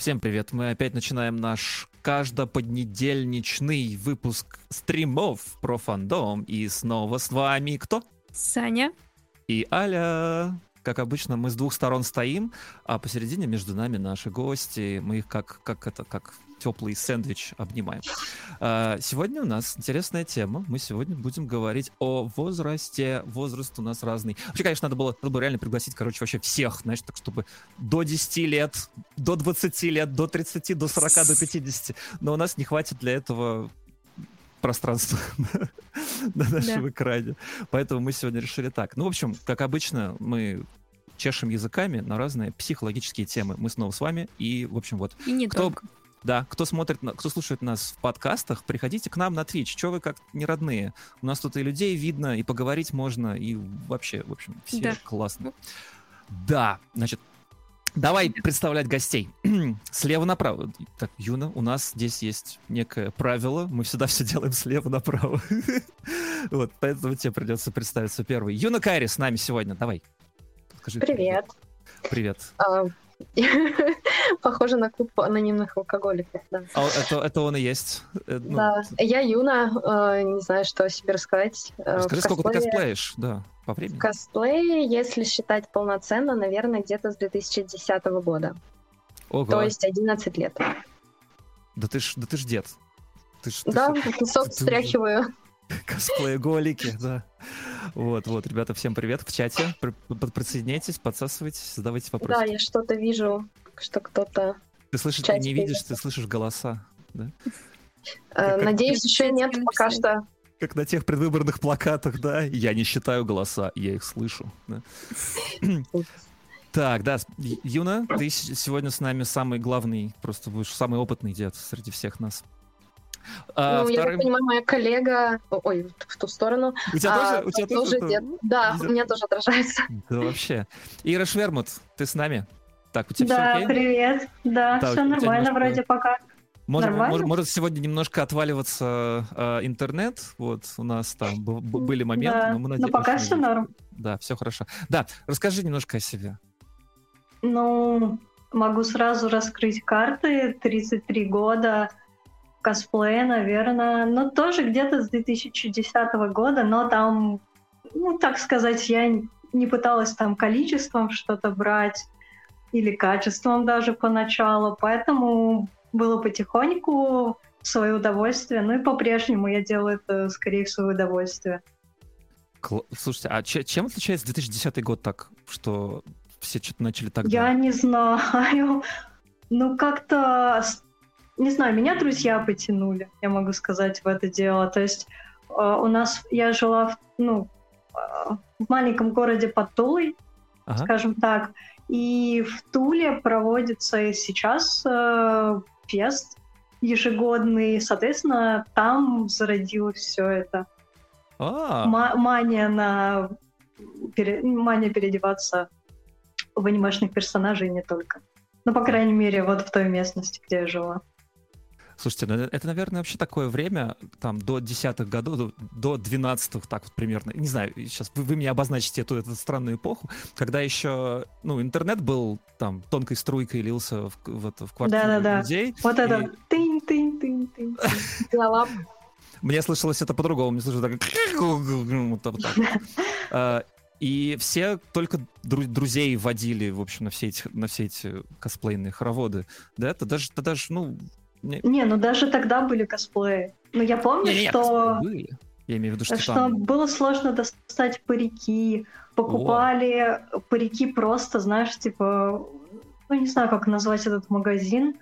Всем привет! Мы опять начинаем наш каждоподнедельничный выпуск стримов про фандом. И снова с вами кто? Саня. И Аля. Как обычно, мы с двух сторон стоим, а посередине между нами наши гости. Мы их как, как это, как теплый сэндвич обнимаем. А, сегодня у нас интересная тема. Мы сегодня будем говорить о возрасте. Возраст у нас разный. Вообще, конечно, надо было, надо было реально пригласить, короче, вообще всех, знаешь, так, чтобы до 10 лет, до 20 лет, до 30, до 40, до 50. Но у нас не хватит для этого пространства на нашем да. экране. Поэтому мы сегодня решили так. Ну, в общем, как обычно, мы чешем языками на разные психологические темы. Мы снова с вами. И, в общем, вот... И не кто, только. Да, кто смотрит, кто слушает нас в подкастах, приходите к нам на Twitch. Че вы как не родные? У нас тут и людей видно, и поговорить можно, и вообще, в общем, все да. классно. Да, значит, Давай представлять гостей. слева направо. Так, Юна, у нас здесь есть некое правило. Мы всегда все делаем слева направо. вот, поэтому тебе придется представиться первый. Юна Кайри с нами сегодня. Давай. Скажи, привет. Привет. А, Похоже на клуб анонимных алкоголиков, да. А это, это он и есть. Э, ну, да, я Юна, э, не знаю, что о себе рассказать. Э, Расскажи, сколько ты косплеишь, да, по времени. Косплей, если считать полноценно, наверное, где-то с 2010 года. Ого. То есть 11 лет. Да ты ж, да ты ж дед. Ты ж, да, ты, песок ты, стряхиваю. Косплееголики, да. Вот, вот, ребята, всем привет в чате. Присоединяйтесь, подсасывайтесь, задавайте вопросы. Да, я что-то вижу, что кто-то... Ты слышишь, ты не видишь, ты слышишь голоса, да? Э, надеюсь, еще нет пока что. Как на тех предвыборных плакатах, да? Я не считаю голоса, я их слышу. Да? Так, да, Юна, ты сегодня с нами самый главный, просто будешь самый опытный дед среди всех нас. А, ну, вторым... я так понимаю, моя коллега... Ой, в ту сторону. У тебя а, тоже? У тебя тоже, тоже дед. Да, у меня тоже отражается. Да, вообще. Ира Швермут, ты с нами? Так, у тебя да, все окей? привет. Да, да все нормально немножко... вроде пока. Может, может, может сегодня немножко отваливаться э, интернет, вот у нас там были моменты, да, но мы надеемся. Но пока все норм. Да, все хорошо. Да, расскажи немножко о себе. Ну, могу сразу раскрыть карты. 33 года, косплея, наверное, ну, тоже где-то с 2010 года, но там, ну, так сказать, я не пыталась там количеством что-то брать или качеством даже поначалу, поэтому было потихоньку в свое удовольствие, ну и по-прежнему я делаю это скорее в свое удовольствие. Слушайте, а чем отличается 2010 год так, что все что-то начали так? Я не знаю. Ну, как-то не знаю, меня друзья потянули, я могу сказать, в это дело. То есть э, у нас, я жила в, ну, э, в маленьком городе под Тулой, ага. скажем так, и в Туле проводится сейчас э, фест ежегодный, соответственно, там зародилось все это. А. мания на пере, мания переодеваться в анимешных персонажей не только. Ну, по крайней мере, вот в той местности, где я жила. Слушайте, ну это, наверное, вообще такое время, там, до десятых годов, до двенадцатых, так вот примерно. Не знаю, сейчас вы, вы мне обозначите эту, эту странную эпоху, когда еще, ну, интернет был там тонкой струйкой лился в, в, в квартиру да, да, да. людей. Вот и... это тынь-тынь-тынь-тынь. Мне слышалось это по-другому, мне слышалось так. И все только друзей водили, в общем, на все эти, на все эти косплейные хороводы. Да, это даже, это даже, ну, не... не, ну даже тогда были косплеи. Но я помню, не, не, что... Были. Я имею в виду, что, что там... было сложно достать парики. Покупали О. парики просто, знаешь, типа... Ну, не знаю, как назвать этот магазин.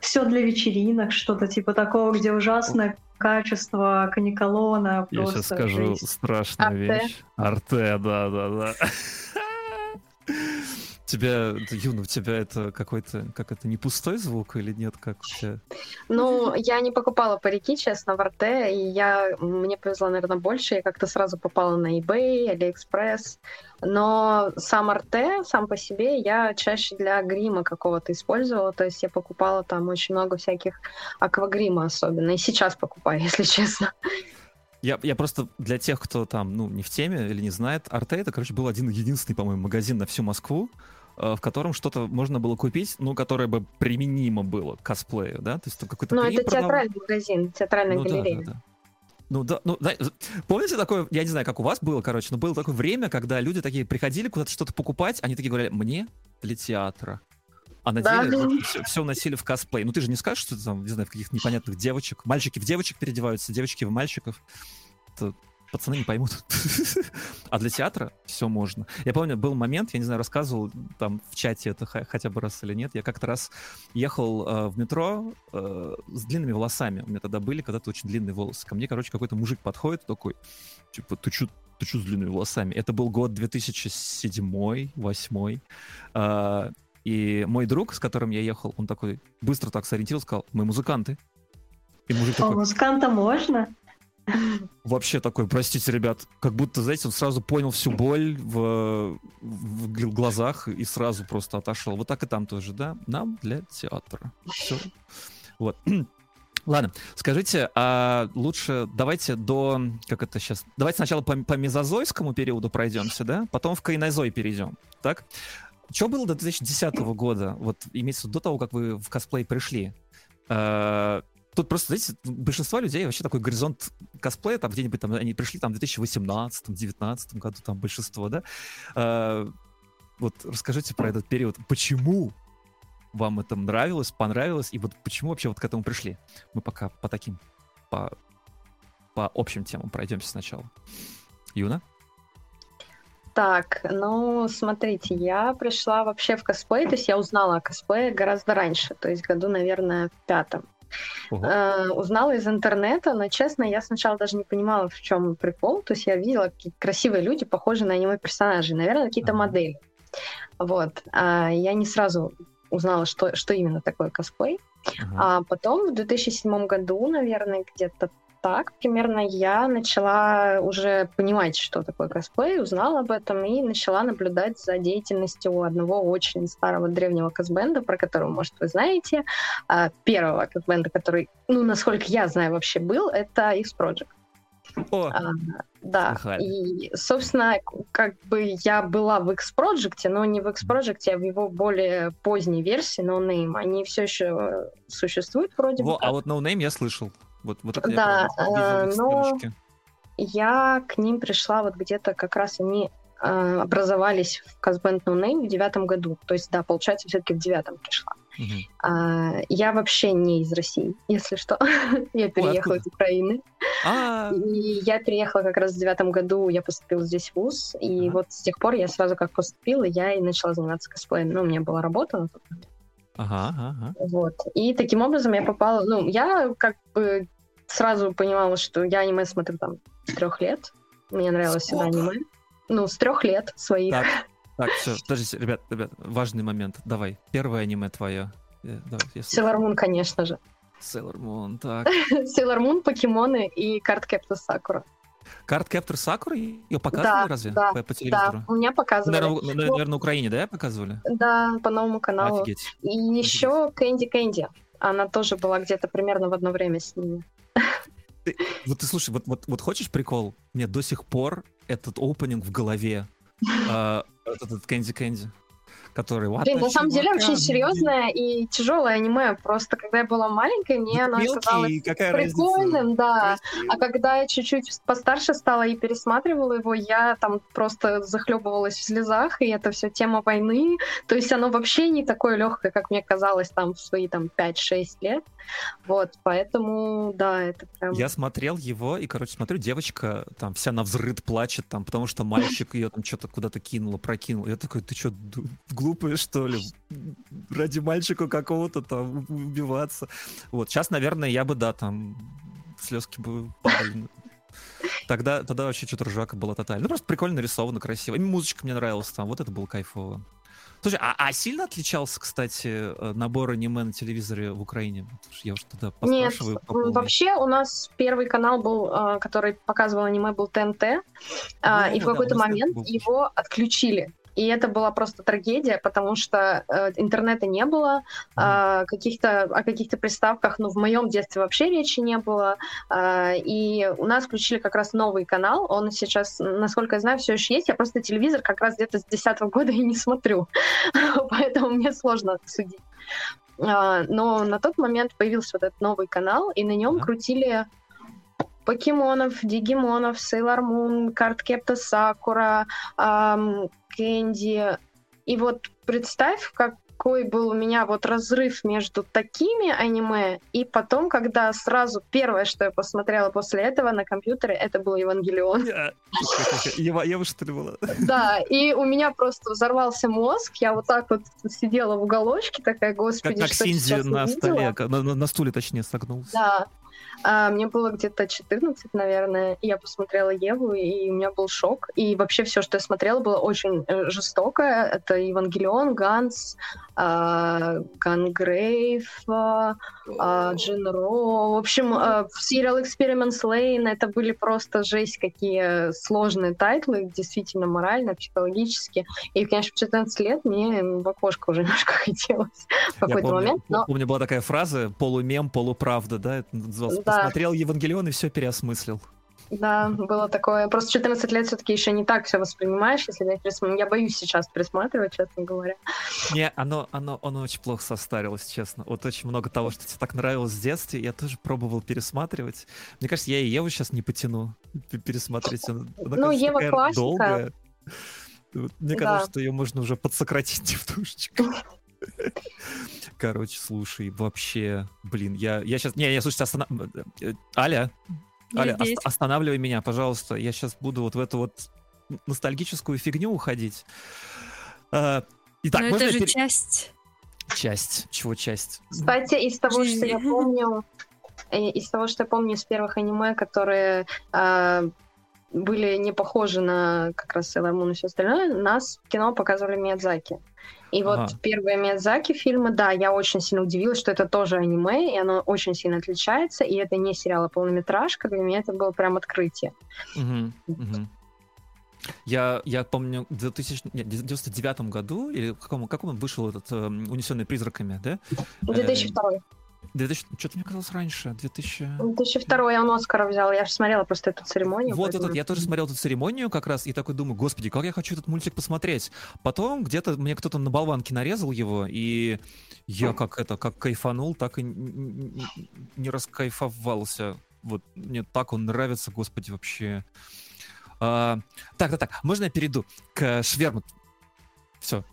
Все для вечеринок, что-то типа такого, где ужасное О. качество каниколона. Я сейчас скажу жизнь. страшную Арте. вещь. Арте, да-да-да. тебя, Юна, у тебя это какой-то, как это, не пустой звук или нет, как у тебя? Ну, я не покупала парики, честно, в Арте, и я, мне повезло, наверное, больше, я как-то сразу попала на eBay, AliExpress, но сам Арте, сам по себе, я чаще для грима какого-то использовала, то есть я покупала там очень много всяких аквагрима особенно, и сейчас покупаю, если честно. Я, я просто для тех, кто там, ну, не в теме или не знает, Арте это, короче, был один единственный, по-моему, магазин на всю Москву, в котором что-то можно было купить, ну, которое бы применимо было к косплею, да? То есть какой-то Ну, это театральный магазин, театральная ну, галерея. Да, да, да. Ну да, ну да, помните такое, я не знаю, как у вас было, короче, но было такое время, когда люди такие приходили куда-то что-то покупать, они такие говорили, мне для театра. А на Да. деле вот все, все носили в косплей. Ну ты же не скажешь, что ты там, не знаю, в каких-то непонятных девочек. Мальчики в девочек переодеваются, девочки в мальчиков. Это пацаны не поймут. А для театра все можно. Я помню, был момент, я не знаю, рассказывал там в чате это хотя бы раз или нет. Я как-то раз ехал э, в метро э, с длинными волосами. У меня тогда были когда-то очень длинные волосы. Ко мне, короче, какой-то мужик подходит такой, типа, ты чё, ты чё с длинными волосами? Это был год 2007-2008. А, и мой друг, с которым я ехал, он такой быстро так сориентировался, сказал, мы музыканты. И мужик О, такой, музыканта можно? Вообще такой, простите, ребят, как будто, знаете, он сразу понял всю боль в, в гл- глазах и сразу просто отошел. Вот так и там тоже, да? Нам для театра. Все. Вот. Ладно, скажите, а лучше давайте до, как это сейчас, давайте сначала по, по мезозойскому периоду пройдемся, да, потом в кайнозой перейдем, так? Что было до 2010 года, вот имеется до того, как вы в косплей пришли? Тут просто, знаете, у большинства людей вообще такой горизонт косплея, там где-нибудь там, они пришли там в 2018-2019 году, там большинство, да? Э, Вот расскажите про этот период. Почему вам это нравилось, понравилось, и вот почему вообще вот к этому пришли? Мы пока по таким, по, по общим темам пройдемся сначала. Юна? Так, ну, смотрите, я пришла вообще в косплей, то есть я узнала о косплее гораздо раньше, то есть году, наверное, в пятом. Э, узнала из интернета, но, честно, я сначала даже не понимала, в чем прикол. То есть я видела какие-то красивые люди, похожие на аниме-персонажей, наверное, какие-то Ага. модели. Вот. А я не сразу узнала, что, что именно такое косплей. Ага. А потом в 2007 году, наверное, где-то так примерно я начала уже понимать, что такое косплей, узнала об этом и начала наблюдать за деятельностью одного очень старого древнего косбенда, про которого, может, вы знаете. А, Первого косбенда, который, ну, насколько я знаю, вообще был, это X-Project. О, А, да, Слыхали. и, собственно, как бы я была в X-Project, но не в X-Project, а в его более поздней версии, No Name. Они все еще существуют вроде бы. во, а как. вот No Name я слышал. Вот, вот это Да, я прям э, их но-. Я к ним пришла вот где-то как раз они э, образовались в Казбенд No Name в девятом году. То есть, да, получается, все-таки в девятом пришла. Мгм. А, я вообще не из России, если что. я переехала откуда? из Украины. А, И я переехала как раз в девятом году, я поступила здесь в ВУЗ, и вот с тех пор я сразу как поступила, я и начала заниматься косплеем. Ну, у меня была работа на тот момент. Ага, ага. Вот. И таким образом я попала... Ну, я как бы сразу понимала, что я аниме смотрю там с трех лет. Мне нравилось всегда Сколько? аниме. Ну, с трех лет своих. Так, так, все, подождите, ребят, ребят, важный момент. Давай, первое аниме твое. Э. Sailor Moon, конечно же. Sailor Moon, так. Sailor Moon, покемоны и карт Sakura. Карт Captor Sakura? Ее показывали Да, разве? да, По, по Да, телевизору? у меня показывали. Наверное, на, наверное, на Украине, да, показывали? Да, по новому каналу. Офигеть. И еще Кэнди Кэнди. Она тоже была где-то примерно в одно время с ними. Вот ты слушай, вот, вот, вот хочешь прикол? Мне до сих пор этот опенинг в голове. А, Этот Кэнди Кэнди. Который... Блин, на самом деле очень серьезное и тяжелое аниме. Просто когда я была маленькой, мне оно казалось прикольным, да. А когда я чуть-чуть постарше стала и пересматривала его, я там просто захлебывалась в слезах, и это все тема войны. То есть оно вообще не такое легкое, как мне казалось там в свои там 5-6 лет. Вот, поэтому, да, это прям... Я смотрел его, и, короче, смотрю, девочка там вся на взрыд плачет, там, потому что мальчик ее там что-то куда-то кинул, прокинул. Я такой, ты что, глупая, что ли? Ради мальчика какого-то там убиваться. Вот, сейчас, наверное, я бы, да, там, слезки бы падали. Тогда, тогда вообще что-то ржака была тотально. Ну, просто прикольно нарисовано, красиво. И музычка мне нравилась там, вот это было кайфово. Слушай, а, а сильно отличался, кстати, э, набор аниме на телевизоре в Украине? Я уж тогда Нет, поспрашиваю. по поводу- вообще у нас первый канал был, а, который показывал аниме, был ТНТ, а, Ну, и в какой-то момент был. его отключили. И это была просто трагедия, потому что э, интернета не было, э, каких-то, о каких-то приставках, ну, в моем детстве вообще речи не было, э, и у нас включили как раз новый канал, он сейчас, насколько я знаю, все еще есть, я просто телевизор как раз где-то с 10 года и не смотрю, поэтому мне сложно судить. А, но на тот момент появился вот этот новый канал, и на нем крутили покемонов, дигимонов, Сейлор Мун, карт Кепта Сакура, Кэнди. И вот представь, какой был у меня вот разрыв между такими аниме, и потом, когда сразу первое, что я посмотрела после этого на компьютере, это был Евангелион. Ева, Ева что ли была? Да, и у меня просто взорвался мозг, я вот так вот сидела в уголочке, такая, господи, как, как что Синзи на столе, на, на стуле точнее согнулся. Да, а, мне было где-то 14, наверное, и я посмотрела Еву, и у меня был шок. И вообще все, что я смотрела, было очень э, жестокое. Это Евангелион, Gantz, а, Gungrave, а, Jin-Roh. В общем, Serial Experiments Lain это были просто жесть, какие сложные тайтлы, действительно морально, психологически. И, конечно, в 14 лет мне в окошко уже немножко хотелось в какой-то момент. Но... Помню, была такая фраза полумем, полуправда, да? Это называлось да. посмотрел Евангелион и все переосмыслил. Да, было такое. Просто 14 лет все-таки еще не так все воспринимаешь, если я пересмотрю. Я боюсь сейчас пересматривать, честно говоря. Не, оно, оно, оно очень плохо состарилось, честно. Вот очень много того, что тебе так нравилось в детстве, я тоже пробовал пересматривать. Мне кажется, я и Еву сейчас не потяну пересмотреть. Она, ну, Ева классика. Долгая. Мне да. кажется, что ее можно уже подсократить немножечко. Короче, слушай, вообще, блин, я, я сейчас... Не, я, слушайте, останов... Э, Аля, Аля, ост- останавливай меня, пожалуйста. Я сейчас буду вот в эту вот ностальгическую фигню уходить. А, итак, Но это же пер... часть. Часть. Чего часть? Кстати, из того, что я помню, э, из того, что я помню из первых аниме, которые э, были не похожи на как раз Sailor Moon и все остальное, нас в кино показывали Миядзаки. И ага. вот первые Миядзаки фильмы, да, я очень сильно удивилась, что это тоже аниме, и оно очень сильно отличается, и это не сериал, а полнометражка, для меня это было прям открытие. Угу, угу. Я, я помню, в 2099 году, или в каком, каком он вышел этот э, «Унесенный призраками», да? 2002. 2000, что-то мне казалось раньше, 2000... 2002 он Оскара взял, я же смотрела просто эту церемонию. Вот поэтому... этот, я тоже смотрел эту церемонию как раз, и такой думаю, господи, как я хочу этот мультик посмотреть. Потом где-то мне кто-то на болванке нарезал его, и я как это, как кайфанул, так и не, раскайфовался. Вот мне так он нравится, господи, вообще. А, так, так, так, можно я перейду к Шверму? Все.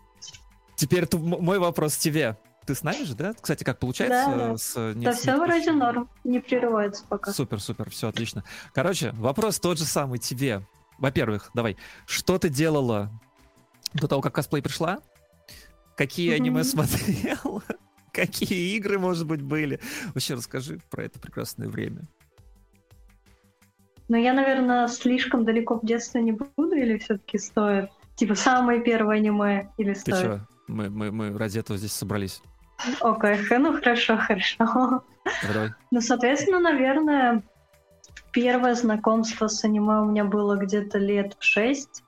Теперь мой вопрос тебе. Ты с нами же, да? Кстати, как получается? Да, с, да. Нет, да все вроде норм, не прерывается пока. Супер, супер, все отлично. Короче, вопрос тот же самый тебе. Во-первых, давай, что ты делала до того, как косплей пришла? Какие аниме смотрела? Какие игры, может быть, были? Вообще расскажи про это прекрасное время. Ну, я, наверное, слишком далеко в детстве не буду, или все-таки стоит? Типа, самое первое аниме, или стоит? Ты что? Мы, мы, мы ради этого здесь собрались. Окей, okay. ну хорошо, хорошо. Давай. Ну, соответственно, наверное, первое знакомство с аниме у меня было где-то лет в шесть,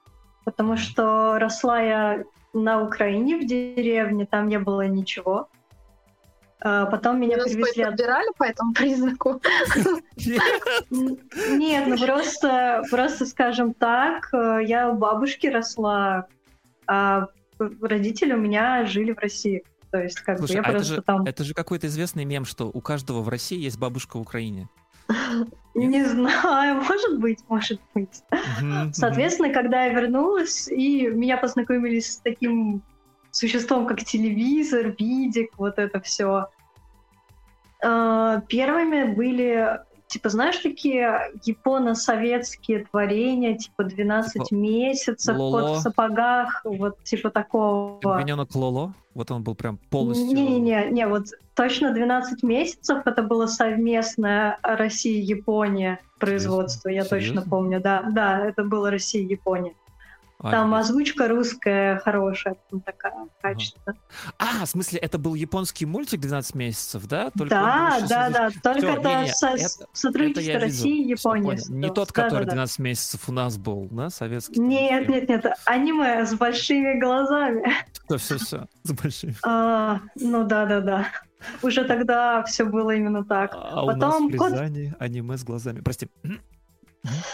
потому что росла я на Украине в деревне, там не было ничего. А потом меня Вы привезли... подбирали по этому признаку? Нет, ну просто, просто, скажем так, э, я у бабушки росла, а родители у меня жили в России. То есть, как Слушай, бы я а просто это же, там. Это же какой-то известный мем, что у каждого в России есть бабушка в Украине. Не знаю, может быть, может быть. Соответственно, когда я вернулась, и меня познакомили с таким существом, как телевизор, видик, вот это все. А, первыми были типа, знаешь, такие японо-советские творения, типа 12 типа месяцев, Лоло. кот в сапогах, вот типа такого. Пингвиненок Лоло? Вот он был прям полностью... Не-не-не, не, вот точно 12 месяцев это было совместное Россия-Япония производство, я Серьезно? точно помню, да, да, это было Россия-Япония. Там озвучка русская хорошая, там такая качественная. А, в смысле, это был японский мультик 12 месяцев, да? Только да, да, да, только Всё, это не, не, со, это, сотрудничество это России и Японии. Не тот, да, который да, 12 да. месяцев у нас был, да, советский? Нет, нет, нет, аниме с большими глазами. Все, все, все, с большими. А, ну да, да, да. Уже тогда все было именно так. А Потом у нас в Рязани кот... аниме с глазами. Прости.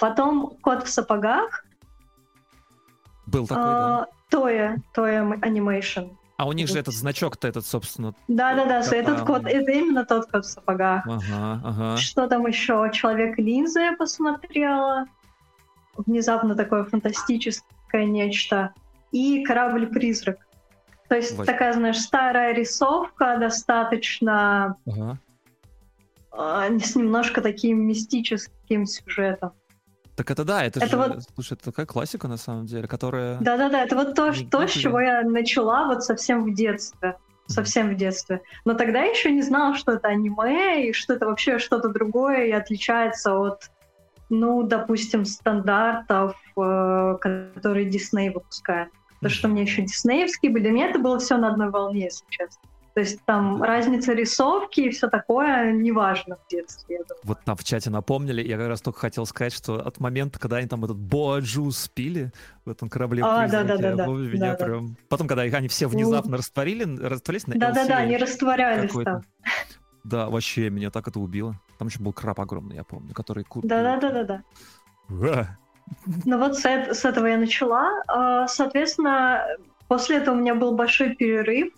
Потом кот в сапогах. Был такой, а, да? Тоя, Тоя Animation. А у них же этот значок-то этот, собственно. Да-да-да, этот код, это именно тот код в сапогах. Ага, ага. Что там еще? Человек-линза я посмотрела. Внезапно такое фантастическое нечто. И корабль-призрак. То есть вот. такая, знаешь, старая рисовка, достаточно ага. э, с немножко таким мистическим сюжетом. Так это да, это, это же, вот... слушай, это такая классика на самом деле, которая... Да-да-да, это вот то, не, то с чего я начала вот совсем в детстве. Совсем в детстве. Но тогда еще не знала, что это аниме, и что это вообще что-то другое и отличается от, ну, допустим, стандартов, э, которые Дисней выпускает. То, что мне еще диснеевские были, для меня это было все на одной волне, если честно. То есть там разница рисовки и все такое неважно в детстве. Вот там в чате напомнили, я как раз только хотел сказать, что от момента, когда они там этот боаджус пили в этом корабле а, да, да, да, да, меня да, прям... Да. Потом, когда они все внезапно растворили, растворились на Да-да-да, они растворялись там. Да, вообще, меня так это убило. Там еще был краб огромный, я помню, который... Да-да-да-да-да. Ну вот с, с этого я начала. А, соответственно, после этого у меня был большой перерыв.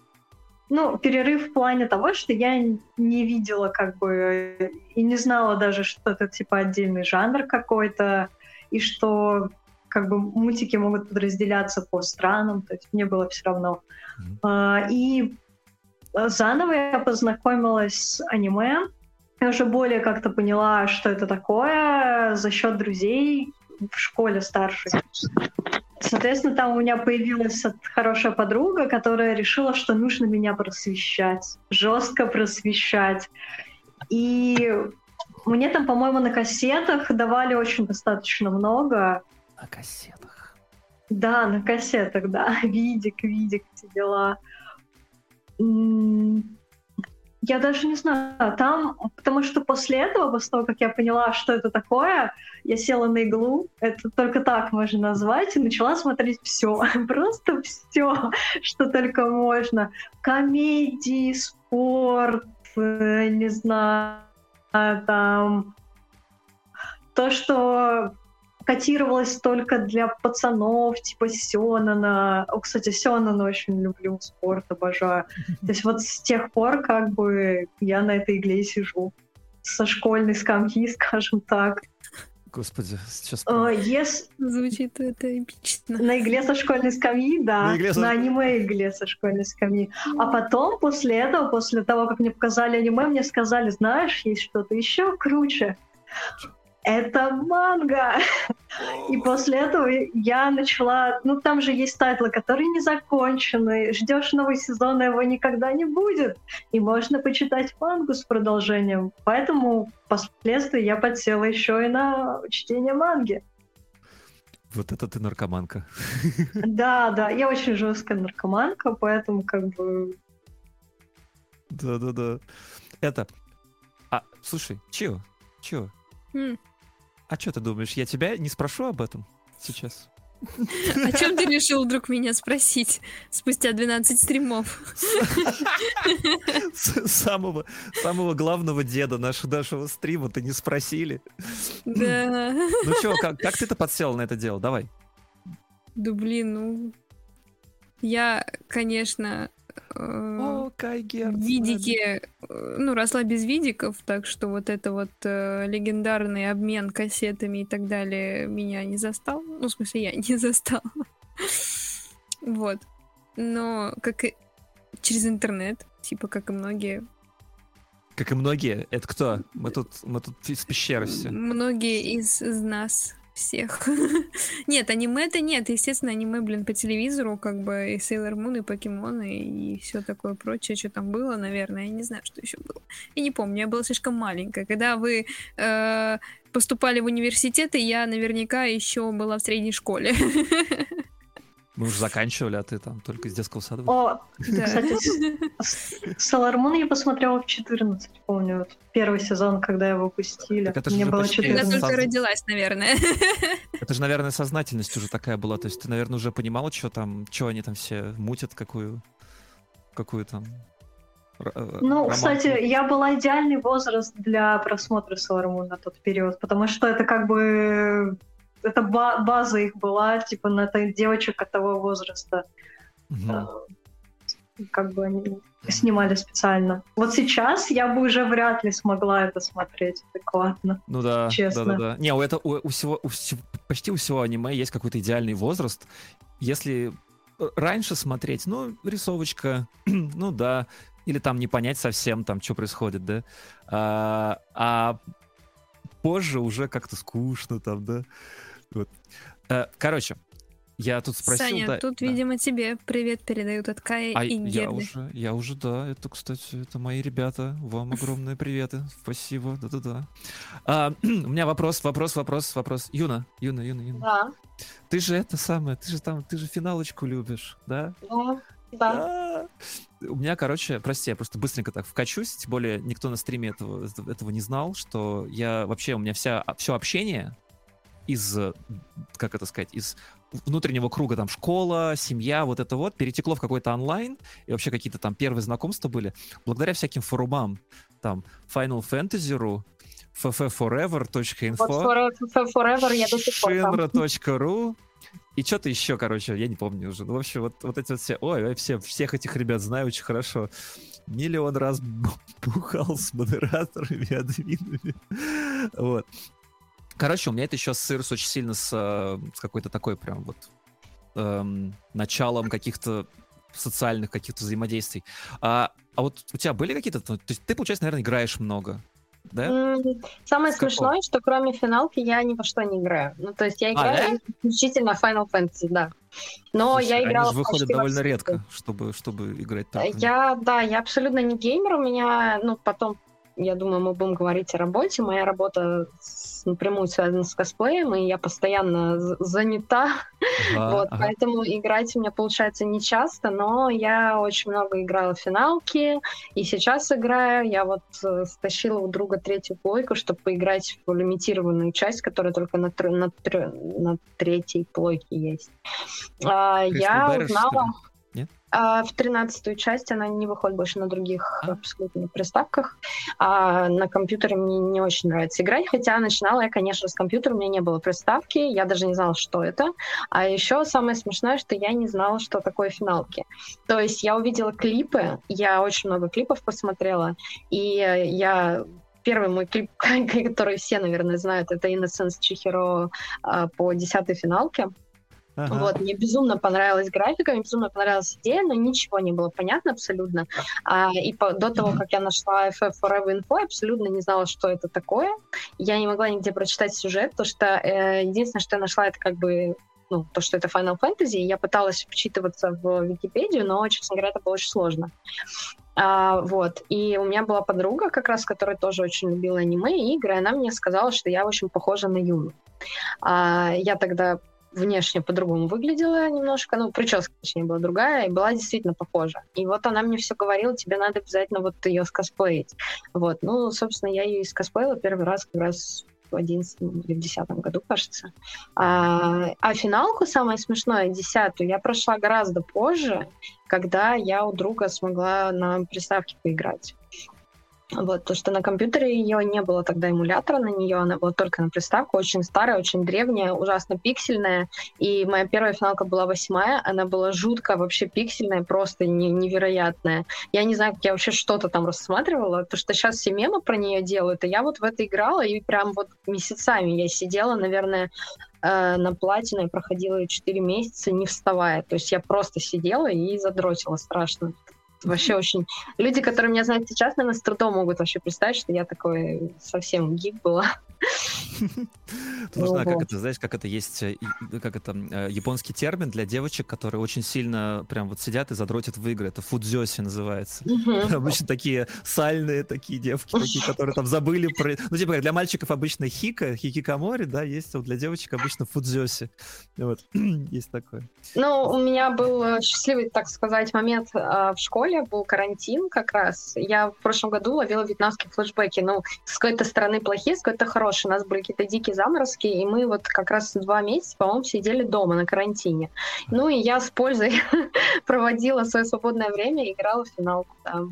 Ну, перерыв в плане того, что я не видела как бы и не знала даже, что это типа отдельный жанр какой-то, и что как бы мультики могут подразделяться по странам, то есть мне было все равно. Mm-hmm. И заново я познакомилась с аниме, я уже более как-то поняла, что это такое за счет друзей, в школе старшей. Соответственно, там у меня появилась хорошая подруга, которая решила, что нужно меня просвещать, жестко просвещать. И мне там, по-моему, на кассетах давали очень достаточно много. На кассетах? Да, на кассетах, да. Видик, видик, все дела. Я даже не знаю, там, потому что после этого, после того, как я поняла, что это такое, я села на иглу, это только так можно назвать, и начала смотреть все, просто все, что только можно. Комедии, спорт, э, не знаю, там то, что котировалась только для пацанов, типа Сёнана. О, кстати, Сёнана очень люблю, спорт обожаю. То есть вот с тех пор как бы я на этой игле сижу. Со школьной скамьи, скажем так. Господи, сейчас... О, yes. Звучит это эпично. На игле со школьной скамьи, да. На, игле со... на аниме-игле со школьной скамьи. А потом, после этого, после того, как мне показали аниме, мне сказали, знаешь, есть что-то еще круче это манга. И после этого я начала... Ну, там же есть тайтлы, которые не закончены. Ждешь новый сезон, а его никогда не будет. И можно почитать мангу с продолжением. Поэтому впоследствии я подсела еще и на чтение манги. Вот это ты наркоманка. Да, да, я очень жесткая наркоманка, поэтому как бы... Да-да-да. Это... А, слушай, чего? Чего? А что ты думаешь, я тебя не спрошу об этом сейчас? О чем ты решил вдруг меня спросить спустя 12 стримов? Самого, самого главного деда нашего, нашего стрима ты не спросили. Да. Ну что, как, как ты-то подсел на это дело? Давай. Да блин, ну... Я, конечно, о, Кайгер. Видики, э, ну, росла без видиков, так что вот это вот э, легендарный обмен кассетами и так далее меня не застал. Ну, в смысле, я не застал. вот. Но как и через интернет, типа, как и многие. Как и многие? Это кто? Мы тут, мы тут из пещеры все. Многие из, из нас всех. нет, аниме-то нет. Естественно, аниме, блин, по телевизору, как бы и Sailor Moon, и покемоны, и все такое прочее, что там было, наверное. Я не знаю, что еще было. Я не помню, я была слишком маленькая. Когда вы э, поступали в университет, и я наверняка еще была в средней школе. Мы уже заканчивали, а ты там только из детского сада. О, кстати, Солармун я посмотрела в 14, помню. Первый сезон, когда его выпустили. Мне было 14. Я только родилась, наверное. Это же, наверное, сознательность уже такая была. То есть ты, наверное, уже понимала, что там, что они там все мутят, какую, какую там э, ну, роман. кстати, я была идеальный возраст для просмотра Солармун на тот период, потому что это как бы это база их была, типа, на девочек от того возраста. Угу. Как бы они снимали специально. Вот сейчас я бы уже вряд ли смогла это смотреть адекватно. Ну да, честно. Да, да, да. Не, у, это, у, у всего, у, почти у всего аниме есть какой-то идеальный возраст. Если раньше смотреть, ну, рисовочка, ну да, или там не понять совсем, там, что происходит, да. А, а позже уже как-то скучно там, да. Вот. Э, короче, я тут спросил... Саня, да, тут, да. видимо, тебе привет передают от Кая а и Герды. Я уже, я уже, да, это, кстати, это мои ребята. Вам огромные приветы. Спасибо, да-да-да. А, у меня вопрос, вопрос, вопрос, вопрос. Юна, Юна, Юна, Юна. Да. Ты же это самое, ты же там, ты же финалочку любишь, да? Да. Да. У меня, короче, прости, я просто быстренько так вкачусь, тем более никто на стриме этого, этого не знал, что я вообще, у меня вся, все общение из, как это сказать, из внутреннего круга, там, школа, семья, вот это вот, перетекло в какой-то онлайн, и вообще какие-то там первые знакомства были, благодаря всяким форумам, там, Final Fantasy.ru, ffforever.info, вот forever, я до сих пор Shinra.ru, и что-то еще, короче, я не помню уже. Ну, в общем, вот, вот эти вот все... Ой, все, всех этих ребят знаю очень хорошо. Миллион раз бухал с модераторами, админами. Вот. Короче, у меня это еще ассоциируется очень сильно с, э, с какой-то такой прям вот эм, началом каких-то социальных каких-то взаимодействий. А, а вот у тебя были какие-то... То есть ты, получается, наверное, играешь много, да? Самое с смешное, какого? что кроме финалки я ни во что не играю. Ну, то есть я а, играю а, да? исключительно Final Fantasy, да. Но Слушай, я играла... Они же выходят довольно редко, чтобы, чтобы играть так. Я, да, я абсолютно не геймер. У меня, ну, потом я думаю, мы будем говорить о работе. Моя работа напрямую связана с косплеем, и я постоянно занята. Ага, вот, ага. Поэтому играть у меня получается не часто, но я очень много играла в финалки, и сейчас играю. Я вот э, стащила у друга третью плойку, чтобы поиграть в лимитированную часть, которая только на, на, на третьей плойке есть. А, я узнала... А в тринадцатую часть она не выходит больше на других а? абсолютно приставках. А на компьютере мне не очень нравится играть, хотя начинала я, конечно, с компьютера, у меня не было приставки, я даже не знала, что это. А еще самое смешное, что я не знала, что такое финалки. То есть я увидела клипы, я очень много клипов посмотрела, и я первый мой клип, который все, наверное, знают, это Innocence Chihiro а, по десятой финалке. Ага. Вот, мне безумно понравилась графика, мне безумно понравилась идея, но ничего не было понятно абсолютно. А, и по, до того, как я нашла FF Forever Info, я абсолютно не знала, что это такое. Я не могла нигде прочитать сюжет, потому что э, единственное, что я нашла, это как бы ну, то, что это Final Fantasy, я пыталась вчитываться в Википедию, но, честно говоря, это было очень сложно. А, вот. И у меня была подруга, как раз, которая тоже очень любила аниме и игры, и она мне сказала, что я очень похожа на Юну. А, я тогда внешне по-другому выглядела немножко, ну, прическа, точнее, была другая, и была действительно похожа. И вот она мне все говорила, тебе надо обязательно вот ее скосплеить. Вот, ну, собственно, я ее и скосплеила первый раз как раз в 11 или в 10 году, кажется. А, а финалку, самое смешное, десятую, я прошла гораздо позже, когда я у друга смогла на приставке поиграть. Вот, то, что на компьютере ее не было тогда эмулятора на нее, она была только на приставку, очень старая, очень древняя, ужасно пиксельная. И моя первая финалка была восьмая, она была жутко вообще пиксельная, просто не, невероятная. Я не знаю, как я вообще что-то там рассматривала, то что сейчас все мемы про нее делают, и я вот в это играла, и прям вот месяцами я сидела, наверное, э, на платине, проходила 4 месяца, не вставая. То есть я просто сидела и задротила страшно вообще очень... Люди, которые меня знают сейчас, наверное, с трудом могут вообще представить, что я такой совсем гик была. Нужна, как это, знаешь, как это есть, э, как это, э, японский термин для девочек, которые очень сильно прям вот сидят и задротят в игры. Это фудзёси называется. Обычно такие сальные такие девки, такие, которые там забыли про... Ну, типа, для мальчиков обычно хика, хикикамори, да, есть, а вот для девочек обычно фудзёси. Вот, есть такое. Ну, у меня был э, счастливый, так сказать, момент в школе, был карантин как раз. Я в прошлом году ловила вьетнамские флешбеки. Ну, с какой-то стороны плохие, с какой-то хорошие. У нас были какие-то дикие заморозки, и мы вот как раз два месяца, по-моему, сидели дома на карантине. Ну, и я с пользой проводила свое свободное время и играла в финалку, да.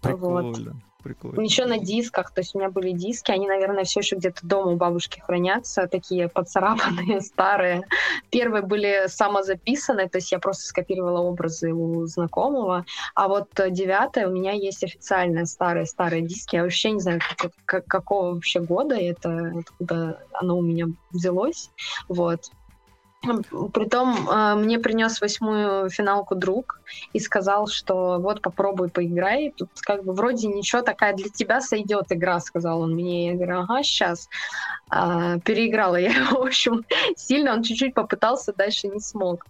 Прикольно. Вот. Прикольно. Еще на дисках, то есть у меня были диски, они, наверное, все еще где-то дома у бабушки хранятся, такие поцарапанные, старые. Первые были самозаписаны, то есть я просто скопировала образы у знакомого, а вот девятое у меня есть официальные старые-старые диски, я вообще не знаю, как, как, какого вообще года это, откуда оно у меня взялось, вот. Притом э, мне принес восьмую финалку друг и сказал, что вот попробуй поиграй. Тут как бы вроде ничего, такая для тебя сойдет игра, сказал он мне. Я говорю, ага, сейчас. А, переиграла я его, в общем, сильно. Он чуть-чуть попытался, дальше не смог.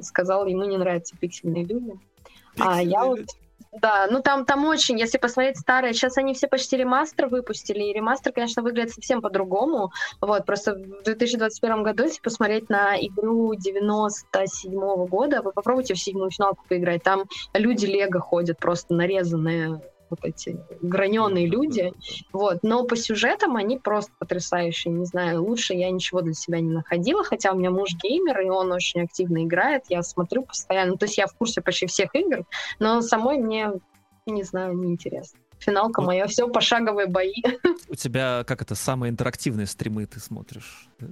Сказал, ему не нравятся пиксельные люди. Пиксельные а я вот да, ну там, там очень, если посмотреть старые, сейчас они все почти ремастер выпустили, и ремастер, конечно, выглядит совсем по-другому. Вот, просто в 2021 году, если посмотреть на игру 97 -го года, вы попробуйте в седьмую финалку поиграть, там люди Лего ходят просто нарезанные вот эти граненые люди. Вот. Но по сюжетам они просто потрясающие. Не знаю, лучше я ничего для себя не находила, хотя у меня муж геймер, и он очень активно играет. Я смотрю постоянно. То есть я в курсе почти всех игр, но самой мне, не знаю, неинтересно. Финалка вот. моя, все пошаговые бои. У тебя, как это, самые интерактивные стримы ты смотришь?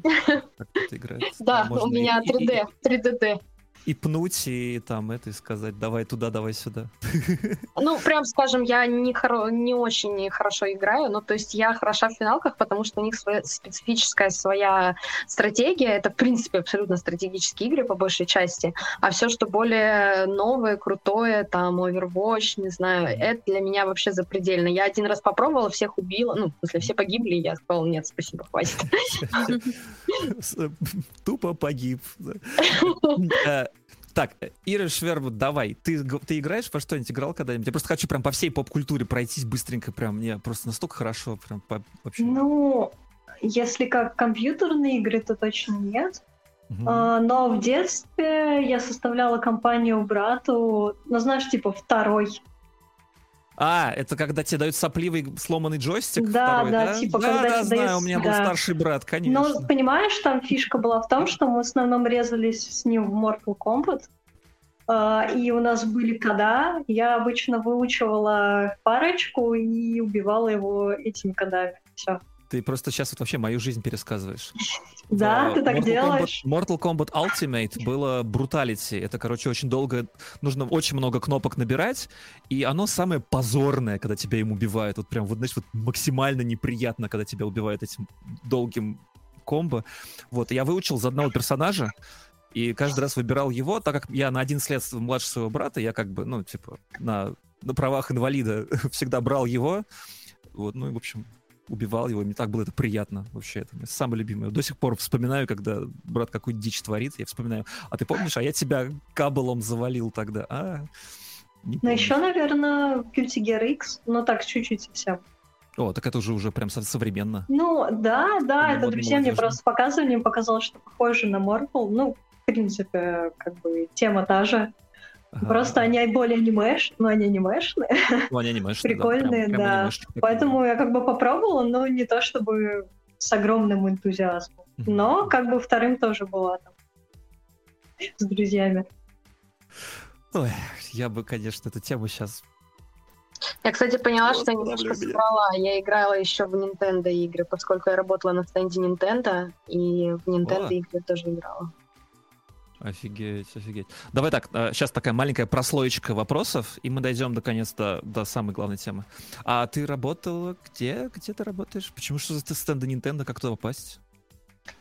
Да, у меня 3D, 3DD и пнуть, и там это, и сказать, давай туда, давай сюда. Ну, прям скажем, я не, хоро- не очень хорошо играю, но то есть я хороша в финалках, потому что у них своя специфическая своя стратегия, это, в принципе, абсолютно стратегические игры по большей части, а все, что более новое, крутое, там, Overwatch, не знаю, это для меня вообще запредельно. Я один раз попробовала, всех убила, ну, в смысле, все погибли, и я сказала, нет, спасибо, хватит. Тупо погиб. Э, так, Ира Швербут, давай. Ты, ты играешь во что-нибудь? Играл когда-нибудь? Я просто хочу прям по всей поп-культуре пройтись быстренько. Прям мне просто настолько хорошо. Прям по, вообще. Ну, если как компьютерные игры, то точно нет. Угу. А, но в детстве я составляла компанию брату, ну, знаешь, типа второй а, это когда тебе дают сопливый сломанный джойстик? Да, второй, да, да, типа да, когда да, знаю, у меня да. был старший брат, конечно. Но понимаешь, там фишка была в том, что мы в основном резались с ним в Mortal Kombat, Uh, и у нас были кода. Я обычно выучивала парочку и убивала его этими кодами. Все. Ты просто сейчас вот вообще мою жизнь пересказываешь. Да, ты так Mortal делаешь. Kombat, Mortal Kombat Ultimate было бруталити. Это, короче, очень долго... Нужно очень много кнопок набирать, и оно самое позорное, когда тебя им убивают. Вот прям, вот, знаешь, вот максимально неприятно, когда тебя убивают этим долгим комбо. Вот, я выучил за одного персонажа, и каждый раз выбирал его, так как я на один след младше своего брата, я как бы, ну, типа, на, на правах инвалида всегда брал его. Вот, ну и, в общем, убивал его, мне так было это приятно вообще. Это самое любимое. До сих пор вспоминаю, когда брат какую дичь творит, я вспоминаю, а ты помнишь, а я тебя кабелом завалил тогда, а? Ну еще, наверное, Guilty Gear X, но так чуть-чуть совсем. О, так это уже уже прям современно. Ну, да, да, это друзья молодежи. мне просто показывали, мне показалось, что похоже на Marvel. Ну, в принципе, как бы тема та же. Ага. Просто они более анимеш, но они анимешные. Ну, они анимешные, Прикольные, да. Прям, прям да. Поэтому я как бы попробовала, но не то чтобы с огромным энтузиазмом. Но как бы вторым тоже была там с друзьями. Ой, я бы, конечно, эту тему сейчас я, кстати, поняла, что немножко соврала. Я играла еще в Nintendo игры, поскольку я работала на стенде Nintendo, и в Nintendo О. игры тоже играла. Офигеть, офигеть. Давай так, сейчас э, такая маленькая прослоечка вопросов, и мы дойдем наконец до, самой главной темы. А ты работала где? Где ты работаешь? Почему что за стенды Nintendo? Как туда попасть?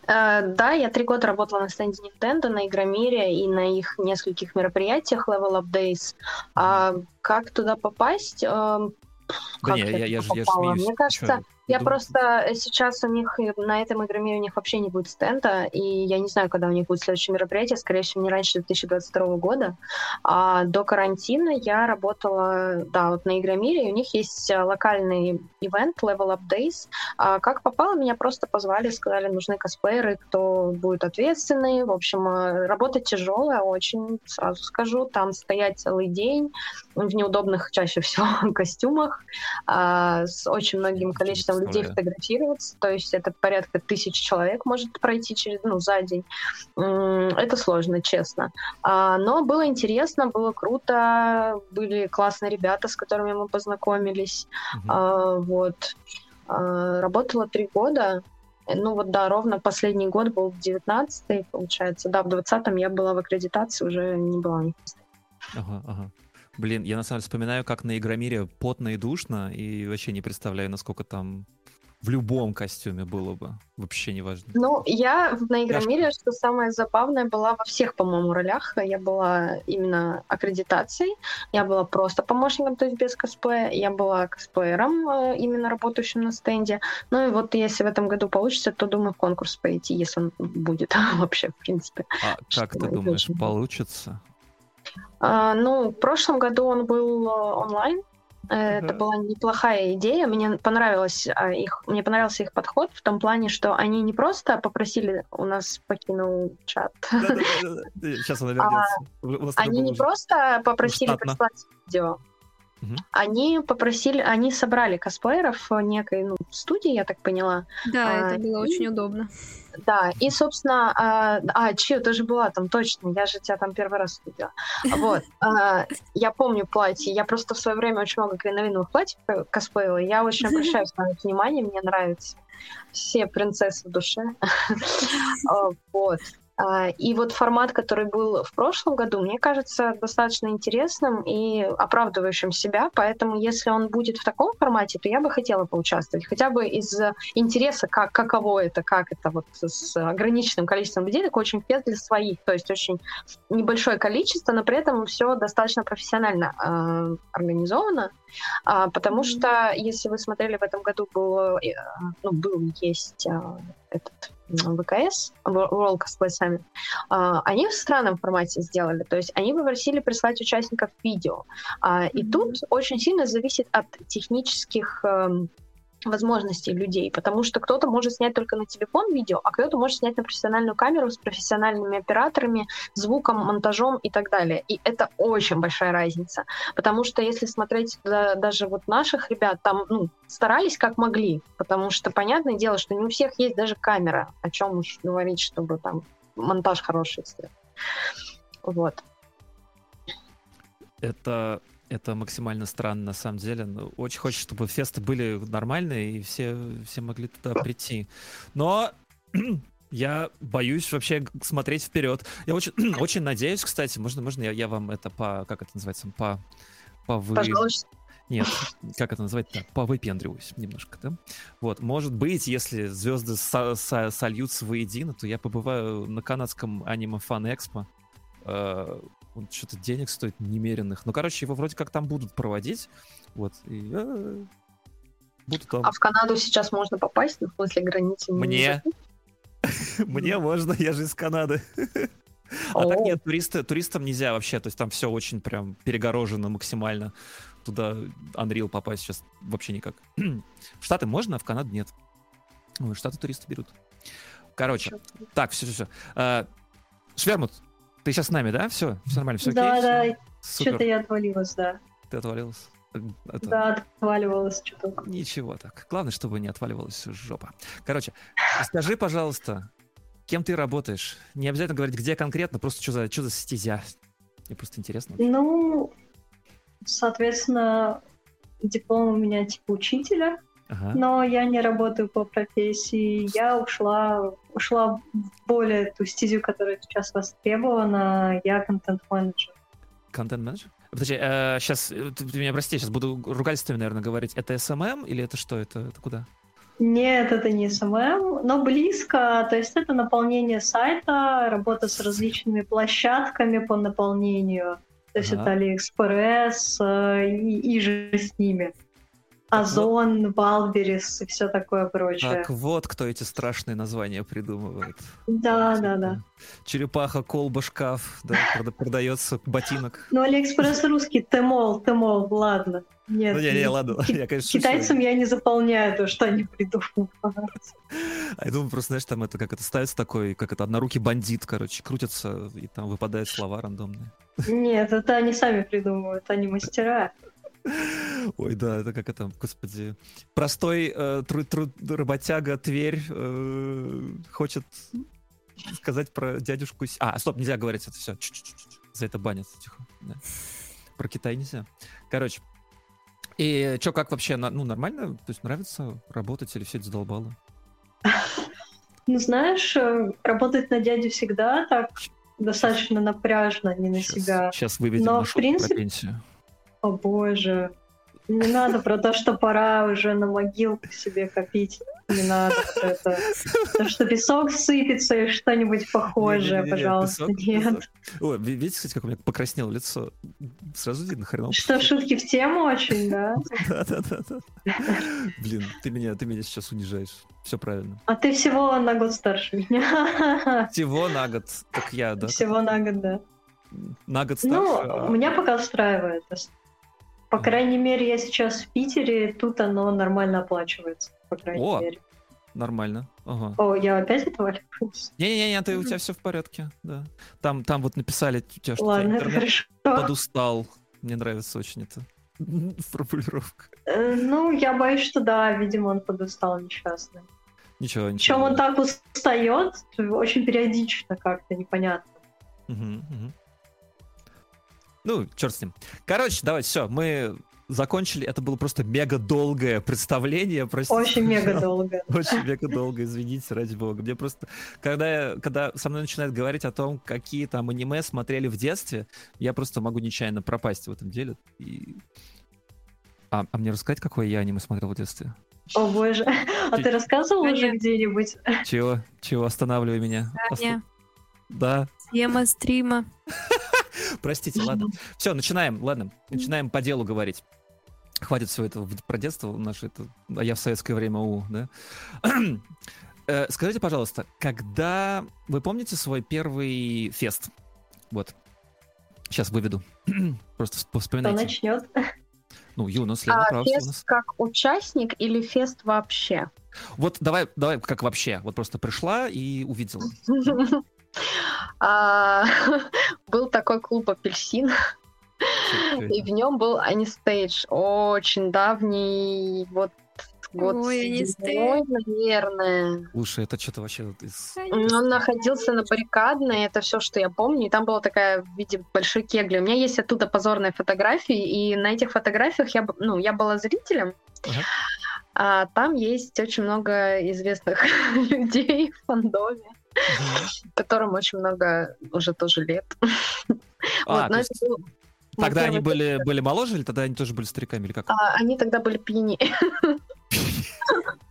Uh, да, я три года работала на стенде Nintendo, на Игромире и на их нескольких мероприятиях Level Up Days. А как туда попасть? Да как не, это я, я, же, я же смеюсь. Мне кажется, Чё, я думаю, просто сейчас у них на этом игромире у них вообще не будет стенда, и я не знаю, когда у них будет следующее мероприятие, скорее всего, не раньше 2022 года. А до карантина я работала, да, вот на игромире, и у них есть э, локальный ивент Level Up Days. А как попало, меня просто позвали, сказали, нужны косплееры, кто будет ответственный. В общем, э, работа тяжелая очень, сразу скажу. Там стоять целый день в неудобных чаще всего костюмах, а, с очень многим количеством людей представляю. фотографироваться. То есть это порядка тысячи человек может пройти через, ну, за день. Это сложно, честно. А, Но было интересно, было круто, были классные ребята, с которыми мы познакомились. А, Вот. А, Работала три года. Ну вот да, ровно последний год был 19-й, получается. Да, в 20-м я была в аккредитации, уже не была. Ага, ага. Блин, я на самом деле вспоминаю, как на Игромире потно и душно, и вообще не представляю, насколько там в любом костюме было бы. Вообще не важно. Ну, я на Игромире, что самое забавное, была во всех, по-моему, ролях. Я была именно аккредитацией, я была просто помощником, то есть без косплея, я была косплеером, э, именно работающим на стенде. Ну и вот если в этом году получится, то думаю в конкурс пойти, если он будет вообще, в принципе. А как ты думаешь, получится? А, ну, в прошлом году он был э, онлайн. Э, Это Ага. была неплохая идея. Мне понравилось а, их, мне понравился их подход в том плане, что они не просто попросили, у нас покинул чат, Сейчас она вернется. Они не просто попросили штатно. прислать видео, Мгм. они попросили, они собрали косплееров в некой ну, студии, я так поняла. Да, А, это было и- очень удобно. Да, и, собственно, а, а Чио, ты же была там, точно, я же тебя там первый раз видела. Вот, а, я помню платье, я просто в свое время очень много кринолиновых платьев ко- косплеила, я очень обращаюсь на это внимание, мне нравится. Все принцессы в душе. А, Вот. А, И вот формат, который был в прошлом году, мне кажется достаточно интересным и оправдывающим себя, поэтому если он будет в таком формате, то я бы хотела поучаствовать, хотя бы из интереса, как, каково это, как это вот с ограниченным количеством людей, такой очень фест для своих, то есть очень небольшое количество, но при этом все достаточно профессионально э, организовано, А, потому что если вы смотрели в этом году был, э, ну, был есть э, этот ВКС, Wo- World Cosplay Summit, а, они в странном формате сделали, то есть они попросили прислать участников видео, А, и тут очень сильно зависит от технических эм, возможностей людей, потому что кто-то может снять только на телефон видео, а кто-то может снять на профессиональную камеру с профессиональными операторами, звуком, монтажом и так далее. И это очень большая разница, потому что если смотреть да- даже вот наших ребят, там ну, старались как могли, потому что понятное дело, что не у всех есть даже камера, о чем уж говорить, чтобы там монтаж хороший сделать. Вот. Это, это максимально странно, на самом деле. Ну, Очень хочется, чтобы фесты были нормальные, и все, все могли туда прийти. Но я боюсь вообще смотреть вперед. Я очень, очень надеюсь, кстати, можно, можно я, я вам это по, как это называется, по, по вы... Пожалуйста. Нет, как это назвать так? Повыпендриваюсь немножко, да? Вот, может быть, если звезды со- со- сольются воедино, то я побываю на канадском аниме фан экспо. Он что-то денег стоит немеренных. Ну, короче, его вроде как там будут проводить. Вот. И э, буду там. А в Канаду сейчас можно попасть, ну, в смысле границы? не Мне? Мне можно, я же из Канады. А так нет, туристы, туристам нельзя вообще. То есть там все очень прям перегорожено максимально. Туда Unreal попасть сейчас вообще никак. В Штаты можно, а в Канаду нет. Штаты туристы берут. Короче, так, все, все, все. Швермут, ты сейчас с нами, да? Все, все нормально, все Да, окей? да, Всё? что-то я отвалилась, да. Ты отвалилась? Это- Да, отваливалась что-то. Ничего так. Главное, чтобы не отваливалась жопа. Короче, скажи, пожалуйста, кем ты работаешь? Не обязательно говорить, где конкретно, просто что за, что за стезя. Мне просто интересно. Ну, соответственно, диплом у меня типа учителя, Ага. но я не работаю по профессии. Я ушла, ушла в более ту стезю, которая сейчас востребована. Я контент-менеджер. Контент-менеджер? Подожди, сейчас, ты, ты меня прости, сейчас буду ругательствами, наверное, говорить. Это SMM или это что? Это, это куда? Нет, это не SMM, но близко. То есть это наполнение сайта, работа с различными площадками по наполнению. То есть Ага. это Алиэкспресс э, и, иже с ними. Ozon, Wildberries и все такое прочее. Так вот, кто эти страшные названия придумывает. Да, да, да. Черепаха, колба, шкаф, да, прода- продается ботинок. Ну, Алиэкспресс русский, Tmall, Tmall, ладно. Нет, Ну, не-не, ладно, ки- я, конечно, шучу. китайцам я не заполняю то, что они придумывают. А я думаю, просто, знаешь, там это как это ставится такой, как это однорукий бандит, короче, крутится, и там выпадают слова рандомные. Нет, это они сами придумывают, они мастера. Ой, да, это как это, господи. Простой э, тру- тру- работяга Тверь э, хочет сказать про дядюшку... А, стоп, нельзя говорить это все. За это банят. Тихо. да. Про Китай нельзя. Короче. И что, как вообще, ну, нормально? То есть нравится работать или все это задолбало? Ну, знаешь, э, работать на дядю всегда так достаточно напряжно, не на себя. Сейчас выведем Но, в принципе- про пенсию. О боже. Не надо про то, что пора уже на могилку себе копить. Не надо вот это. То, что песок сыпется и что-нибудь похожее, Не-не-не-не, пожалуйста, песок, нет. песок. Ой, ви- видите, кстати, как у меня покраснело лицо? Сразу видно, хреново. Что, шутки в тему очень, да? Да-да-да. Блин, ты меня, ты меня сейчас унижаешь. Все правильно. А ты всего на год старше меня. Всего на год, как я, да? Всего на год, да. На год старше. Ну, а- меня пока устраивает. По крайней мере, я сейчас в Питере, тут оно нормально оплачивается, по крайней О, мере. Нормально. Ага. О, я опять отваливаюсь? Не-не-не, ты, у тебя все в порядке, да. Там, там вот написали у тебя, что у тебя Ладно, хорошо. подустал. Мне нравится очень это формулировка. Э, Ну, я боюсь, что да, видимо, он подустал несчастный. Ничего, Причем ничего. он так устает, очень периодично как-то, непонятно. Мгм, мгм. Ну, черт с ним. Короче, давайте, все, мы закончили. Это было просто мега долгое представление. Простите, Очень мега долго. Очень мега долго, извините, ради бога. Мне просто, когда, я- когда со мной начинают говорить о том, какие там аниме смотрели в детстве, я просто могу нечаянно пропасть в этом деле. И... А, а мне рассказать, какое я аниме смотрел в детстве? О боже. А ты рассказывал уже Понятно. где-нибудь? Чего? Чего? Останавливай меня. Таня, Оста- Да, тема стрима. простите, ладно. Все, начинаем, ладно. Начинаем по делу говорить. Хватит все это про детство наше это. А я в советское время у, да? Э, Скажите, пожалуйста, когда вы помните свой первый фест? Вот. Сейчас выведу. Просто вс- Кто вспоминайте. начнет? Ну, Юнус, Лена, А, прав, фест Юнус. как участник или фест вообще? Вот давай, давай, как вообще. Вот просто пришла и увидела. А, Был такой клуб «Апельсин», и в нем был Анистейдж, очень давний, вот год Ой, седьмой, наверное. Слушай, это что-то вообще из... Он находился на баррикадной, это все, что я помню, и там была такая в виде большой кегли. У меня есть оттуда позорные фотографии, и на этих фотографиях я, ну, я была зрителем, Ага. А там есть очень много известных людей в фандоме, которым очень много уже тоже лет. А, Вот, то но есть это был мой Тогда они были, были моложе или тогда они тоже были стариками или как? А, они тогда были пьяни.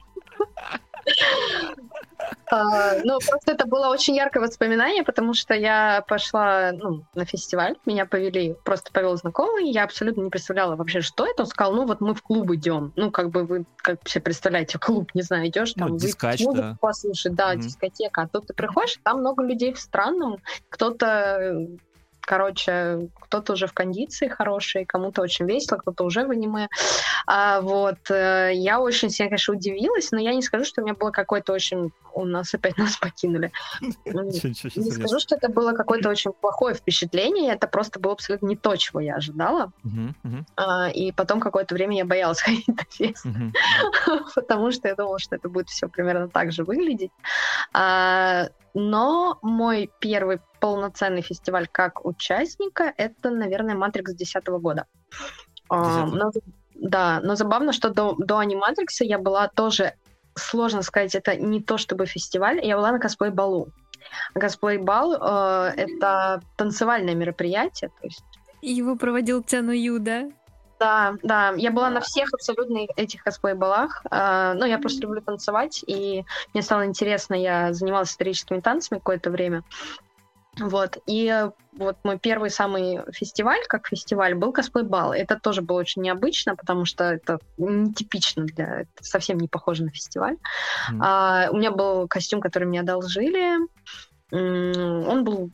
А, Ну, просто это было очень яркое воспоминание, потому что я пошла ну, на фестиваль, меня повели, просто повел знакомый, я абсолютно не представляла вообще, что это. Он сказал, ну вот мы в клуб идем. Ну, как бы вы как себе представляете, клуб, не знаю, идешь Ну, там, выпить дискач, музыку да. послушать, да, Мгм. дискотека. А тут ты приходишь, там много людей в странном, кто-то короче, кто-то уже в кондиции хорошей, кому-то очень весело, кто-то уже в аниме. А, вот, э, я очень сильно, конечно, удивилась, но я не скажу, что у меня было какое-то очень... У нас опять нас покинули. Щас Не скажу, что это было какое-то очень плохое впечатление, это просто было абсолютно не то, чего я ожидала. А, И потом какое-то время я боялась ходить на фест, потому что я думала, что это будет все примерно так же выглядеть. А, Но мой первый полноценный фестиваль как участника это, наверное, Матрикс 2010 года. А, 10-го. но- да, но забавно, что до, до Аниматрикса я была тоже, сложно сказать, это не то чтобы фестиваль, я была на косплей-балу. Косплей-бал э, это танцевальное мероприятие, то есть Его проводил Тяну Ю, да? да, да, я была на всех абсолютно этих косплей-балах. А, Ну, я просто люблю танцевать, и мне стало интересно, я занималась историческими танцами какое-то время. Вот, и вот мой первый самый фестиваль, как фестиваль, был косплей-бал. Это тоже было очень необычно, потому что это нетипично для... Это совсем не похоже на фестиваль. Mm. А, у меня был костюм, который мне одолжили. Он был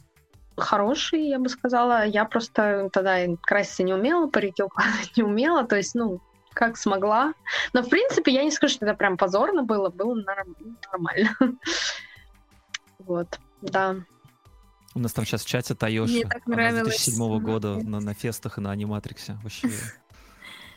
хороший, я бы сказала. Я просто тогда краситься не умела, парики укладывать не умела. То есть, ну, как смогла. Но, в принципе, я не скажу, что это прям позорно было. Было нормально. Вот, да. У нас там сейчас в чате Тайоши. Мне так нравилось. 2007 года на, на фестах и на аниматриксе. Вообще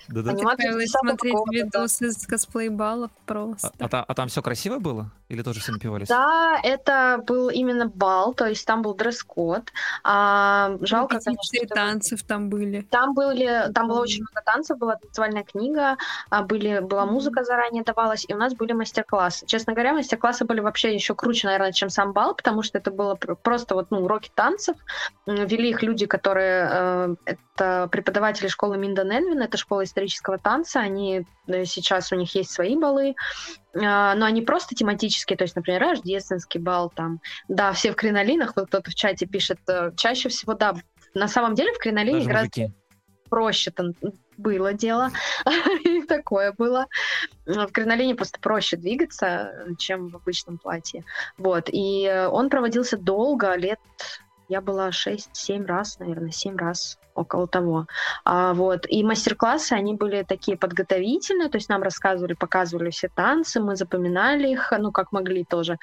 да, да. Мне нравилось смотреть видосы с косплей-баллов просто. А, а, а там все красиво было? Или тоже все напивались? Да, это был именно бал, то есть там был дресс-код. А, жалко, конечно, что... танцев там были. Там были, там было очень много танцев, была танцевальная книга, а, были, была музыка заранее давалась, и у нас были мастер-классы. Честно говоря, мастер-классы были вообще еще круче, наверное, чем сам бал, потому что это было просто вот, ну, уроки танцев. Вели их люди, которые... Э, это преподаватели школы Минда Ненвин, это школа исторического танца, они э, сейчас у них есть свои балы, а, но они просто тематические, то есть, например, рождественский бал, там, да, все в кринолинах, вот кто-то в чате пишет, э, чаще всего, да, на самом деле в кринолине Даже гораздо мужики. проще там было дело, и такое было. В кринолине просто проще двигаться, чем в обычном платье. Вот, и он проводился долго, лет я была 6-7 раз, наверное, 7 раз около того. А, вот. И мастер-классы, они были такие подготовительные, то есть нам рассказывали, показывали все танцы, мы запоминали их, ну, как могли тоже.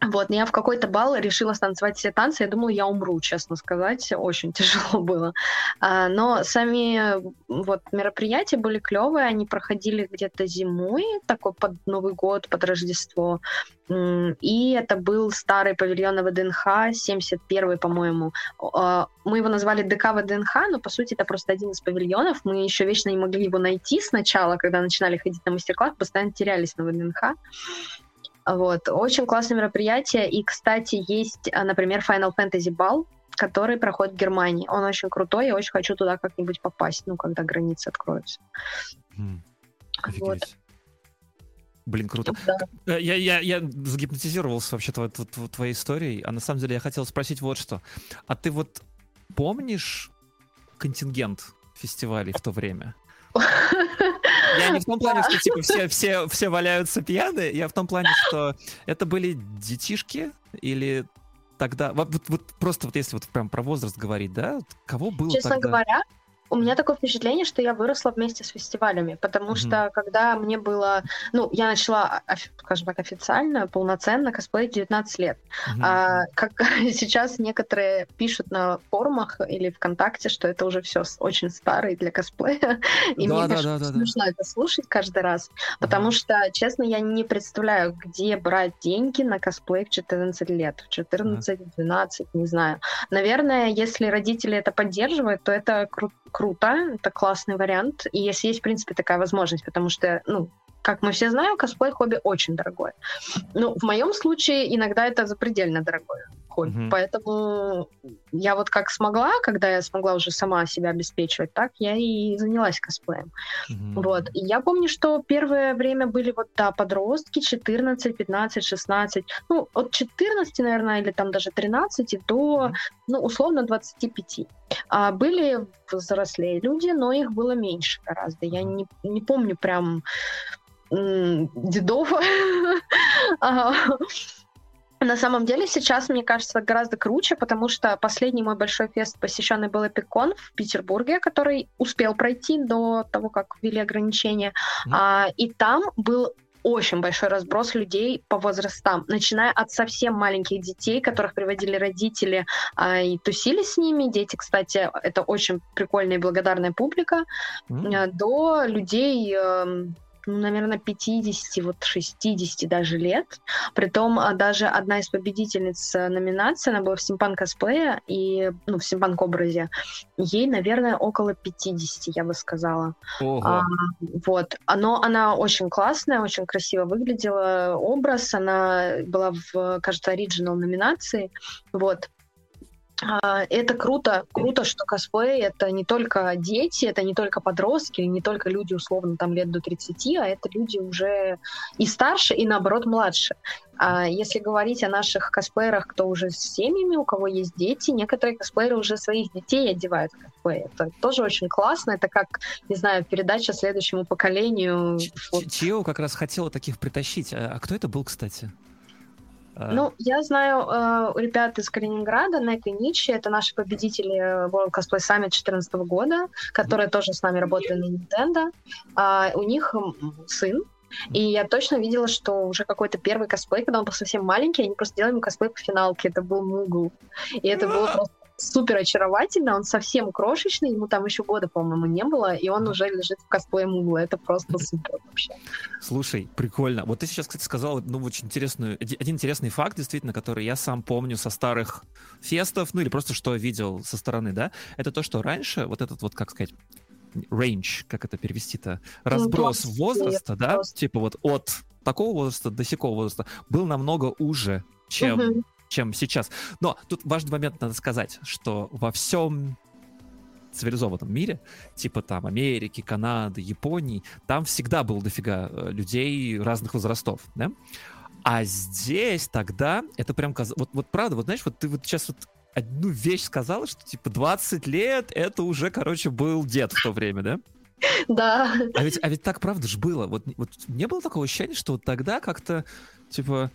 Вот, я в какой-то бал решила станцевать все танцы. Я думала, я умру, честно сказать. Очень тяжело было. А, но сами вот мероприятия были клевые. Они проходили где-то зимой, такой под Новый год, под Рождество. И это был старый павильон ВДНХ, 71-й, по-моему. А, мы его назвали ДК ВДНХ, но, по сути, это просто один из павильонов. Мы еще вечно не могли его найти сначала, когда начинали ходить на мастер-класс, постоянно терялись на ВДНХ. Вот. Очень классное мероприятие. И, кстати, есть, а, например, Final Fantasy Ball, который проходит в Германии. Он очень крутой, я очень хочу туда как-нибудь попасть, ну, когда границы откроются. Mm. Вот. Блин, круто. Да. Э, я, я, я загипнотизировался вообще твоей, твоей историей, а на самом деле я хотел спросить вот что. А ты вот помнишь контингент фестивалей в то время? Я не в том плане, что типа все, все, все валяются пьяные, я в том плане, что это были детишки или тогда... Вот, вот, вот просто вот если вот прям про возраст говорить, да, кого было Честно тогда? говоря, у меня такое впечатление, что я выросла вместе с фестивалями, потому mm-hmm. что когда мне было, ну, я начала, скажем так, официально, полноценно косплеить 19 лет. Mm-hmm. А, как сейчас некоторые пишут на форумах или ВКонтакте, что это уже все очень старый для косплея, и да, мне да, кажется, да, да, смешно да. это слушать каждый раз, потому mm-hmm. что, честно, я не представляю, где брать деньги на косплей в 14 лет, в 14, 12, не знаю. Наверное, если родители это поддерживают, то это круто круто, это классный вариант, и если есть, в принципе, такая возможность, потому что, ну, как мы все знаем, косплей хобби очень дорогое. Ну, в моем случае иногда это запредельно дорогое хобби. Mm-hmm. Поэтому я вот как смогла, когда я смогла уже сама себя обеспечивать, так я и занялась косплеем. Mm-hmm. Вот. И я помню, что первое время были вот, да, подростки, 14, 15, 16, ну, от 14, наверное, или там даже 13 до, mm-hmm. ну, условно, 25. А были взрослые люди, но их было меньше гораздо. Я не, не помню прям дедов. На самом деле сейчас, мне кажется, гораздо круче, потому что последний мой большой фест, посещенный был Эпикон в Петербурге, который успел пройти до того, как ввели ограничения. Mm-hmm. А, и там был очень большой разброс людей по возрастам, начиная от совсем маленьких детей, которых приводили родители а, и тусили с ними. Дети, кстати, это очень прикольная и благодарная публика, mm-hmm. до людей... Э, ну, наверное, 50, вот 60 даже лет. Притом а, даже одна из победительниц э, номинации, она была в стимпанк косплея и, ну, в стимпанк образе. Ей, наверное, около 50, я бы сказала. А, вот. Но она очень классная, очень красиво выглядела. Образ, она была в, кажется, оригинал номинации. Вот. А, это круто, круто, что косплей это не только дети, это не только подростки, не только люди условно там лет до 30, а это люди уже и старше, и наоборот младше. А если говорить о наших косплеерах, кто уже с семьями, у кого есть дети, некоторые косплееры уже своих детей одевают в косплей. Это тоже очень классно. Это как, не знаю, передача следующему поколению. Чио как раз хотела таких притащить. А, а кто это был, кстати? А. Ну, я знаю э, ребят из Калининграда, Нек и Ничи, это наши победители World Cosplay Summit 2014 года, которые mm-hmm. тоже с нами работали на Nintendo. Э, у них сын, и я точно видела, что уже какой-то первый косплей, когда он был совсем маленький, они просто делали ему косплей по финалке, это был Мугл. И это было просто супер очаровательно, он совсем крошечный, ему там еще года, по-моему, не было, и он уже лежит в косплее Мугла. Это просто супер вообще. Слушай, прикольно. Вот ты сейчас, кстати, сказал ну, очень интересную, один интересный факт, действительно, который я сам помню со старых фестов, ну или просто что видел со стороны, да, это то, что раньше вот этот вот, как сказать, range, как это перевести-то, ну, разброс возраста, да, типа вот от такого возраста до сякого возраста был намного уже, чем угу чем сейчас. Но тут важный момент надо сказать, что во всем цивилизованном мире, типа там Америки, Канады, Японии, там всегда было дофига э, людей разных возрастов, да? А здесь тогда это прям вот, вот правда, вот знаешь, вот ты вот сейчас вот одну вещь сказала, что типа 20 лет это уже, короче, был дед в то время, да? Да. А ведь, а ведь так правда же было. Вот, вот не было такого ощущения, что вот тогда как-то, типа,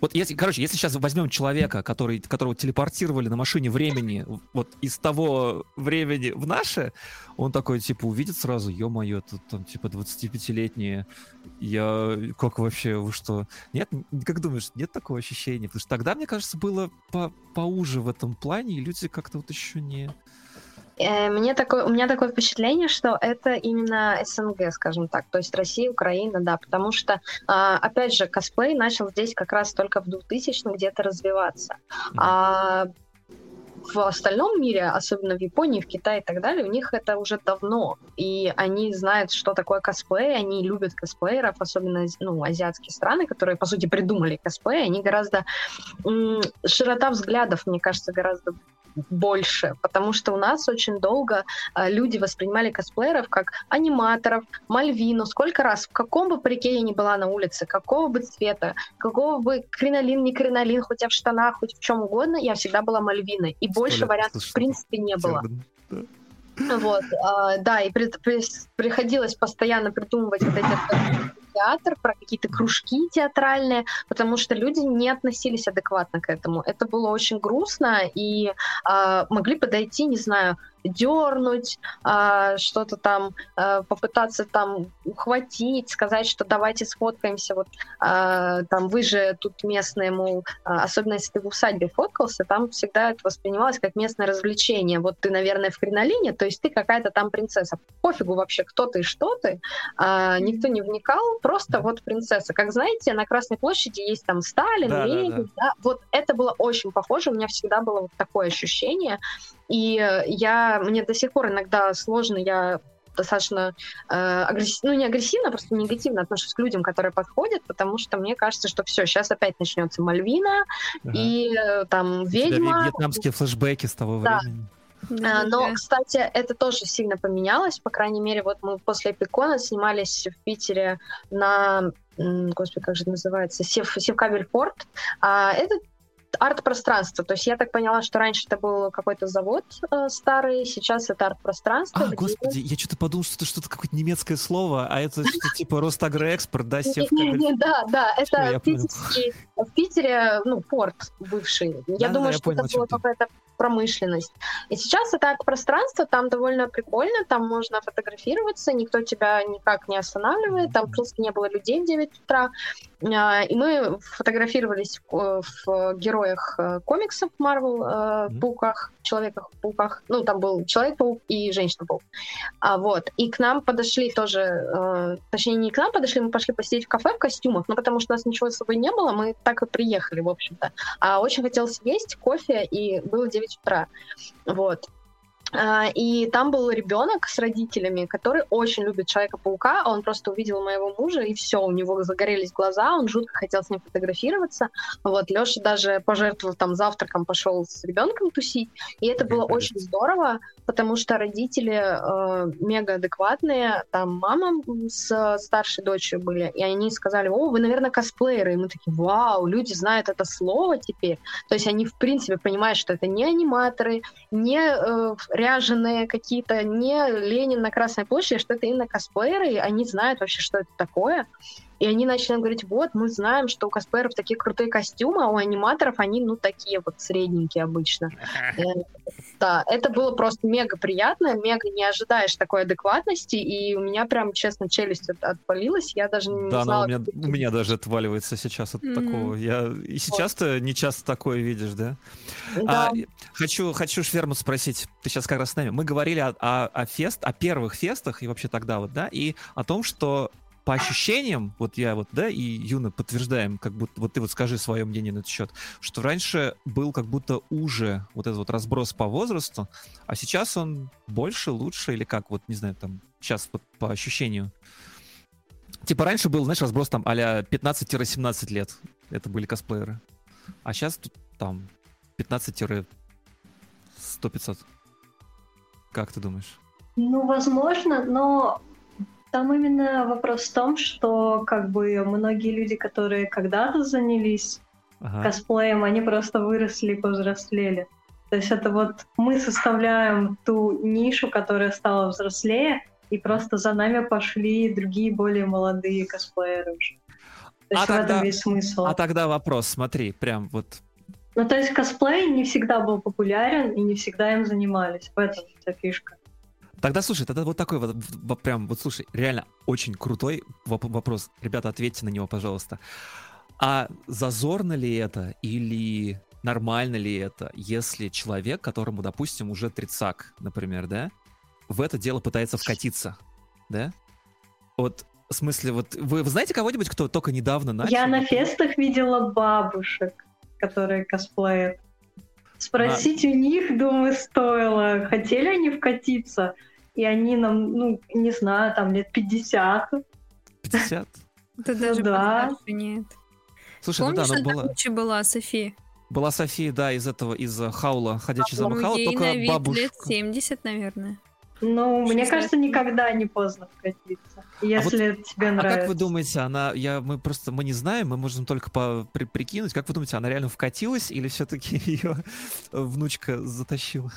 вот если, короче, если сейчас возьмем человека, который, которого телепортировали на машине времени, вот из того времени в наше, он такой, типа, увидит сразу, ё-моё, тут там, типа, 25-летние, я, как вообще, вы что? Нет, как думаешь, нет такого ощущения? Потому что тогда, мне кажется, было по поуже в этом плане, и люди как-то вот еще не... Э, мне такое, у меня такое впечатление, что это именно СНГ, скажем так, то есть Россия, Украина, да, потому что, а, опять же, косплей начал здесь как раз только в 2000 где-то развиваться. А в остальном мире, особенно в Японии, в Китае и так далее, у них это уже давно. И они знают, что такое косплей, они любят косплееров, особенно ну, азиатские страны, которые, по сути, придумали косплей, они гораздо... Широта взглядов, мне кажется, гораздо больше, потому что у нас очень долго э, люди воспринимали косплееров как аниматоров, Мальвину. Сколько раз, в каком бы парике я ни была на улице, какого бы цвета, какого бы кринолин, не кринолин, хоть я в штанах, хоть в чем угодно, я всегда была Мальвиной. И больше вариантов в принципе не было. Вот, э, да, и при, при, приходилось постоянно придумывать вот эти театр, про какие-то кружки театральные, потому что люди не относились адекватно к этому. Это было очень грустно, и э, могли подойти, не знаю, дернуть, э, что-то там, э, попытаться там ухватить, сказать, что давайте сфоткаемся, вот э, там вы же тут местные, мол, особенно если ты в усадьбе фоткался, там всегда это воспринималось как местное развлечение. Вот ты, наверное, в кринолине, то есть ты какая-то там принцесса. Пофигу вообще, кто ты и что ты. Э, никто не вникал, просто вот принцесса. Как знаете, на Красной площади есть там Сталин, да, Ленин, да, да. Да? вот это было очень похоже, у меня всегда было вот такое ощущение, и я, мне до сих пор иногда сложно, я достаточно э, агрессивно, ну не агрессивно, просто негативно отношусь к людям, которые подходят, потому что мне кажется, что все, сейчас опять начнется Мальвина ага. и э, там ведьма. Вьетнамские флешбеки с того да. времени. Да, Но, кстати, это тоже сильно поменялось. По крайней мере, вот мы после Эпикона снимались в Питере на господи, как же это называется, Сев, Севкабель порт. А, это арт-пространство. То есть я так поняла, что раньше это был какой-то завод э, старый, сейчас это арт-пространство. А, где... господи, я что-то подумал, что это что-то какое-то немецкое слово, а это что-то типа Росагроэкспорт, да, Да, да, это в Питере, ну, порт бывший. Я думаю, что это была какая-то промышленность. И сейчас это арт-пространство, там довольно прикольно, там можно фотографироваться, никто тебя никак не останавливает, там просто не было людей в 9 утра. А, и мы фотографировались в, в героях э, комиксов Marvel, mm-hmm. пауках, человеках-пауках. Ну, там был Человек-паук и Женщина-паук. А, вот. И к нам подошли тоже, э, точнее, не к нам подошли, мы пошли посидеть в кафе в костюмах, но потому что у нас ничего с собой не было, мы так и приехали, в общем-то. А очень хотелось есть кофе, и было 9 утра. Вот. А, и там был ребенок с родителями, который очень любит Человека-паука. Он просто увидел моего мужа, и все, у него загорелись глаза, он жутко хотел с ним фотографироваться. Вот, Леша даже пожертвовал там завтраком, пошел с ребенком тусить. И это было очень здорово, потому что родители э, мега адекватные. Там мама с старшей дочерью были, и они сказали, о, вы, наверное, косплееры. И мы такие, вау, люди знают это слово теперь. То есть они, в принципе, понимают, что это не аниматоры, не э, ряженые какие-то, не Ленин на Красной площади, что это именно косплееры, они знают вообще, что это такое. И они начали говорить, вот, мы знаем, что у косплееров такие крутые костюмы, а у аниматоров они, ну, такие вот средненькие обычно. Э, да, это было просто мега приятно, мега не ожидаешь такой адекватности, и у меня прям, честно, челюсть от, отпалилась, я даже не да, знала... Да, у меня, у меня даже отваливается сейчас от mm-hmm. такого. Я и сейчас-то не часто такое видишь, да? Да. А, хочу, хочу Швермут спросить, ты сейчас как раз с нами. Мы говорили о, о, о фест, о первых фестах и вообще тогда вот, да, и о том, что по ощущениям, вот я вот, да, и Юна подтверждаем, как будто, вот ты вот скажи свое мнение на этот счет, что раньше был как будто уже вот этот вот разброс по возрасту, а сейчас он больше, лучше или как, вот, не знаю, там, сейчас вот по ощущению. Типа раньше был, знаешь, разброс там а-ля 15-17 лет, это были косплееры, а сейчас тут там 15-100-500. Как ты думаешь? Ну, возможно, но там именно вопрос в том, что как бы многие люди, которые когда-то занялись ага. косплеем, они просто выросли и повзрослели. То есть это вот мы составляем ту нишу, которая стала взрослее, и просто за нами пошли другие более молодые косплееры уже. То есть а в тогда, этом весь смысл. А тогда вопрос, смотри, прям вот. Ну, то есть косплей не всегда был популярен, и не всегда им занимались. В этом вся фишка. Тогда, слушай, тогда вот такой вот, прям, вот слушай, реально очень крутой вопрос. Ребята, ответьте на него, пожалуйста. А зазорно ли это или нормально ли это, если человек, которому, допустим, уже тридцак, например, да, в это дело пытается вкатиться, да? Вот в смысле, вот вы, вы знаете кого-нибудь, кто только недавно начал? Я на фестах видела бабушек, которые косплеят. Спросить а... у них, думаю, стоило. Хотели они вкатиться? И они нам, ну, не знаю, там лет 50. 50? Это даже да. нет. Слушай, Помнишь, ну да, она была... была София? Была София, да, из этого, из Хаула, ходячий замок Хаула, только на вид бабушка. лет 70, наверное. Ну, 60. мне кажется, никогда не поздно вкатиться, если а вот, тебе нравится. А как вы думаете, она, я, мы просто, мы не знаем, мы можем только по, при, прикинуть, как вы думаете, она реально вкатилась или все-таки ее внучка затащила?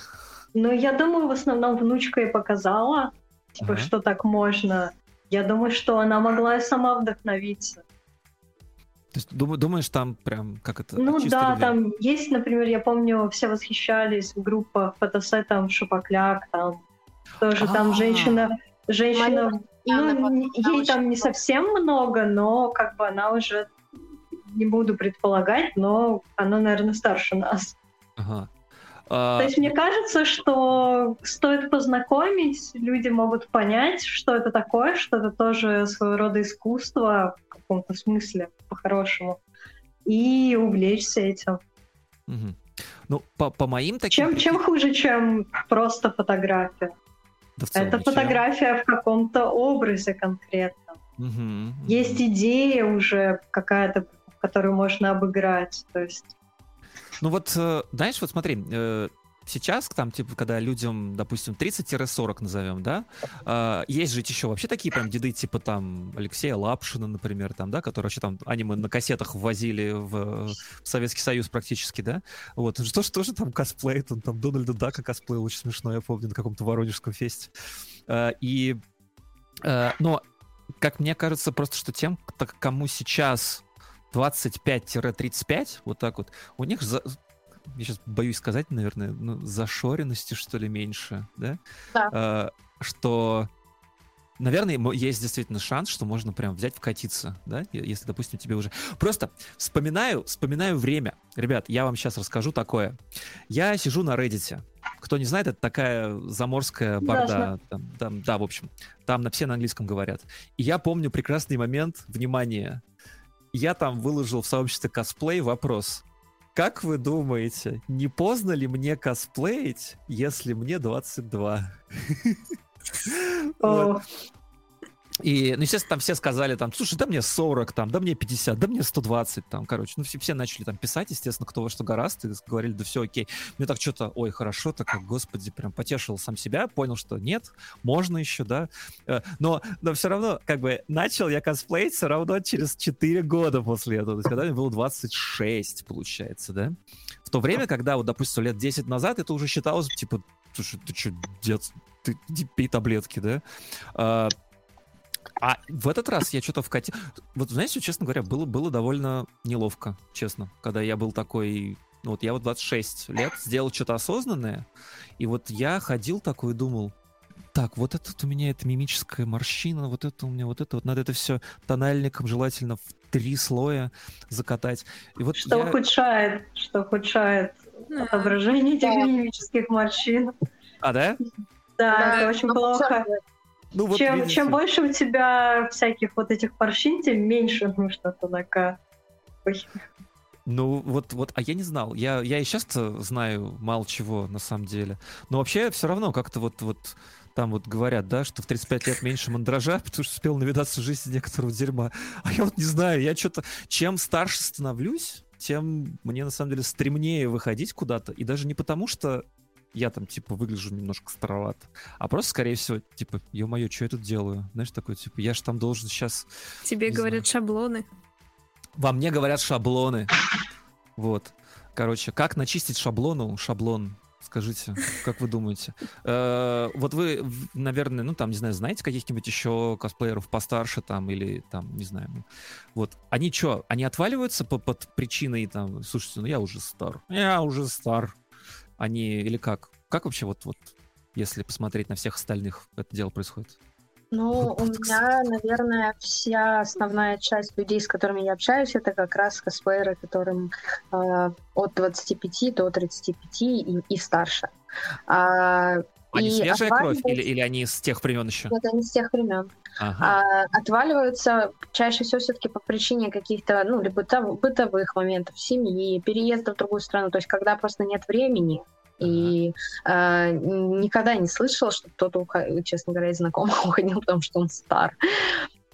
Ну, я думаю, в основном внучка и показала, типа, ага. что так можно. Я думаю, что она могла и сама вдохновиться. То есть думаешь, там прям как это? Ну да, любви? там есть, например, я помню, все восхищались в группах фотосетом Шупакляк, там тоже А-а-а. там женщина, женщина, ну, ей там не совсем много, но как бы она уже, не буду предполагать, но она, наверное, старше нас. Ага. То есть мне кажется, что стоит познакомить, люди могут понять, что это такое, что это тоже своего рода искусство в каком-то смысле, по-хорошему, и увлечься этим. Угу. Ну, по, по моим таким... Чем, чем хуже, чем просто фотография? Да это ничего. фотография в каком-то образе конкретном. Угу, угу. Есть идея уже какая-то, которую можно обыграть. То есть ну вот, э, знаешь, вот смотри, э, сейчас, там, типа, когда людям, допустим, 30-40 назовем, да, э, есть же еще вообще такие прям деды, типа там Алексея Лапшина, например, там, да, которые вообще там аниме на кассетах ввозили в, в Советский Союз практически, да, вот, что же тоже там косплей, там, там Дональда Дака косплей, очень смешно, я помню, на каком-то Воронежском фесте. И, но, как мне кажется, просто что тем, кому сейчас 25-35, вот так вот, у них за, я сейчас боюсь сказать, наверное, ну, зашоренности, что ли, меньше, да? Да. А, что, наверное, есть действительно шанс, что можно прям взять, вкатиться, да? Если, допустим, тебе уже... Просто вспоминаю, вспоминаю время. Ребят, я вам сейчас расскажу такое. Я сижу на Reddit. Кто не знает, это такая заморская борда. Там, там, да, в общем, там на все на английском говорят. И я помню прекрасный момент, внимание, я там выложил в сообществе косплей вопрос. как вы думаете, не поздно ли мне косплеить, если мне 22? И, ну, естественно, там все сказали, там, слушай, да мне 40, там, да мне 50, да мне 120, там, короче. Ну, все, все начали там писать, естественно, кто во что гораст, и говорили, да все окей. Мне так что-то, ой, хорошо, так господи, прям потешил сам себя, понял, что нет, можно еще, да. Э, но, но все равно, как бы, начал я косплеить все равно через 4 года после этого, то есть, когда мне было 26, получается, да. В то время, когда, вот, допустим, лет 10 назад, это уже считалось, типа, слушай, ты что, дед, ты пей таблетки, да? А, в этот раз я что-то вкатил... Вот, знаете, честно говоря, было, было довольно неловко, честно, когда я был такой... Ну, вот я вот 26 лет сделал что-то осознанное, и вот я ходил такой и думал, так, вот это у меня это мимическая морщина, вот это у меня, вот это вот, надо это все тональником желательно в три слоя закатать. И вот что я... ухудшает, что ухудшает отображение этих мимических морщин. А, да? Да, да это очень плохо. Ну, вот чем, чем больше у тебя всяких вот этих морщин, тем меньше ну что-то такое. Ну, вот, вот, а я не знал. Я, я и сейчас знаю мало чего, на самом деле. Но вообще все равно как-то вот, вот там вот говорят, да, что в 35 лет меньше мандража, потому что успел навидаться в жизни некоторого дерьма. А я вот не знаю, я что-то... Чем старше становлюсь, тем мне на самом деле стремнее выходить куда-то. И даже не потому, что я там, типа, выгляжу немножко старовато. А просто, скорее всего, типа, ё-моё, что я тут делаю? Знаешь, такой, типа, я же там должен сейчас... Тебе говорят знаю. шаблоны. Во мне говорят шаблоны. Вот. Короче, как начистить шаблону? Шаблон. Скажите, как вы думаете? Э, вот вы, наверное, ну там, не знаю, знаете каких-нибудь еще косплееров постарше там или там, не знаю. Вот. Они что, они отваливаются по, под причиной там, слушайте, ну я уже стар. Я уже стар они или как? Как вообще вот, вот если посмотреть на всех остальных, это дело происходит? Ну, у меня, наверное, вся основная часть людей, с которыми я общаюсь, это как раз косплееры, которым э, от 25 до 35 и, и старше. А, они и свежая кровь или, или они с тех времен еще? Нет, они с тех времен. Ага. А, отваливаются чаще всего все-таки по причине каких-то, ну, либо бытовых моментов, семьи, переезда в другую страну, то есть когда просто нет времени, и э, никогда не слышала, что кто-то, честно говоря, из знакомых уходил, потому что он стар.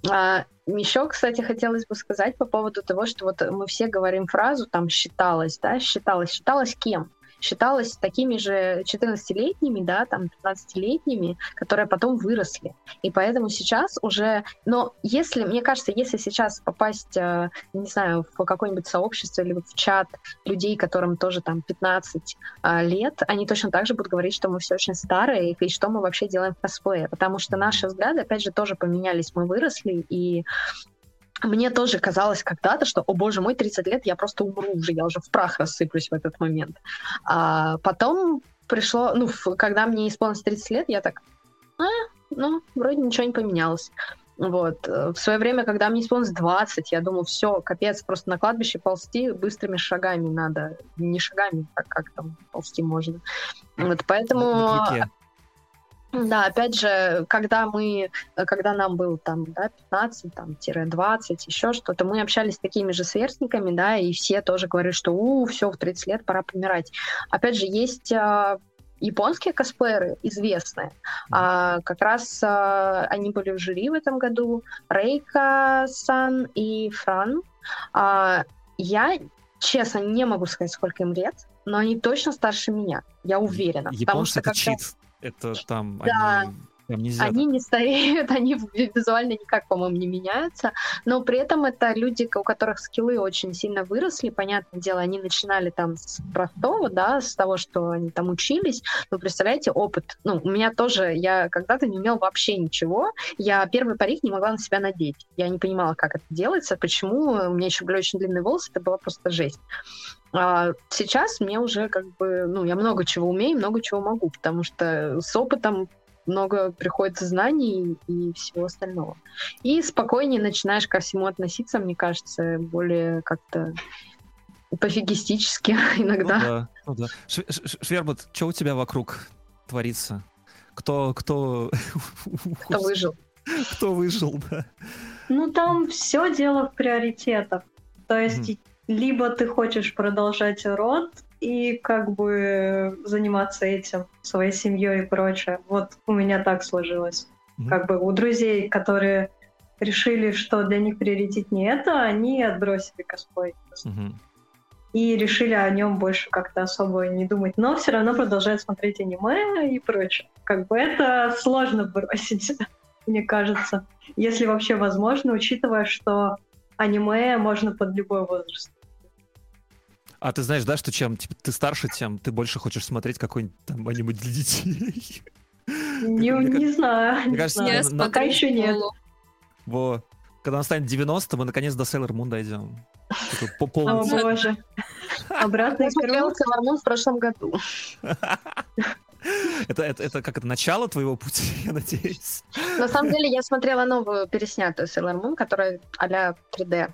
А, еще, кстати, хотелось бы сказать по поводу того, что вот мы все говорим фразу там считалось, да, считалось, считалось кем? Считалось такими же 14-летними, да, там 15-летними, которые потом выросли. И поэтому сейчас уже... Но если, мне кажется, если сейчас попасть, э, не знаю, в какое-нибудь сообщество или в чат людей, которым тоже там 15 э, лет, они точно так же будут говорить, что мы все очень старые, и что мы вообще делаем в косплее. Потому что наши взгляды, опять же, тоже поменялись. Мы выросли, и мне тоже казалось когда-то, что, о боже мой, 30 лет, я просто умру уже, я уже в прах рассыплюсь в этот момент. А потом пришло, ну, когда мне исполнилось 30 лет, я так, а, ну, вроде ничего не поменялось. Вот. В свое время, когда мне исполнилось 20, я думаю, все, капец, просто на кладбище ползти быстрыми шагами надо. Не шагами, как, как там ползти можно. Вот, поэтому... Да, опять же, когда мы, когда нам было там, да, 15, там, 20, еще что-то, мы общались с такими же сверстниками, да, и все тоже говорили, что, у, все, в 30 лет пора помирать. Опять же, есть а, японские косплееры известные. А, как раз а, они были в жюри в этом году. Рейка Сан и Фран. А, я, честно, не могу сказать, сколько им лет, но они точно старше меня. Я уверена. Японцы это чит это там да. они там нельзя. Они не стареют, они визуально никак, по-моему, не меняются, но при этом это люди, у которых скиллы очень сильно выросли, понятное дело, они начинали там с простого, да, с того, что они там учились, но представляете, опыт, ну, у меня тоже, я когда-то не умел вообще ничего, я первый парик не могла на себя надеть, я не понимала, как это делается, почему, у меня еще были очень длинные волосы, это была просто жесть. А сейчас мне уже как бы, ну, я много чего умею, много чего могу, потому что с опытом много приходит знаний и всего остального. И спокойнее начинаешь ко всему относиться, мне кажется, более как-то пофигистически иногда. Ну да, ну да. Швербут, что у тебя вокруг творится? Кто, кто... Кто выжил? Кто выжил, да. Ну, там все дело в приоритетах. То есть mm либо ты хочешь продолжать род и как бы заниматься этим, своей семьей и прочее. Вот у меня так сложилось. Mm-hmm. Как бы у друзей, которые решили, что для них приоритет не это, они отбросили косплей. Mm-hmm. И решили о нем больше как-то особо не думать, но все равно продолжают смотреть аниме и прочее. Как бы это сложно бросить, мне кажется, если вообще возможно, учитывая, что аниме можно под любой возраст. А ты знаешь, да, что чем типа, ты старше, тем ты больше хочешь смотреть какой-нибудь там аниме для детей? Не, не знаю. Мне кажется, я на, пока еще нет. Во. Когда он станет 90, мы наконец до Sailor Moon дойдем. О боже. Обратно смотрела Sailor Moon в прошлом году. Это, это, это как это начало твоего пути, я надеюсь. На самом деле я смотрела новую переснятую Sailor Moon, которая а-ля 3D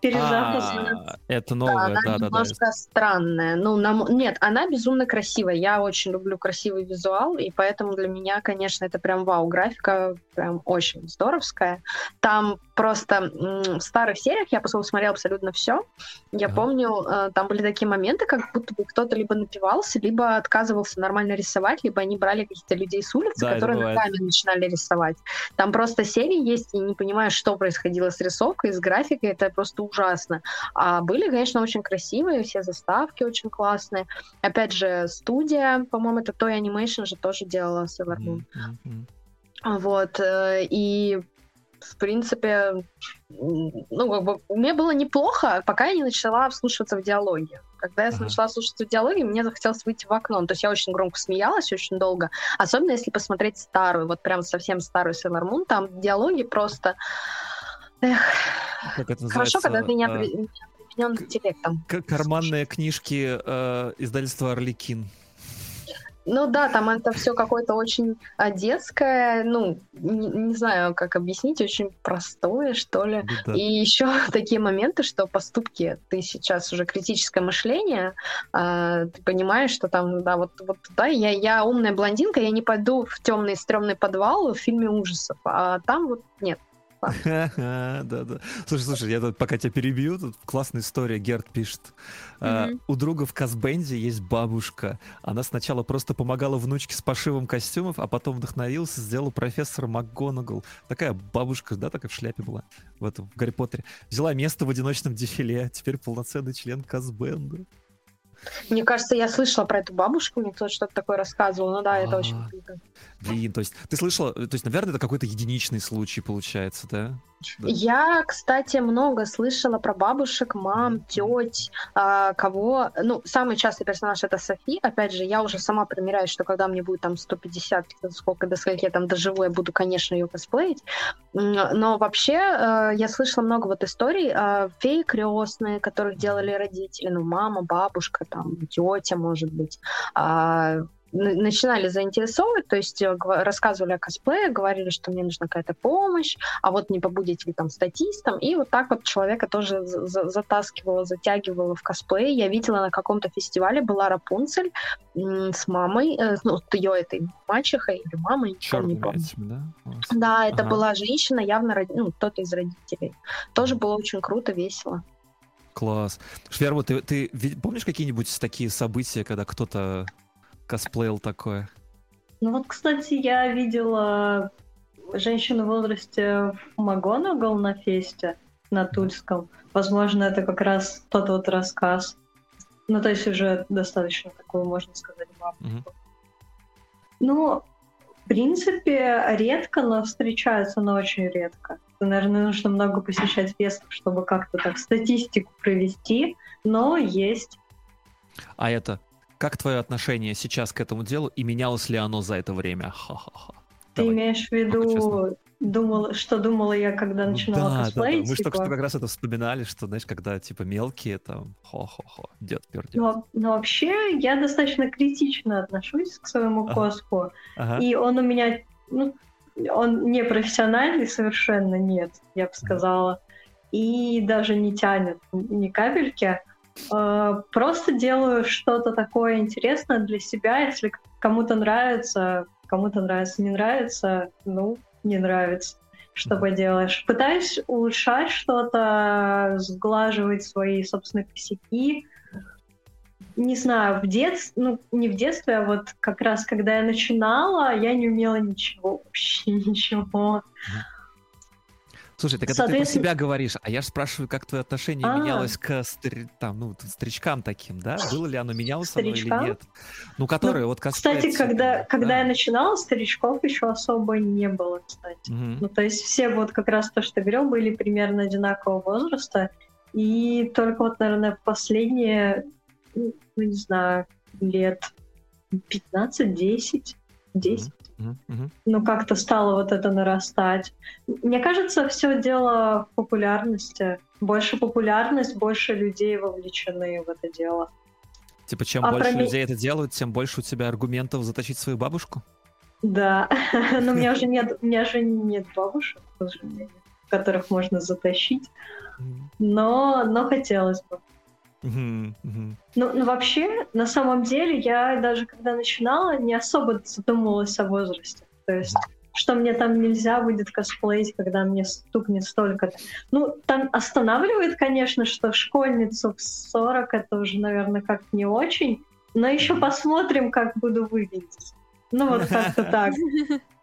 перезапись. А, это новое, да, да, да. немножко странная. Ну, нам... нет, она безумно красивая. Я очень люблю красивый визуал, и поэтому для меня, конечно, это прям вау, графика прям очень здоровская. Там просто в старых сериях я посмотрела абсолютно все. Я помню, э, там были такие моменты, как будто бы кто-то либо напивался, либо отказывался нормально рисовать, либо они брали каких-то людей с улицы, да, которые ногами начинали рисовать. Там просто серии есть, и не понимаешь, что происходило с рисовкой, с графикой, это просто ужасно. А были, конечно, очень красивые, все заставки очень классные. Опять же, студия, по-моему, это Toy Animation же тоже делала Sailor Moon. Mm-hmm. Вот, э, и в принципе, ну, как бы, мне было неплохо, пока я не начала вслушиваться в диалоги. Когда я ага. начала слушаться в диалоги, мне захотелось выйти в окно. То есть я очень громко смеялась, очень долго. Особенно если посмотреть старую, вот прям совсем старую Sailor Moon, там диалоги просто... Эх, как это Хорошо, когда ты не обременен интеллектом. Карманные книжки э, издательства «Орликин». Ну да, там это все какое-то очень а, детское, ну, не, не знаю, как объяснить, очень простое, что ли. Да. И еще такие моменты, что поступки, ты сейчас уже критическое мышление, а, ты понимаешь, что там, да, вот, вот да, я, я умная блондинка, я не пойду в темный стрёмный подвал в фильме ужасов, а там вот нет, да, да. Слушай, слушай, я тут пока тебя перебью, тут классная история, Герд пишет. Uh, у друга в Казбенде есть бабушка. Она сначала просто помогала внучке с пошивом костюмов, а потом вдохновился, сделала профессора МакГонагал. Такая бабушка, да, такая в шляпе была в этом, в Гарри Поттере. Взяла место в одиночном дефиле, теперь полноценный член Казбенда. Мне кажется, я слышала про эту бабушку, мне кто-то что-то такое рассказывал. Ну да, это очень круто. Блин, то есть ты слышала, то есть, наверное, это какой-то единичный случай получается, да? Я, кстати, много слышала про бабушек, мам, теть, а, кого... Ну, самый частый персонаж — это Софи. Опять же, я уже сама примеряюсь, что когда мне будет там 150, сколько до скольки я там доживу, я буду, конечно, ее косплеить. Но вообще э, я слышала много вот историй. Э, феи крестные, которых делали родители, ну, мама, бабушка, там, тетя, может быть. Начинали заинтересовывать, то есть э, рассказывали о косплее, говорили, что мне нужна какая-то помощь, а вот не побудете ли там статистом, и вот так вот человека тоже затаскивала, затягивала в косплей. Я видела на каком-то фестивале была Рапунцель с мамой, э, ну, с ее этой мачехой или мамой, Черный не помню. Этим, да? да, это ага. была женщина, явно ну, кто-то из родителей. Тоже было очень круто, весело. Класс. Швербу, ты, ты помнишь какие-нибудь такие события, когда кто-то косплеил такое? Ну вот, кстати, я видела женщину в возрасте МакГонагал на фесте на Тульском. Возможно, это как раз тот вот рассказ. Ну, то есть уже достаточно такую, можно сказать, бабушку. Угу. Ну, в принципе, редко, но встречаются, но очень редко. Наверное, нужно много посещать фестов, чтобы как-то так статистику провести, но есть. А это как твое отношение сейчас к этому делу и менялось ли оно за это время? Ха-ха-ха. Ты Давай. имеешь в виду, думала, что думала я, когда начинала да, косплеить? Да, да. Мы типа... только что как раз это вспоминали, что, знаешь, когда типа мелкие, там, хо-хо-хо, дед пердет. Но, но вообще я достаточно критично отношусь к своему ага. коспу, ага. и он у меня, ну, он не профессиональный совершенно, нет, я бы сказала, ага. и даже не тянет ни капельки. Э, просто делаю что-то такое интересное для себя. Если кому-то нравится, кому-то нравится, не нравится, ну, не нравится. что поделаешь. Пытаюсь улучшать что-то, сглаживать свои собственные косяки. Не знаю, в детстве, ну, не в детстве, а вот как раз когда я начинала, я не умела ничего, вообще ничего. Слушай, так это ты про себя говоришь, а я же спрашиваю, как твое отношение а. менялось к стри... там, ну, старичкам таким, да? Было ли оно менялось оно или нет? Ну, которые ну, вот Кстати, когда, когда да. я начинала, старичков еще особо не было, кстати. Угу. Ну, то есть все вот как раз то, что говорил, были примерно одинакового возраста, и только вот, наверное, последние, ну, не знаю, лет 15-10, 10, ну, как-то стало вот это нарастать. Мне кажется, все дело в популярности. Больше популярность, больше людей вовлечены в это дело. Типа, чем а больше людей это делают, тем больше у тебя аргументов заточить свою бабушку? Да, но у меня уже нет, у меня же нет бабушек, которых можно затащить. Но, но хотелось бы. Ну, ну, вообще, на самом деле, я даже когда начинала, не особо задумывалась о возрасте. То есть, что мне там нельзя будет косплеить, когда мне стукнет столько -то. Ну, там останавливает, конечно, что школьницу в 40 это уже, наверное, как не очень. Но еще посмотрим, как буду выглядеть. Ну, вот как-то так.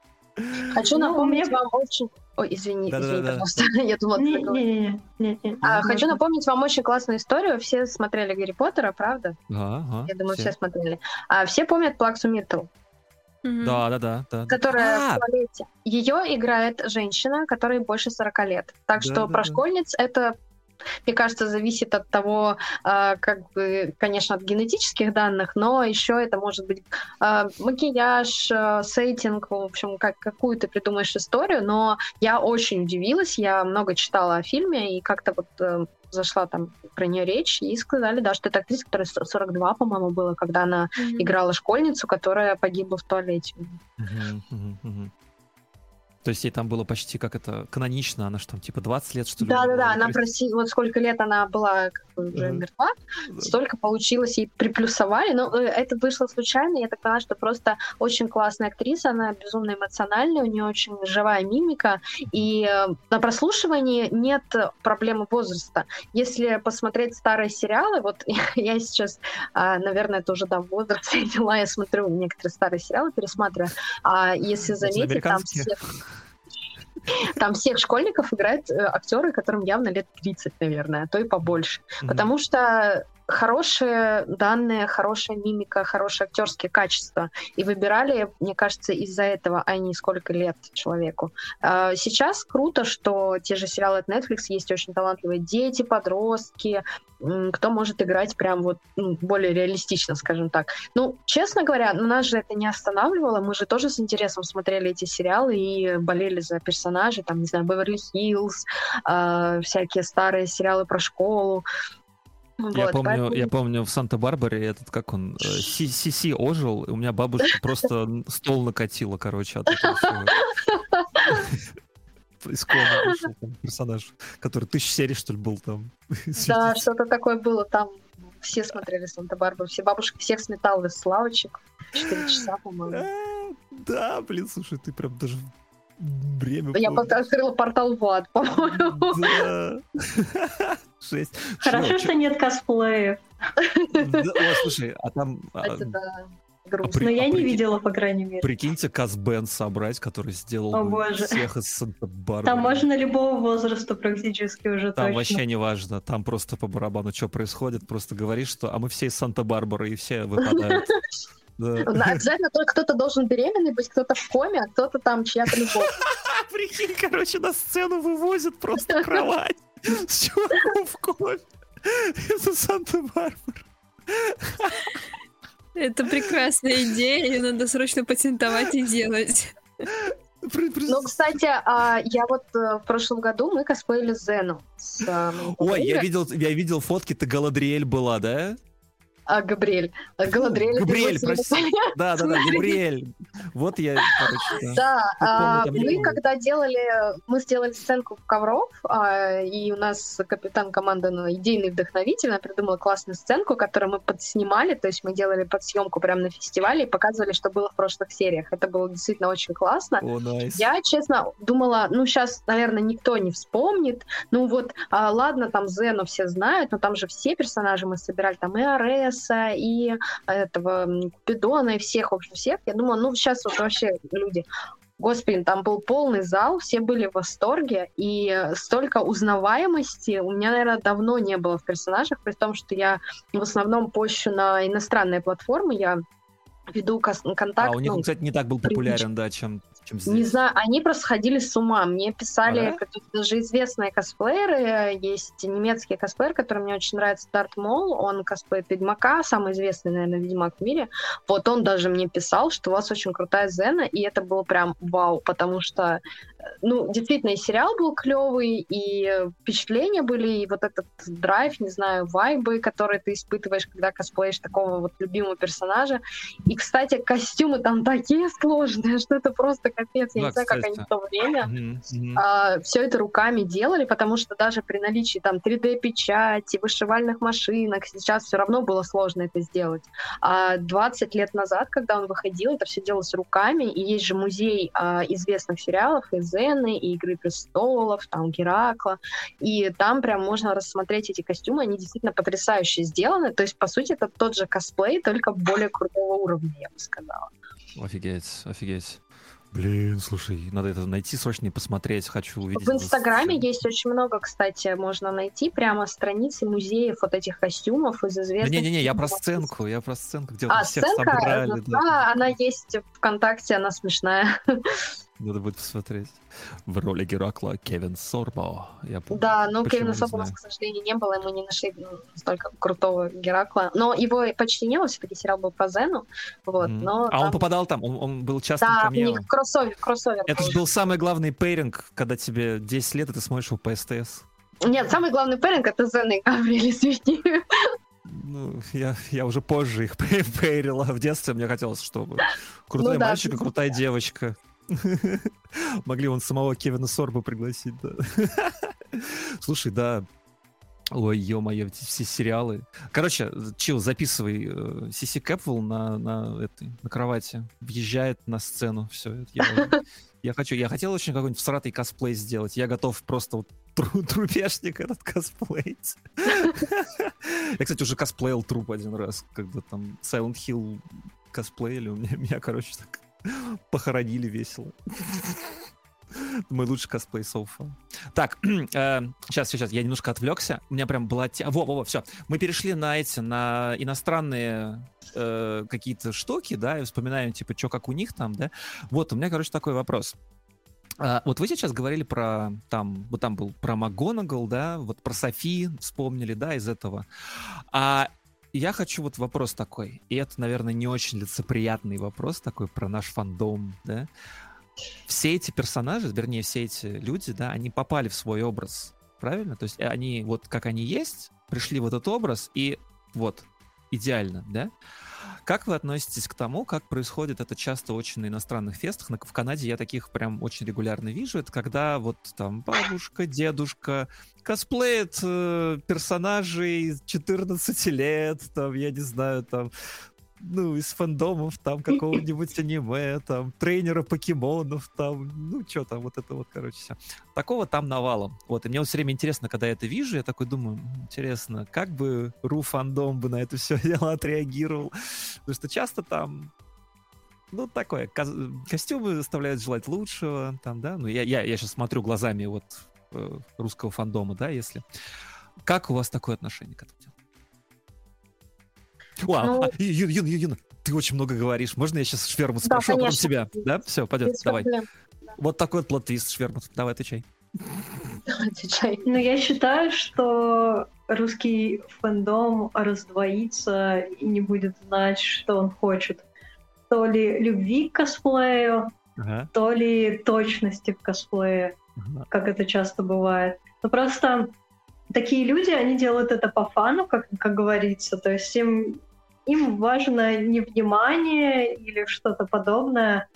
Хочу ну, напомнить вам очень... Ой, извини, да, извини, да, пожалуйста. Да. Я думала, не, не, не, не, а, Хочу напомнить вам очень классную историю. Все смотрели Гарри Поттера, правда? Ага, Я думаю, все, все смотрели. А, все помнят Плаксу Миртл? Да, да, да, да. Которая а! в туалете. Ее играет женщина, которой больше 40 лет. Так да, что да, про да. школьниц это мне кажется, зависит от того, а, как бы, конечно, от генетических данных, но еще это может быть а, макияж, а, сеттинг, в общем, как, какую ты придумаешь историю, но я очень удивилась, я много читала о фильме, и как-то вот э, зашла там про нее речь, и сказали, да, что это актриса, которая 42, по-моему, было, когда она mm-hmm. играла школьницу, которая погибла в туалете. Mm-hmm, mm-hmm. То есть ей там было почти как это канонично, она что там типа 20 лет, что ли? Да-да-да, она просила, вот сколько лет она была уже uh-huh. мертва, столько получилось, ей приплюсовали, но э, это вышло случайно, я так поняла, что просто очень классная актриса, она безумно эмоциональная, у нее очень живая мимика, и э, на прослушивании нет проблемы возраста. Если посмотреть старые сериалы, вот я сейчас, а, наверное, это уже да, возраст я я смотрю некоторые старые сериалы, пересматриваю, а если заметить, там все там всех школьников играют э, актеры, которым явно лет 30, наверное, а то и побольше. Потому что хорошие данные, хорошая мимика, хорошие актерские качества. И выбирали, мне кажется, из-за этого, а не сколько лет человеку. А, сейчас круто, что те же сериалы от Netflix есть очень талантливые дети, подростки, кто может играть прям вот ну, более реалистично, скажем так. Ну, честно говоря, ну, нас же это не останавливало, мы же тоже с интересом смотрели эти сериалы и болели за персонажей, там, не знаю, Беверли Хиллз, э, всякие старые сериалы про школу. Я, вот, помню, поэтому... я помню в Санта-Барбаре этот, как он, э, Си-Си ожил, и у меня бабушка просто стол накатила, короче, от этого. Из вышел персонаж, который тысяч серий, что ли, был там. Да, что-то такое было там. Все смотрели Санта-Барбару, все бабушки всех сметал из славочек. Четыре часа, по-моему. Э, да, блин, слушай, ты прям даже Время Я помню. открыла портал в ад, по-моему. Да. Шесть. Хорошо, что нет косплеев. О, слушай, а там... А, Это да. Грустно. А Но я а не видела, по крайней мере. Прикиньте, Казбен собрать, который сделал О, боже. всех из Санта-Барбары. Там можно любого возраста практически уже Там точно. вообще не важно. Там просто по барабану, что происходит. Просто говоришь, что а мы все из Санта-Барбары, и все выпадают. Да. Обязательно только кто-то должен беременный быть, кто-то в коме, а кто-то там чья-то любовь. Прикинь, короче, на сцену вывозят просто кровать с чуваком в коме. Это Санта-Барбара. Это прекрасная идея, ее надо срочно патентовать и делать. Ну, кстати, а, я вот э, в прошлом году мы косплеили Зену. Ой, я видел, я видел фотки, ты Галадриэль была, да? А, Габриэль. Галадриэль. Габриэль, прости. Да, да, да. Габриэль. Вот я, короче, да. А, мы когда делали, мы сделали сценку в ковров, а, и у нас капитан команды, ну, идейный вдохновитель, она придумала классную сценку, которую мы подснимали, то есть мы делали подсъемку прямо на фестивале и показывали, что было в прошлых сериях. Это было действительно очень классно. Я, честно, думала, ну, сейчас, наверное, никто не вспомнит. Ну, вот, а, ладно, там Зену все знают, но там же все персонажи мы собирали, там и Ареса, и этого Купидона, и всех, в общем, всех. Я думала, ну, сейчас вот вообще люди... Господи, там был полный зал, все были в восторге, и столько узнаваемости у меня, наверное, давно не было в персонажах, при том, что я в основном пощу на иностранные платформы, я веду контакт. А у них, ну, кстати, не так был популярен, да, чем, чем здесь. не знаю, они просто сходили с ума. Мне писали Ага. даже известные косплееры. Есть немецкий косплеер, который мне очень нравится, Дарт Мол. Он косплеит Ведьмака, самый известный, наверное, Ведьмак в мире. Вот он даже мне писал, что у вас очень крутая Зена, и это было прям вау, потому что, э, ну, действительно, и сериал был клевый, и впечатления были, и вот этот драйв, не знаю, вайбы, которые ты испытываешь, когда косплеишь такого вот любимого персонажа. И, кстати, костюмы там такие сложные, что это просто капец. Я Да, не знаю, как они кстати. в то время Мгм, мгм. все это руками делали, потому что даже при наличии там 3D-печати, вышивальных машинок, сейчас все равно было сложно это сделать. А 20 лет назад, когда он выходил, это все делалось руками, и есть же музей а, известных сериалов, и Зены, и Игры престолов, там Геракла, и там прям можно рассмотреть эти костюмы, они действительно потрясающе сделаны, то есть, по сути, это тот же косплей, только более крутого уровня, я бы сказала. Офигеть, офигеть. Блин, слушай, надо это найти срочно и посмотреть. Хочу увидеть. В Инстаграме есть очень много, кстати, можно найти прямо страницы музеев вот этих костюмов из известных... не-не-не, я про сценку, я про сценку, где А, всех сценка, собрали. да, Да. она есть ВКонтакте, она смешная. Надо будет посмотреть. В роли Геракла Кевин Сорбо. Я помню. Да, но Почему, Кевина Сопа у нас, к сожалению, не было, и мы не нашли ну, столько крутого Геракла. Но его почти не было, все-таки сериал был про Зену. Вот, Мгм. но А он там- попадал там, он, он был частым Да, у камео. них кроссовер, кроссовер Это же был самый главный пейринг, когда тебе 10 лет, и ты смотришь его по СТС. Нет, самый главный пэринг это Зена и Гавриэль, извини. Ну, я, я уже позже их пейрила. В детстве мне хотелось, чтобы крутой Ну да, мальчик и крутая девочка. Могли он самого Кевина Сорба пригласить, да. Слушай, да. Ой, ё-моё, все сериалы. Короче, чил, записывай. э, Сиси Кэпвелл на, на, этой, на кровати въезжает на сцену. Все, я, я хочу. Я хотел очень какой-нибудь всратый косплей сделать. Я готов просто вот тру- трупешник этот косплеить. Я, кстати, уже косплеил труп один раз, когда там Silent Hill косплеили. У меня, меня короче, так похоронили весело. Мой лучший косплей софа. Так, сейчас, сейчас, я немножко отвлекся. У меня прям была... те- Во, во, во, все. Мы перешли на эти, на иностранные э, какие-то штуки, да, и вспоминаем, типа, что как у них там, да. Вот, у меня, короче, такой вопрос. А, вот вы сейчас говорили про, там, вот там был про МакГонагал, да, вот про Софи вспомнили, да, из этого. А я хочу вот вопрос такой, и это, наверное, не очень лицеприятный вопрос такой про наш фандом, да. Все эти персонажи, вернее, все эти люди, да, они попали в свой образ, правильно? То есть они, вот как они есть, пришли в этот образ, и вот, идеально, да? Как вы относитесь к тому, как происходит это часто очень на иностранных фестах? В Канаде я таких прям очень регулярно вижу. Это когда вот там бабушка, дедушка косплеят э, персонажей 14 лет, там, я не знаю, там, ну, из фандомов, там, какого-нибудь аниме, там, тренера покемонов, там, ну, что там, вот это вот, короче, все. Такого там навалом. Вот, и мне вот все время интересно, когда я это вижу, я такой думаю, «М, интересно, как бы ру фандом бы на это все дело отреагировал? Потому что часто там ну, такое, ко- костюмы заставляют желать лучшего, там, да, ну, я, я, я сейчас смотрю глазами вот э, русского фандома, да, если. Как у вас такое отношение к этому делу? О, а, Ну- а, Ю- Юна, Ю- Юна, ты очень много говоришь. Можно я сейчас Швермут Да, спрошу, а потом конечно. тебя? Да? Все, пойдет, Без давай. проблем. Вот такой вот плод-твист, Швермут. Давай, отвечай. Отвечай. Но я считаю, что русский фэндом раздвоится и не будет знать, что он хочет. То ли любви к косплею, Ага. то ли точности в косплее, ага. как это часто бывает. Но просто такие люди, они делают это по фану, как, как говорится. То есть им им важно не внимание или что-то подобное,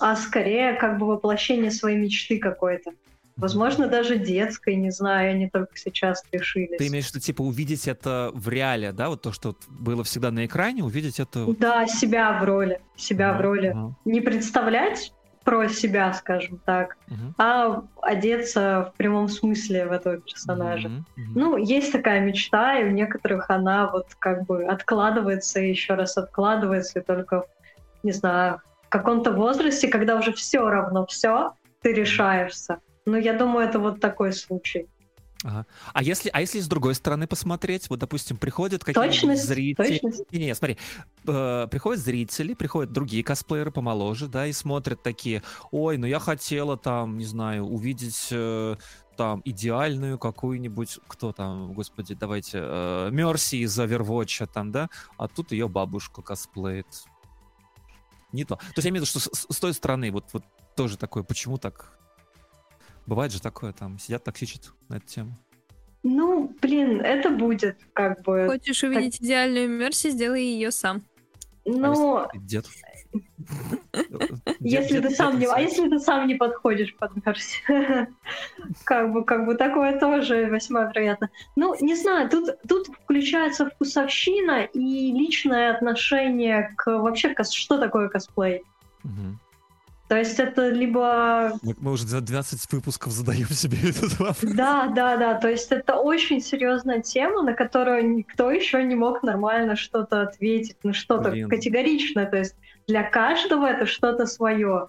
а скорее как бы воплощение своей мечты какой-то. Возможно, даже детской, не знаю, они только сейчас решились. Ты имеешь в виду, типа, увидеть это в реале, да? Вот то, что было всегда на экране, увидеть это... Да, себя в роли. Себя ага, в роли. Ага. Не представлять про себя, скажем так, uh-huh. а одеться в прямом смысле в этого персонажа. Uh-huh. Uh-huh. Ну, есть такая мечта, и у некоторых она вот как бы откладывается и еще раз откладывается, и только, не знаю, в каком-то возрасте, когда уже все равно все, ты решаешься. Ну, я думаю, это вот такой случай. Ага. А если, а если с другой стороны посмотреть, вот, допустим, приходят какие-то зрители, точность. не, не, смотри, э, приходят зрители, приходят другие косплееры помоложе, да, и смотрят такие, ой, ну я хотела там, не знаю, увидеть э, там идеальную какую-нибудь, кто там, господи, давайте, э, Мерси из Overwatch там, да, а тут ее бабушка косплеит. Не то. То есть я имею в виду, что с, с той стороны вот, вот тоже такое, почему так Бывает же такое, там сидят токсичат на эту тему. Ну, блин, это будет как бы... Хочешь увидеть так... идеальную Мерси, сделай ее сам. Ну... А дед. Если ты сам не, а если ты сам не подходишь под Мерси, как бы, как бы такое тоже весьма вероятно. Ну, не знаю, тут тут включается вкусовщина и личное отношение к вообще что такое косплей. То есть это либо... Мы, мы уже за 12 выпусков задаем себе этот вопрос. Да, да, да. То есть это очень серьезная тема, на которую никто еще не мог нормально что-то ответить, ну что-то категоричное. То есть для каждого это что-то свое.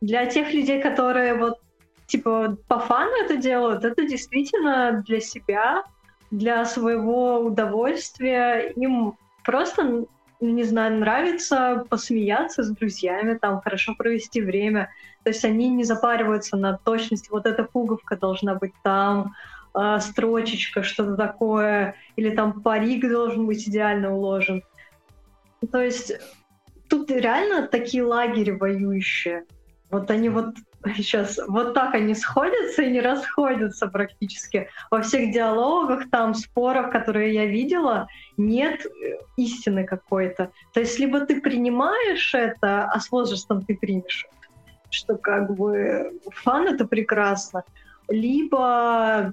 Для тех людей, которые вот типа по фану это делают, это действительно для себя, для своего удовольствия. Им просто не знаю, нравится посмеяться с друзьями, там хорошо провести время. То есть они не запариваются на точность. Вот эта пуговка должна быть там, э, строчечка, что-то такое, или там парик должен быть идеально уложен. То есть тут реально такие лагеря воюющие. Вот они вот сейчас вот так они сходятся и не расходятся практически. Во всех диалогах, там, спорах, которые я видела, нет э, истины какой-то. То есть либо ты принимаешь это, а с возрастом ты примешь, что как бы фан — это прекрасно, либо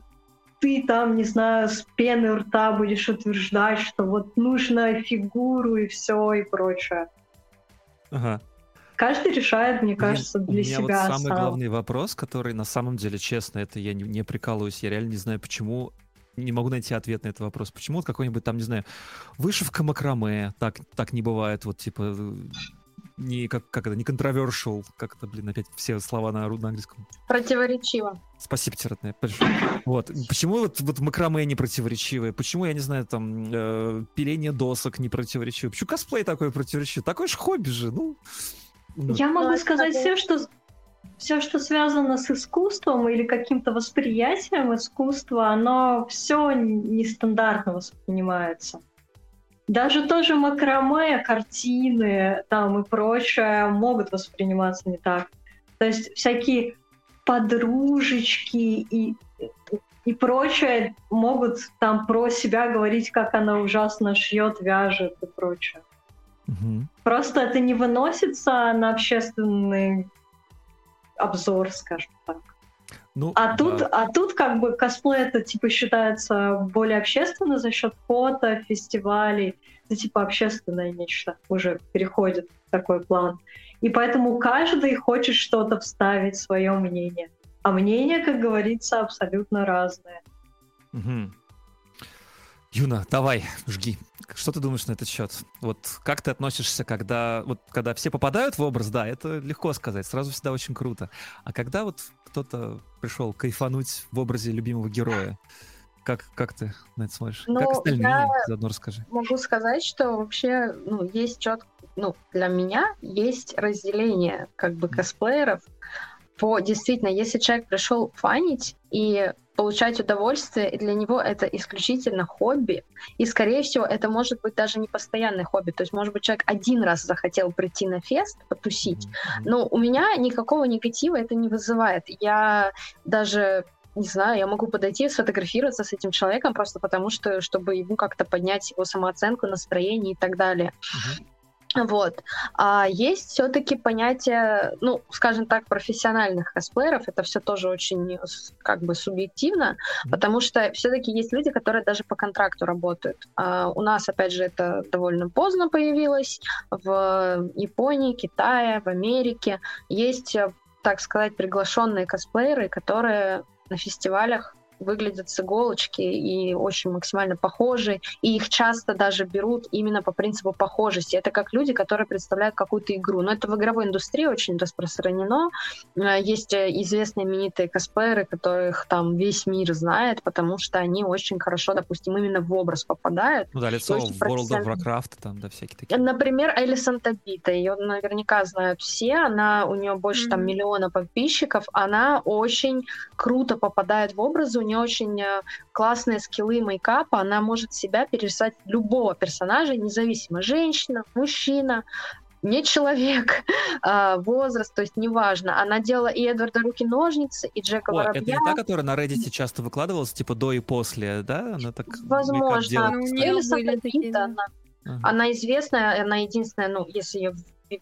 ты там, не знаю, с пены рта будешь утверждать, что вот нужно фигуру и все и прочее. Ага. Каждый решает, мне кажется, для себя. У меня вот самый сам. главный вопрос, который на самом деле, честно, это я не, не прикалываюсь, я реально не знаю, почему не могу найти ответ на этот вопрос. Почему вот какой-нибудь там, не знаю, вышивка макраме, так, так не бывает, вот типа не как, как это, не controversial, как это, блин, опять все слова на, на английском. Противоречиво. Спасибо, Тиратная. Вот. Почему вот, вот макраме не противоречивое? Почему, я не знаю, там, э, пиление досок не противоречивое? Почему косплей такой противоречивый? Такое же хобби же, ну... Ну, Я могу сказать все, что все, что связано с искусством или каким-то восприятием искусства, оно все нестандартно воспринимается. Даже тоже макраме, картины там и прочее могут восприниматься не так. То есть всякие подружечки и, и прочее могут там про себя говорить, как она ужасно шьет, вяжет и прочее. Угу. Просто это не выносится на общественный обзор, скажем так. Ну, а, да. тут, а тут как бы косплей это типа считается более общественно за счет фото, фестивалей. Это типа общественное нечто уже переходит в такой план. И поэтому каждый хочет что-то вставить, свое мнение. А мнение, как говорится, абсолютно разное. Угу. Юна, давай, жги. Что ты думаешь на этот счет? Вот как ты относишься, когда вот когда все попадают в образ, да, это легко сказать, сразу всегда очень круто. А когда вот кто-то пришел кайфануть в образе любимого героя, как, как ты на это смотришь? Ну, как остальные? Я Заодно расскажи. Могу сказать, что вообще ну, есть четко, ну, для меня есть разделение как бы косплееров по действительно, если человек пришел фанить и получать удовольствие, и для него это исключительно хобби. И, скорее всего, это может быть даже не постоянное хобби. То есть, может быть, человек один раз захотел прийти на фест, потусить. Но у меня никакого негатива это не вызывает. Я даже не знаю, я могу подойти, сфотографироваться с этим человеком просто потому, что, чтобы ему как-то поднять его самооценку, настроение и так далее. Uh-huh. Вот. А есть все-таки понятие, ну, скажем так, профессиональных косплееров. Это все тоже очень как бы субъективно, потому что все-таки есть люди, которые даже по контракту работают. А у нас, опять же, это довольно поздно появилось. В Японии, Китае, в Америке есть, так сказать, приглашенные косплееры, которые на фестивалях выглядят с иголочки и очень максимально похожи, и их часто даже берут именно по принципу похожести. Это как люди, которые представляют какую-то игру. Но это в игровой индустрии очень распространено. Э, есть э, известные именитые косплееры, которых там весь мир знает, потому что они очень хорошо, допустим, именно в образ попадают. Ну да, лицо в World of Warcraft, там, да, всякие такие. Например, Элисон Табита, ее наверняка знают все, она, у нее больше mm-hmm. там миллиона подписчиков, она очень круто попадает в образы, нее очень э, классные скиллы мейкапа, она может себя перерисовать любого персонажа, независимо, женщина, мужчина, не человек, а, возраст, то есть неважно. Она делала и Эдварда Руки-ножницы, и Джека О, Воробья. это не та, которая на Reddit часто выкладывалась, типа до и после, да? Она так Возможно. Ну, такие, да. она, она известная, она единственная, ну, если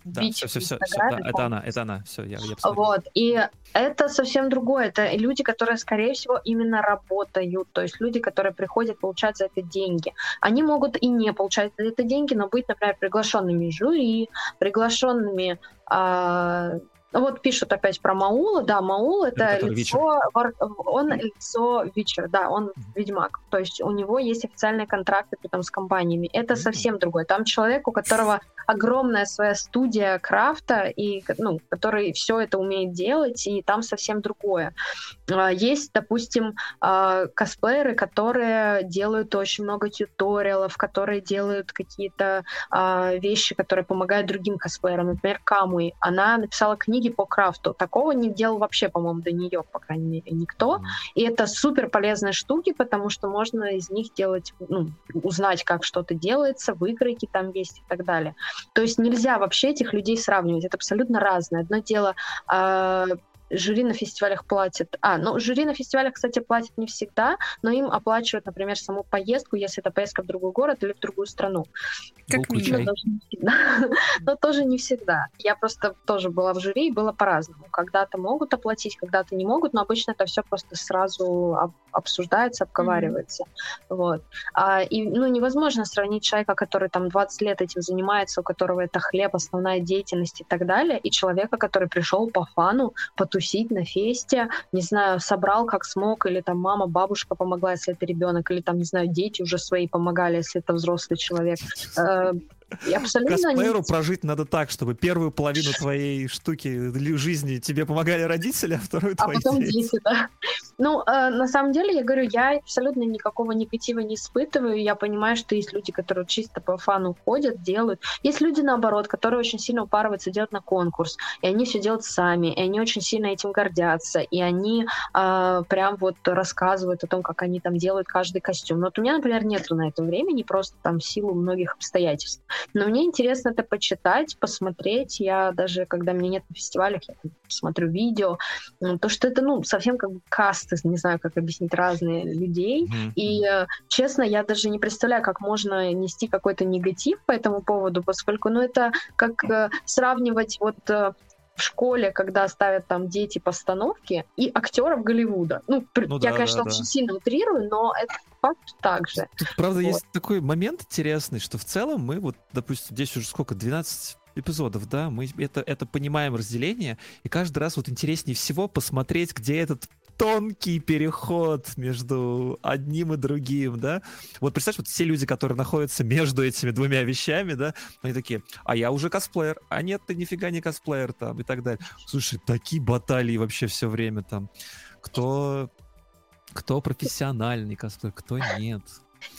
да, все, все, все, все, да, это она, это она, все, я, я Вот, и это совсем другое, это люди, которые, скорее всего, именно работают, то есть люди, которые приходят получать за это деньги. Они могут и не получать за это деньги, но быть, например, приглашенными жюри, приглашенными а, вот пишут опять про Маула. Да, Маул это, это лицо, вар, он лицо Вичер, да, он ведьмак. То есть у него есть официальные контракты там, с компаниями. Это совсем другое. Там человек, у которого огромная своя студия крафта, и, ну, который все это умеет делать, и там совсем другое. А, есть, допустим, а, косплееры, которые делают очень много тьюториалов, которые делают какие-то а, вещи, которые помогают другим косплеерам. Например, Камуи. Она написала книги по крафту. Такого не делал вообще, по-моему, до нее, по крайней мере, никто. И это супер полезные штуки, потому что можно из них делать, ну, узнать, как что-то делается, выкройки там есть и так далее. То есть нельзя вообще этих людей сравнивать. Это абсолютно разное. Одно дело э, жюри на фестивалях платит. А, ну, жюри на фестивалях, кстати, платит не всегда, но им оплачивают, например, саму поездку, если это поездка в другой город или в другую страну. Как минимум. Но тоже не всегда. Я просто тоже была в жюри, и было по-разному. Когда-то могут оплатить, когда-то не могут, но обычно это все просто сразу обсуждается, обговаривается. Mm-hmm. Вот. А, и, ну, невозможно сравнить человека, который там 20 лет этим занимается, у которого это хлеб, основная деятельность и так далее, и человека, который пришел по фану, потусить на фесте, не знаю, собрал как смог, или там мама, бабушка помогла, если это ребенок, или там, не знаю, дети уже свои помогали, если это взрослый человек. И абсолютно Косплееру не... прожить надо так, чтобы первую половину твоей штуки жизни тебе помогали родители, а вторую а потом дети. дети, да. Ну, э, на самом деле, я говорю, я абсолютно никакого негатива не испытываю. Я понимаю, что есть люди, которые чисто по фану ходят, делают. Есть люди, наоборот, которые очень сильно упарываются, делать на конкурс. И они все делают сами, и они очень сильно этим гордятся. И они э, прям вот рассказывают о том, как они там делают каждый костюм. Но вот у меня, например, нету на это времени, просто там силу многих обстоятельств. Но мне интересно это почитать, посмотреть. Я даже, когда меня нет на фестивалях, я смотрю видео. То, что это, ну, совсем как бы касты, не знаю, как объяснить, разные людей. Mm-hmm. И, э, честно, я даже не представляю, как можно нести какой-то негатив по этому поводу, поскольку, ну, это как э, сравнивать вот э, в школе, когда ставят там дети постановки, и актеров Голливуда. Ну, ну я, да, конечно, да, очень да. сильно утрирую, но это факт так же. Тут, правда, вот. есть такой момент интересный, что в целом мы вот, допустим, здесь уже сколько, 12 эпизодов, да, мы это, это понимаем разделение, и каждый раз вот интереснее всего посмотреть, где этот тонкий переход между одним и другим, да. Вот представь, вот все люди, которые находятся между этими двумя вещами, да, они такие, а я уже косплеер, а нет, ты нифига не косплеер там и так далее. Слушай, такие баталии вообще все время там. Кто, кто профессиональный косплеер, кто нет.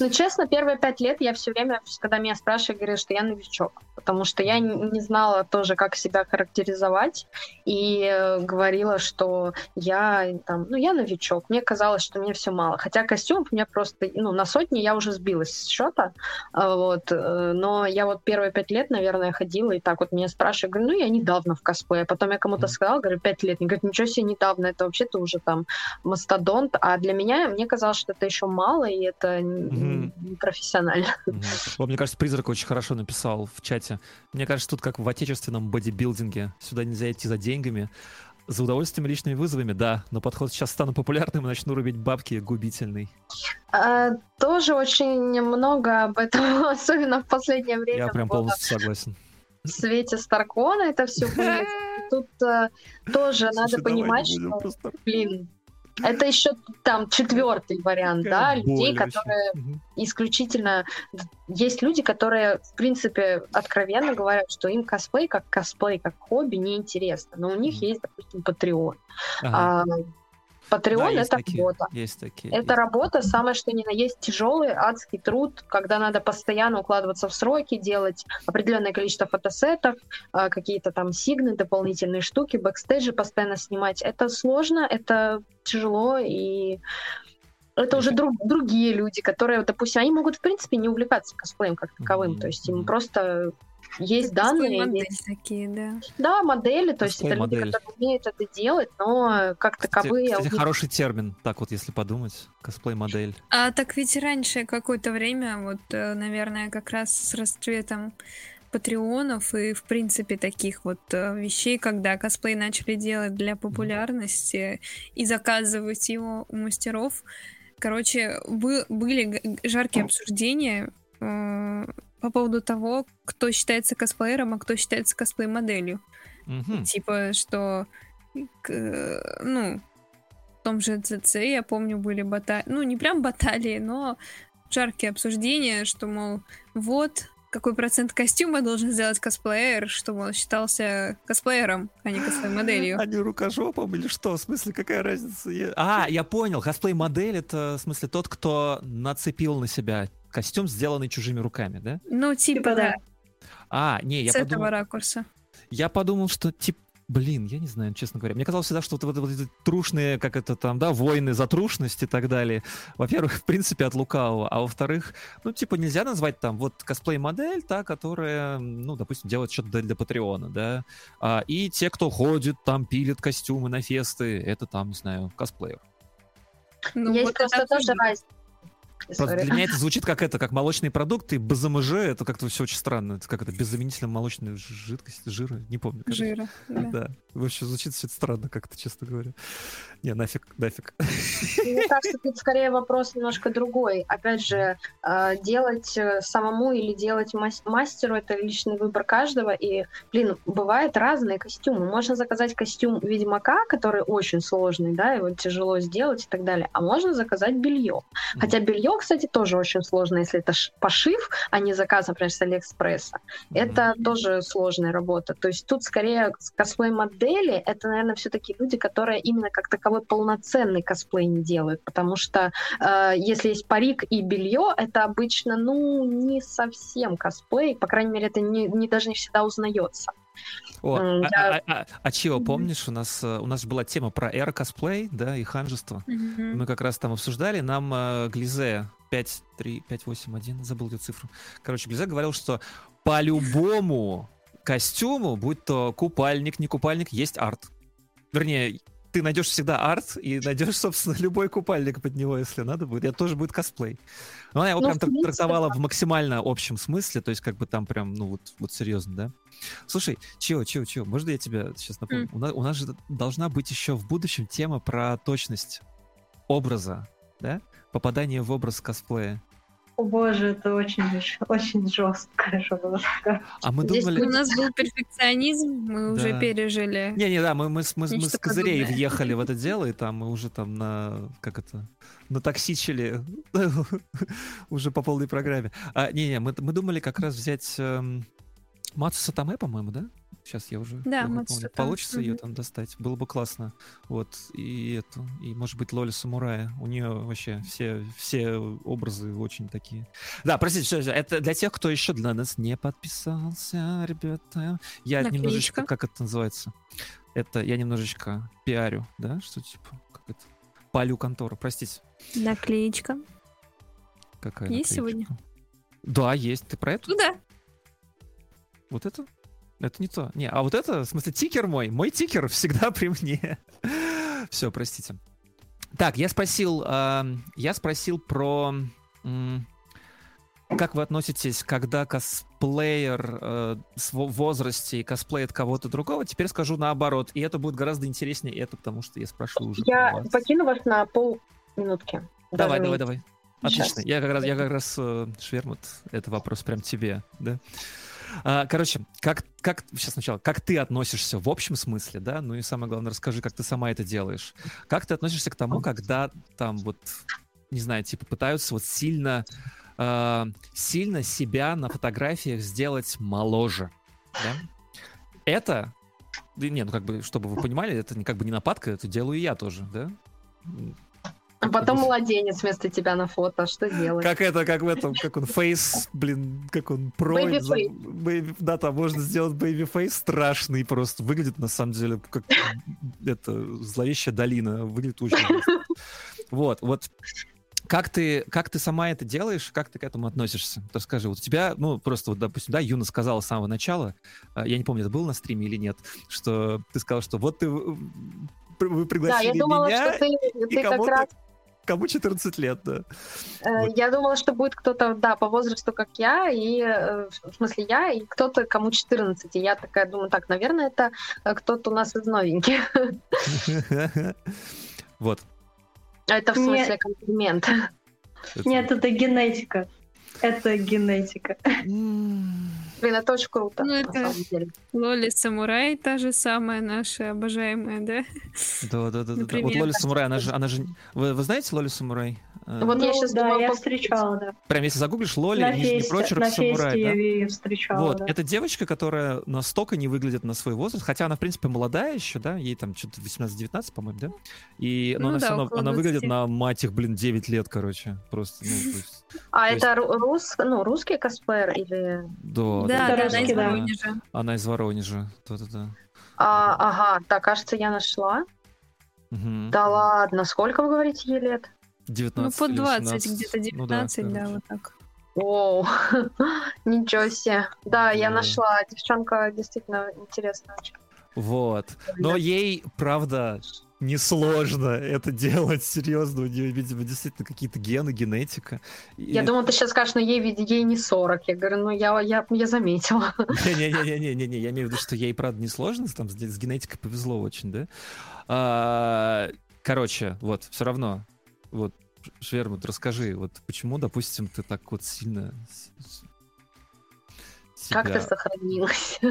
Ну, честно, первые пять лет я все время, когда меня спрашивают, говорю, что я новичок, потому что я не знала тоже, как себя характеризовать, и говорила, что я там, ну, я новичок. Мне казалось, что мне все мало. Хотя костюм у меня просто, ну, на сотни я уже сбилась с счета, а, вот, э, но я вот первые пять лет, наверное, ходила, и так вот меня спрашивают, говорю, ну, я недавно в косплее. Потом я кому-то сказала, говорю, пять лет. Они говорят, ничего себе, недавно, это вообще-то уже там мастодонт. А для меня, мне казалось, что это еще мало, и это mm-hmm. непрофессионально. Mm-hmm. Вот, мне кажется, Призрак очень хорошо написал в чате. Мне кажется, тут как в отечественном бодибилдинге. Сюда нельзя идти за деньгами. За удовольствием личными вызовами, да, но подход сейчас стану популярным и начну рубить бабки губительный. А, тоже очень много об этом, особенно в последнее время. Я прям полностью согласен. В свете Старкона это все будет. Тут а, тоже Слушай, надо понимать, что, блин, это еще там четвертый вариант, да, людей, которые исключительно... Есть люди, которые, в принципе, откровенно говорят, что им косплей как косплей, как хобби неинтересно, но у них есть, допустим, Patreon. Ага. А, Patreon да, это такие, работа. Есть такие. Это есть. работа, самое что ни на есть тяжелый, адский труд, когда надо постоянно укладываться в сроки, делать определенное количество фотосетов, а, какие-то там сигны, дополнительные штуки, бэкстейджи постоянно снимать. Это сложно, это тяжело и это уже друг, другие люди, которые, допустим, они могут, в принципе, не увлекаться косплеем как таковым. Mm-hmm. То есть им просто есть это данные. Модели есть... такие, да. Да, модели, то есть это модель. люди, которые умеют это делать, но как таковые... Кстати, кстати, хороший термин, так вот, если подумать, косплей-модель. А так ведь раньше какое-то время, вот, э, наверное, как раз с расцветом патреонов и, в принципе, таких вот э, вещей, когда косплей начали делать для популярности и заказывать его у мастеров. Короче, были жаркие обсуждения э, по поводу того, кто считается косплеером, а кто считается косплей-моделью. Mm-hmm. Типа, что, ну, в том же ЦЦ, я помню, были баталии, ну, не прям баталии, но жаркие обсуждения, что, мол, вот, какой процент костюма должен сделать косплеер, чтобы он считался косплеером, а не косплей-моделью. А не рукожопом или что? В смысле, какая разница? А, я понял. Косплей-модель — это, в смысле, тот, кто нацепил на себя костюм, сделанный чужими руками, да? Ну, типа, типа да. А, не, я С подумал... этого ракурса. Я подумал, что, типа, Блин, я не знаю, честно говоря. Мне казалось всегда, что вот, вот, вот эти трушные, как это там, да, войны за трушность и так далее. Во-первых, в принципе, от лукавого. А во-вторых, ну, типа, нельзя назвать там вот косплей-модель, та, которая, ну, допустим, делает что-то для, для Патреона, да. А, и те, кто ходит, там, пилит костюмы на фесты, это там, не знаю, косплеер. Ну, Есть вот просто тоже разница. Просто для меня это звучит как это, как молочные продукты, БЗМЖ, это как-то все очень странно. Это как это, без заменителя молочной жидкости, жира, не помню. Короче. Жира, да. да. Вообще звучит все это странно как-то, честно говоря. Не, нафиг, нафиг. Мне кажется, тут скорее вопрос немножко другой. Опять же, а, делать э, самому или делать мастеру, это личный выбор каждого. И, блин, бывают разные костюмы. Можно заказать костюм Ведьмака, который очень сложный, да, его тяжело сделать и так далее. А можно заказать белье. Хотя белье кстати, тоже очень сложно, если это пошив, а не заказ, например, с Алиэкспресса. Mm-hmm. Это тоже сложная работа. То есть тут скорее косплей-модели, это, наверное, все-таки люди, которые именно как таковой полноценный косплей не делают, потому что э, если есть парик и белье, это обычно, ну, не совсем косплей, по крайней мере, это не, не даже не всегда узнается. О, mm, а, а, а, а чего, помнишь, у нас, э, у нас была тема про эро-косплей, да, и ханжество. Mm-hmm. Мы как раз там обсуждали, нам э, Глизе 5, 3, 5, 8, 1, забыл эту цифру. Короче, Глизе говорил, что по-любому костюму, будь то купальник, не купальник, есть арт. Вернее, ты найдешь всегда арт и найдешь, собственно, любой купальник под него, если надо будет. Это тоже будет косплей. Но она его ну, прям принципе, трактовала да. в максимально общем смысле, то есть как бы там прям, ну вот, вот серьезно, да? Слушай, чего, чего, чего, можно я тебя сейчас напомню? Mm. У, нас, у нас же должна быть еще в будущем тема про точность образа, да? Попадание в образ косплея. О боже, это очень, очень жестко, жестко. А мы Здесь думали... у нас был перфекционизм, мы да. уже пережили. Не-не, да, мы, мы, мы, мы с козырей подобное. въехали в это дело, и там мы уже там на, как это, натоксичили уже по полной программе. А, не-не, мы, мы думали как раз взять эм, Мацу Сатаме, по-моему, да? Сейчас я уже Да, помню. Мацута. Получится ее там достать. Было бы классно. Вот. И эту. И может быть Лоли Самурая. У нее вообще все, все образы очень такие. Да, простите, всё, всё. это для тех, кто еще для нас не подписался, ребята. Я Наклеечка. немножечко, как это называется? Это я немножечко пиарю, да? Что типа, как это? Палю контору, простите. Наклеечка. Какая Есть наклеечка? Да, есть. Ты про это? Ну да. Вот это? Это не то. Не, а вот это, в смысле, тикер мой. Мой тикер всегда при мне. Все, простите. Так, я спросил, эм, я спросил про м, как вы относитесь, когда косплеер э, в возрасте косплеит кого-то другого. Теперь скажу наоборот, и это будет гораздо интереснее это, потому что я спрашиваю уже. Я вас. покину вас на полминутки. Давай, давай, давай. Отлично. Я как раз, я как раз э, Швермут, это вопрос прям тебе, да? А, короче, как, как, сейчас сначала, как ты относишься в общем смысле, да? Ну и самое главное, расскажи, как ты сама это делаешь. Как ты относишься к тому, когда там вот, не знаю, типа пытаются вот сильно, э, сильно себя на фотографиях сделать моложе, да? Это, не, ну как бы, чтобы вы понимали, это не как бы не нападка, это делаю я тоже, да? А потом младенец вместо тебя на фото. Что делать? Как это, как в этом, как он фейс, блин, как он про. Да, там можно сделать baby face страшный просто. Выглядит на самом деле как это зловещая долина. Выглядит очень. Вот, вот. Как ты, как ты сама это делаешь, как ты к этому относишься? То скажи, вот у тебя, ну, просто вот, допустим, да, Юна сказала с самого начала, а, я не помню, это было на стриме или нет, что ты сказал, что вот ты, э, вы Да, пригласили я думала, меня, что ты, ты как раз... кому 14 лет, да. э, Вот. Я думала, что будет кто-то, да, по возрасту, как я, и э, в смысле я, и кто-то, кому 14. И я такая думаю, так, наверное, это э, кто-то у нас из новеньких. Вот. А Это в Нет. смысле комплимент. Это- Нет, это генетика. Это генетика. Блин, это очень круто, Ну, это-. Лоли Самурай, та же самая наша обожаемая, да? Да, да, да. Вот Лоли Самурай, она же, она же, вы, вы знаете Лоли Самурай? Э, Вот я Ну, щас да, думала я встречала, да. Прям если загуглишь Лоли, на нижний фесте, прочерк на Самурай, да? я ее встречала, Вот, да. это девочка, которая настолько не выглядит на свой возраст, хотя она, в принципе, молодая еще, да, ей там что-то 18-19, по-моему, да? И, но Ну она да, все равно, она выглядит 20. на, мать их, блин, 9 лет, короче, просто, ну, то есть, А То это ру- рус, ну, русский косплеер или... да, Да, да, да, она из да. Воронежа. Она из Воронежа, да-да-да. А, ага, так, кажется, я нашла. Мгм. Да ладно, сколько вы говорите ей лет? 19 Ну, под или 20, 18. где-то Ну да, 19, да, вот так. Оу, ничего себе. Да, я Да. нашла. Девчонка действительно интересная очень. Вот. Но ей, правда, несложно это делать, серьезно. У нее, видимо, действительно какие-то гены, генетика. И- Я думала, ты сейчас скажешь, ну ей, ведь ей не 40. Я говорю, ну я, я, я заметила. Не-не-не-не-не, я имею в виду, что ей, правда, несложно, там с с генетикой повезло очень, да? А, Короче, вот, все равно, вот, Швермут, расскажи, вот почему, допустим, ты так вот сильно с- с- Как ты себя- сохранилась?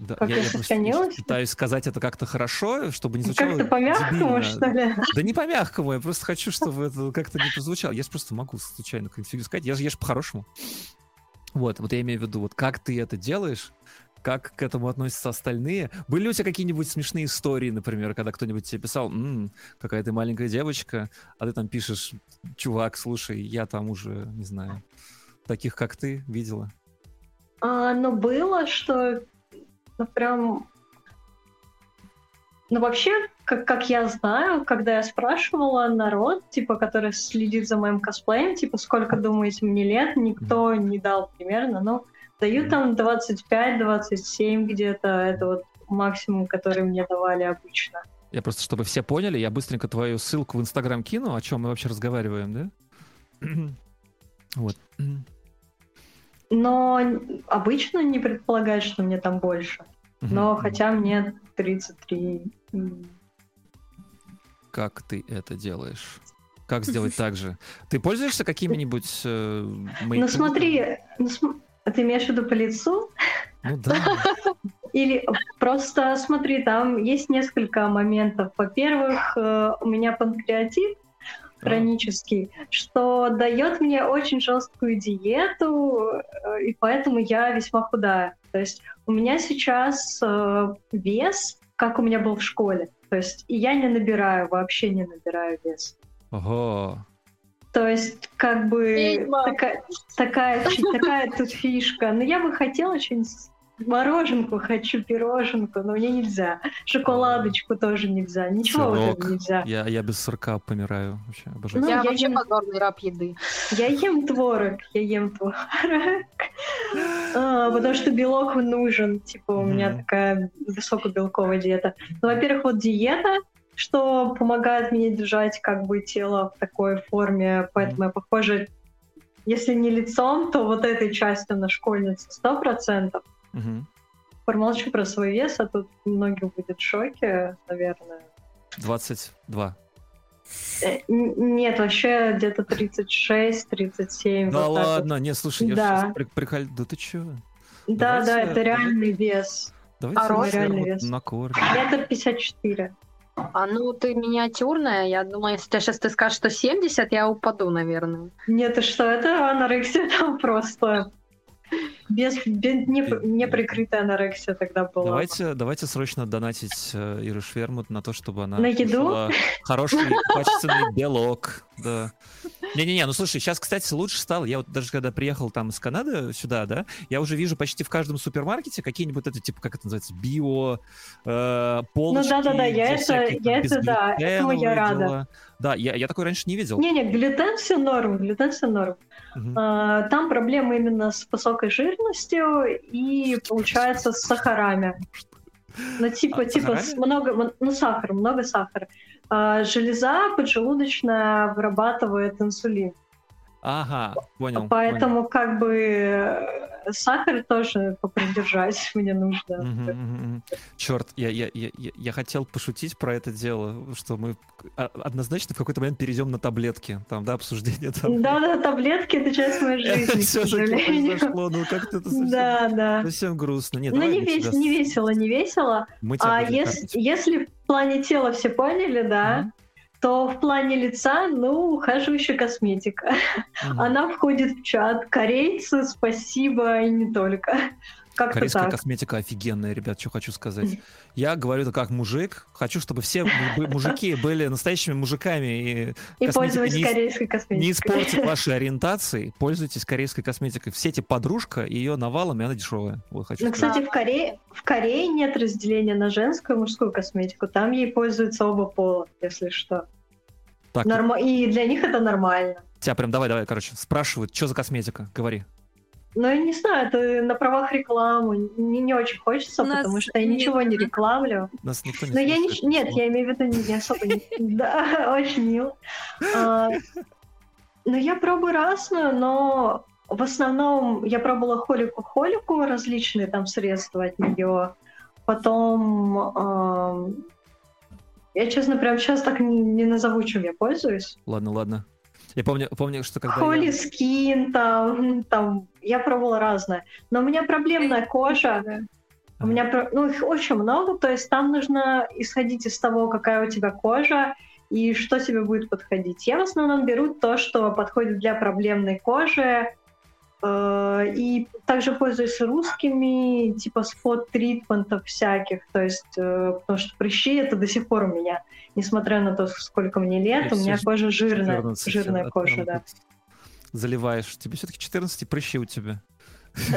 Да, Как я просто сохранилась? пытаюсь сказать это как-то хорошо, чтобы не звучало Как-то по-мягкому, что ли? Да не по-мягкому, я просто хочу, чтобы это как-то не прозвучало. Я же просто могу случайно какую-нибудь фигню сказать. Я же, я же по-хорошему. Вот, вот я имею в виду, вот как ты это делаешь, как к этому относятся остальные. Были ли у тебя какие-нибудь смешные истории, например, когда кто-нибудь тебе писал, «М, какая ты маленькая девочка, а ты там пишешь, чувак, слушай, я там уже, не знаю, таких, как ты, видела? А, ну, было, что ну, прям... Ну, вообще, как, как я знаю, когда я спрашивала народ, типа, который следит за моим косплеем, типа, сколько, думаете, мне лет, никто не дал примерно, ну, дают там 25-27 где-то, это вот максимум, который мне давали обычно. Я просто, чтобы все поняли, я быстренько твою ссылку в Инстаграм кину, о чем мы вообще разговариваем, да? Вот. Но обычно не предполагают, что мне там больше. Но хотя мне 33. м, Как ты это делаешь? Как сделать так же? Ты пользуешься какими-нибудь э, Ну смотри, ну, см- ты имеешь в виду по лицу? Ну да. Или просто смотри, там есть несколько моментов. Во-первых, э, у меня панкреатит хронический, что дает мне очень жесткую диету, э, и поэтому я весьма худая. То есть у меня сейчас э, вес, как у меня был в школе. То есть и я не набираю, вообще не набираю вес. Ого. То есть, как бы такая, такая, такая тут фишка. Но я бы хотела что-нибудь мороженку хочу, пироженку, но мне нельзя. Шоколадочку тоже нельзя. Ничего вот Сырок. этого нельзя. Я, я без сырка помираю. Вообще, обожаю. Ну, я, я вообще ем- позорный раб еды. Я ем творог, я ем творог. А, потому что белок нужен. Типа у меня такая высокобелковая диета. Ну, во-первых, вот диета, что помогает мне держать как бы тело в такой форме, поэтому я похожа, если не лицом, то вот этой частью на школьницу сто процентов. Мгм. Промолчу про свой вес, а тут многим будет в шоке, наверное. 22. Э, Нет, вообще где-то 36-37. Да вот так вот. ладно, не, слушай, я Да. сейчас приколь... Да ты чё? Да, да, Давайте- это реальный вес. Давайте А рост? Реальный вес. на корм. Это 54. А ну ты миниатюрная, я думаю, если сейчас ты скажешь, что 70, я упаду, наверное. Нет, ты что, это анорексия там просто без, без не, не прикрытая анорексия тогда была. Давайте, давайте срочно донатить э, Иры Швермут на то, чтобы она На еду? хороший, качественный белок. Да. Не-не-не, ну слушай, сейчас, кстати, лучше стало. Я вот даже когда приехал там из Канады сюда, да, я уже вижу почти в каждом супермаркете какие-нибудь это, типа, как это называется, био, э, полочки. Ну да-да-да, я это- я это, да, этому я рада. дела. Да, я, я такой раньше не видел. Не-не, глютен все норм, глютен все норм. Мгм. А, Там проблема именно с высокой жирностью и, получается, с сахарами. Ну, типа, А, типа, с сахарами? много, ну, сахар, много сахара. А, Железа поджелудочная вырабатывает инсулин. Ага, понял. понял. Поэтому, как бы, э, сахар тоже попридержать мне нужно. Черт, я, я, я, я- хотел пошутить про это дело, что мы а- однозначно в какой-то момент перейдем на таблетки. Там, да, обсуждение там. Да-да, таблетки — это часть моей жизни, к сожалению. произошло, ну как-то это совсем, Да, да. совсем грустно. Нет, Ну, не, вес- тебя не весело, не весело. Мы А если, если в плане тела все поняли, да, Мгм, то в плане лица, ну, ухаживающая косметика. мгм. Она входит в чат. Корейцы, спасибо, и не только. Как-то Корейская так. косметика офигенная, ребят, что хочу сказать. Я говорю это как мужик. Хочу, чтобы все мужики были настоящими мужиками и И не- корейской не косметикой. испортит ваши ориентации. Пользуйтесь корейской косметикой. В сети подружка, ее навалом, и она дешевая. Вот хочу Ну, сказать. кстати, в Корее, в Корее нет разделения на женскую и мужскую косметику. Там ей пользуются оба пола, если что. Так, Норма- И для них это нормально. тебя прям давай, давай, короче, спрашивают, что за косметика? Говори. Но я не знаю, это на правах рекламы. Не, не очень хочется, нас потому что я нет, ничего не рекламлю. Нас никто не Но я не... Нет, я имею в виду не, не особо... не- Да, очень мило. А, Ну, я пробую разную, но в основном я пробовала холику-холику, различные там средства от нее. Потом... Я, честно, прям сейчас так не, не назову, чем я пользуюсь. Ладно, ладно. Я помню, помню, что когда Холи я... скин, там, там, я пробовала разное. Но у меня проблемная кожа, у меня, ну, их очень много, то есть там нужно исходить из того, какая у тебя кожа и что тебе будет подходить. Я в основном беру то, что подходит для проблемной кожи, и также пользуюсь русскими, типа спот-тритментов всяких, то есть, э, потому что прыщи это до сих пор у меня, несмотря на то, сколько мне лет, у меня кожа жирная, 14, жирная а кожа, там да. Заливаешь. Тебе все-таки 14 и прыщи у тебя.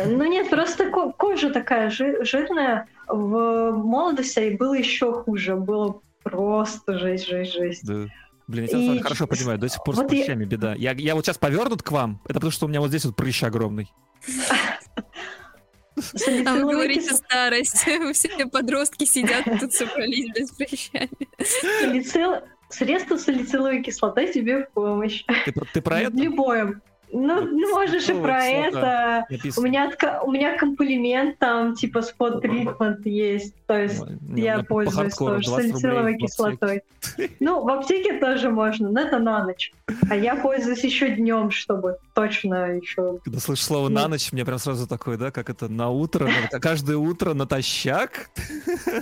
Ну нет, просто ко- кожа такая жи- жирная. В молодости было еще хуже. Было просто жесть, жесть, жесть. Да. Блин, я тебя самом И хорошо понимаю, до сих пор вот с я- прыщами беда. Я, я вот сейчас повернут к вам, это потому что у меня вот здесь вот прыщ огромный. А вы говорите старость. Все подростки сидят тут собрались без прыщами. Средство салициловой кислоты тебе в помощь. Ты про это? Любое. Ну, ну, можешь и Ну, про это. У меня, у меня комплимент там, типа спот тритмент есть. То есть Не, я пользуюсь тоже 20 рублей салициловой кислотой. Ну, в аптеке тоже можно, но это на ночь. А я пользуюсь еще днем, чтобы точно еще... Когда слышишь слово Ну. на ночь, мне прям сразу такое, да, как это на утро, каждое утро натощак,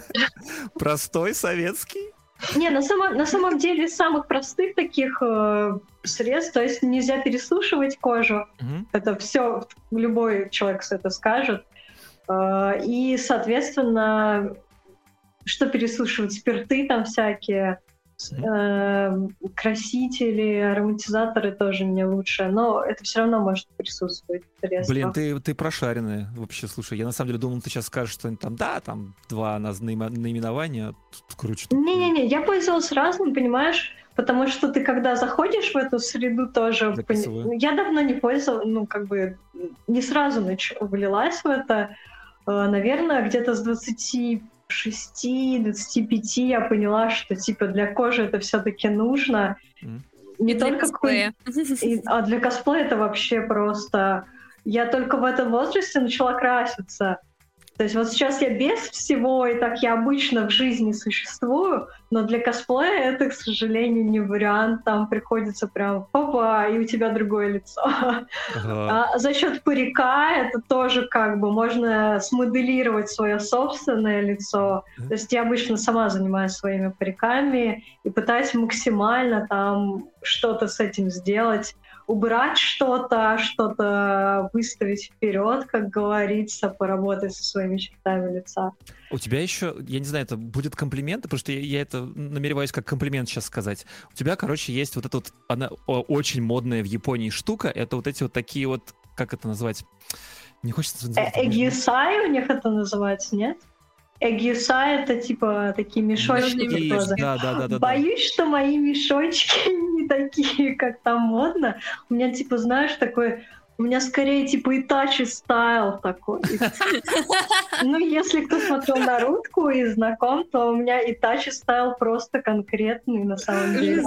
простой советский. Не, на самом, на самом деле из самых простых таких э, средств, то есть нельзя пересушивать кожу. Мгм. Это все, любой человек это скажет. Э, и, соответственно, что пересушивать? Спирты там всякие, красители, ароматизаторы тоже не лучше, но это все равно может присутствовать. в Блин, ты, ты прошаренная вообще, слушай, я на самом деле думал, ты сейчас скажешь что-нибудь там, да, там два наименования, тут круче. Не-не-не, я пользовалась разным, понимаешь, потому что ты когда заходишь в эту среду тоже... Пон... Я давно не пользовалась, ну, как бы не сразу нач... влилась в это, э, наверное, где-то с 20 6-25 я поняла, что типа для кожи это все-таки нужно. Mm. Не и только косплея. И, а для косплея это вообще просто... Я только в этом возрасте начала краситься. То есть вот сейчас я без всего, и так я обычно в жизни существую, но для косплея это, к сожалению, не вариант. Там приходится прям папа, и у тебя другое лицо. Ага. А за счет парика это тоже как бы можно смоделировать свое собственное лицо. То есть я обычно сама занимаюсь своими париками и пытаюсь максимально там что-то с этим сделать убрать что-то, что-то выставить вперед, как говорится, поработать со своими чертами лица. У тебя еще, я не знаю, это будет комплимент, потому что я, я это намереваюсь как комплимент сейчас сказать. У тебя, короче, есть вот эта вот, она очень модная в Японии штука, это вот эти вот такие вот, как это назвать? Не хочется. Э Эгисай у них это называется, нет? Эгюса это типа такие мешочки. Тоже. Да, да, да, да, Боюсь, что мои мешочки не такие, как там модно. У меня типа, знаешь, такой у меня скорее типа Итачи стайл такой. Ну, если кто смотрел Нарутку и знаком, то у меня Итачи стайл просто конкретный на самом деле.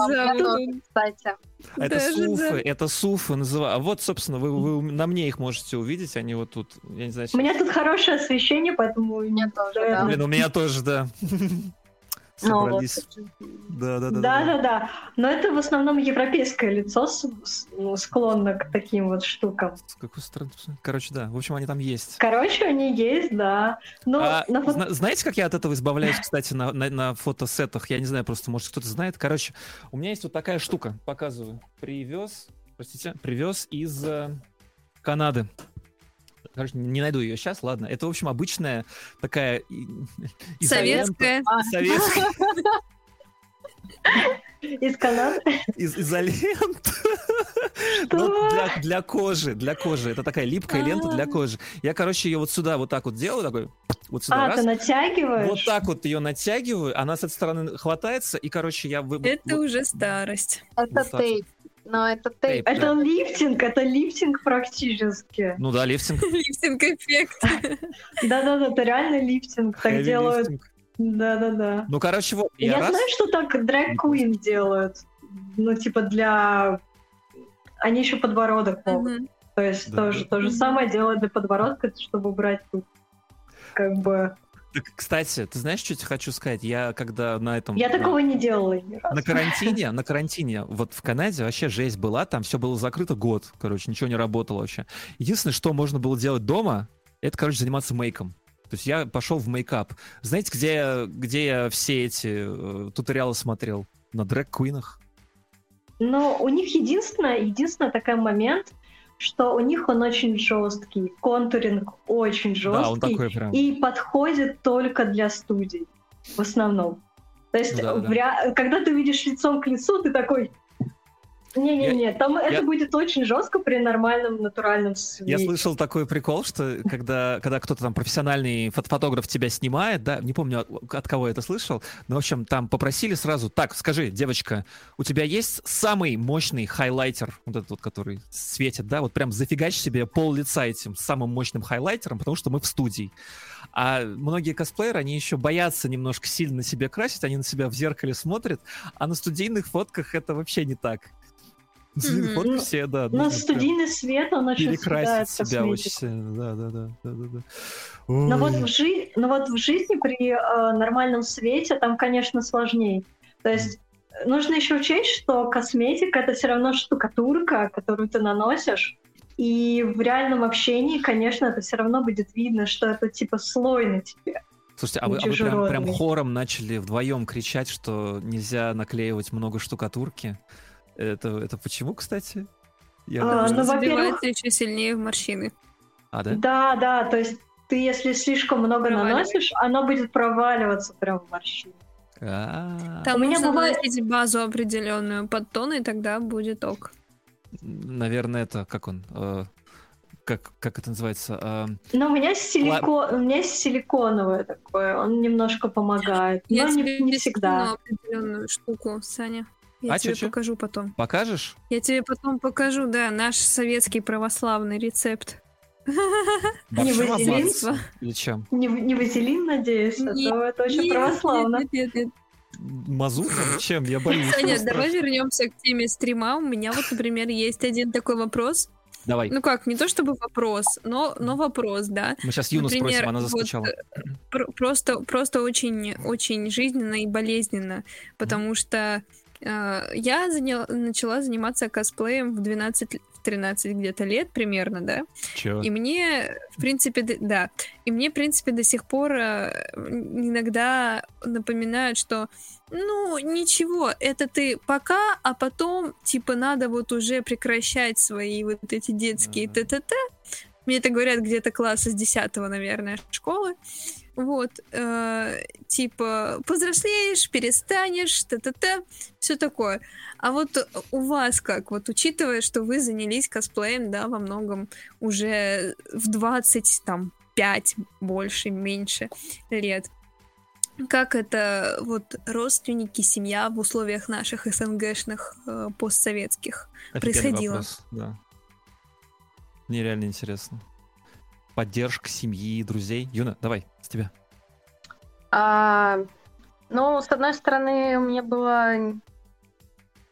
Кстати. Это суфы, это суфы называют. А вот, собственно, вы, вы на мне их можете увидеть, они вот тут, я не знаю. У меня тут хорошее освещение, поэтому... У меня тоже, да. Блин, у меня тоже, да. Ну, собрались. Да, да, да. Да, да, да. Но это в основном европейское лицо ну, склонно к таким вот штукам. С какой стороны? Короче, да. В общем, они там есть. Короче, они есть, да. Но а, на фото... Знаете, как я от этого избавляюсь, кстати, на, на, на фотосетах? Я не знаю, просто, может, кто-то знает. Короче, у меня есть вот такая штука. Показываю. Привез, простите, привез из э, Канады. Короче, не найду ее сейчас, ладно. Это, в общем, обычная такая... Советская. Советская. Из Канады? Из изолент. Ну, для, для кожи, для кожи. Это такая липкая лента для кожи. Я, короче, ее вот сюда вот так вот делаю, такой, вот сюда а, раз. ты натягиваешь? Вот так вот ее натягиваю, она с этой стороны хватается, и, короче, я... Это уже старость. Это тейп. Но это тейп. Это да. лифтинг, это лифтинг практически. Ну да, лифтинг. Лифтинг эффект. Да-да-да, это реально лифтинг. Так делают. Да-да-да. Ну, короче, вот. Я знаю, что так драг Queen делают. Ну, типа для... Они еще подбородок могут. То есть тоже то же самое делают для подбородка, чтобы убрать тут как бы кстати, ты знаешь, что я тебе хочу сказать? Я когда на этом... Я на, такого не делала ни разу. На карантине, на карантине, вот в Канаде вообще жесть была, там все было закрыто год, короче, ничего не работало вообще. Единственное, что можно было делать дома, это, короче, заниматься мейком. То есть я пошел в мейкап. Знаете, где, где я все эти э, туториалы смотрел? На дрэк-квинах. Но у них единственное, единственное такой момент, что у них он очень жесткий, контуринг очень жесткий, да, он такой прям. и подходит только для студий в основном. То есть, да, в да. когда ты видишь лицом к лицу, ты такой, не-не-не, там я... это будет очень жестко при нормальном натуральном свете. Я слышал такой прикол, что когда, когда кто-то там профессиональный фотограф тебя снимает, да, не помню от, от кого это слышал, но в общем там попросили сразу, так, скажи, девочка, у тебя есть самый мощный хайлайтер, вот этот вот, который светит, да, вот прям зафигач себе пол лица этим самым мощным хайлайтером, потому что мы в студии. А многие косплееры, они еще боятся немножко сильно на себя красить, они на себя в зеркале смотрят, а на студийных фотках это вообще не так. Mm-hmm. Вот все, да. Но студийный свет, он очень Перекрасить себя очень сильно, да, да, да. да, да, да. Но, вот в жи... Но вот в жизни при э, нормальном свете там, конечно, сложнее. То есть mm. нужно еще учесть, что косметика — это все равно штукатурка, которую ты наносишь, и в реальном общении, конечно, это все равно будет видно, что это типа слой на тебе. Слушайте, а вы, а вы прям, прям хором начали вдвоем кричать, что нельзя наклеивать много штукатурки? Это, это почему, кстати? Я а, ну, во-первых... еще сильнее в морщины. А, да? Да, да, то есть ты если слишком много наносишь, оно будет проваливаться прям в морщину. А, Там У меня бывает- базу определенную под тон, и тогда будет ок. Наверное, это как он? э, Как, как это называется? Э, Но у меня силикон, у меня есть силиконовое такое, он немножко помогает, но не, не всегда. определенную штуку, Саня. Я А, тебе чё-чё? покажу потом. Покажешь? Я тебе потом покажу, да, наш советский православный рецепт. Не вазелин? Или чем? Не, не вазелин, надеюсь, а то это очень Нет, православно. Нет, нет, нет, Мазутом? Чем? Я боюсь. Саня, давай вернемся к теме стрима. У меня вот, например, есть один такой вопрос. Давай. Ну как, не то чтобы вопрос, но, но вопрос, да. Мы сейчас Юну например, спросим, она вот, заскучала. Пр- просто, просто очень, очень жизненно и болезненно, потому что э, я заня- начала заниматься косплеем в 12 в 13 где-то лет примерно, да, Чё? и мне, в принципе, да, и мне, в принципе, до сих пор э, иногда напоминают, что, ну, ничего, это ты пока, а потом, типа, надо вот уже прекращать свои вот эти детские т-т-т. Мне это говорят где-то класса с 10 наверное, школы. Вот, э, типа, повзрослеешь, перестанешь, т-т-т, все такое. А вот у вас как? Вот учитывая, что вы занялись косплеем, да, во многом уже в 20, там, 5, больше, меньше лет. Как это вот родственники, семья в условиях наших СНГшных э, постсоветских? Офигенный происходило. вопрос, Да. Мне реально интересно. Поддержка семьи, друзей. Юна, давай, с тебя. А, ну, с одной стороны, у меня было, не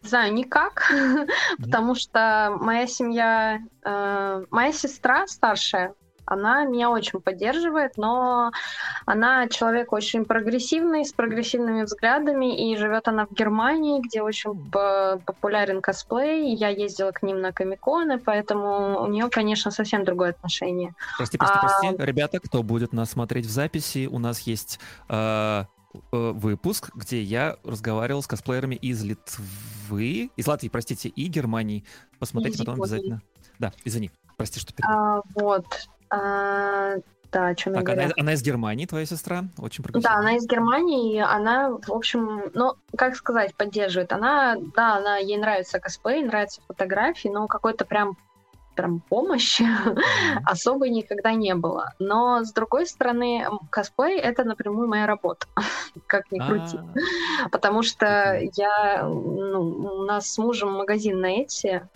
знаю, никак, потому что моя семья, э, моя сестра старшая, она меня очень поддерживает, но она человек очень прогрессивный, с прогрессивными взглядами, и живет она в Германии, где очень популярен косплей. Я ездила к ним на комиконы, поэтому у нее, конечно, совсем другое отношение. Прости, прости, А- прости. Ребята, кто будет нас смотреть в записи, у нас есть э, э, выпуск, где я разговаривал с косплеерами из Литвы, из Латвии, простите, и Германии. Посмотрите Из потом Японии. обязательно. Да, извини, прости, что перебил. А, вот. А, да, о чем я Так, говорю. она, она из Германии, твоя сестра, очень Да, она из Германии, и она, в общем, ну, как сказать, поддерживает. Она, да, она, ей нравится косплей, нравятся фотографии, но какой-то прям помощи Мгм. особой никогда не было. Но, с другой стороны, косплей — это напрямую моя работа, как ни крути. А, Потому что я, ну, у нас с мужем магазин на Эти,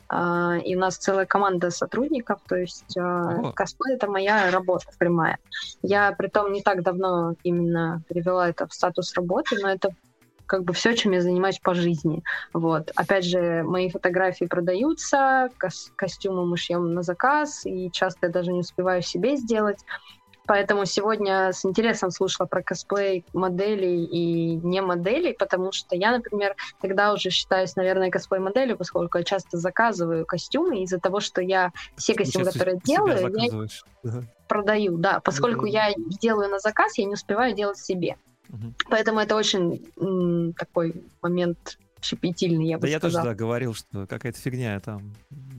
и у нас целая команда сотрудников, то есть а, косплей — это моя работа прямая. Я, притом, не так давно именно перевела это в статус работы, но это как бы все, чем я занимаюсь по жизни. Вот. Опять же, мои фотографии продаются, кос- костюмы мы шьем на заказ, и часто я даже не успеваю себе сделать. Поэтому сегодня с интересом слушала про косплей моделей и не моделей, потому что я, например, тогда уже считаюсь, наверное, косплей-моделью, поскольку я часто заказываю костюмы из-за того, что я все костюмы, получается, которые делаю, я продаю, да, поскольку Да. я делаю на заказ, я не успеваю делать себе. Мгм. Поэтому это очень м, такой момент щепетильный, я бы Да я тоже сказала. да, говорил, что какая-то фигня там.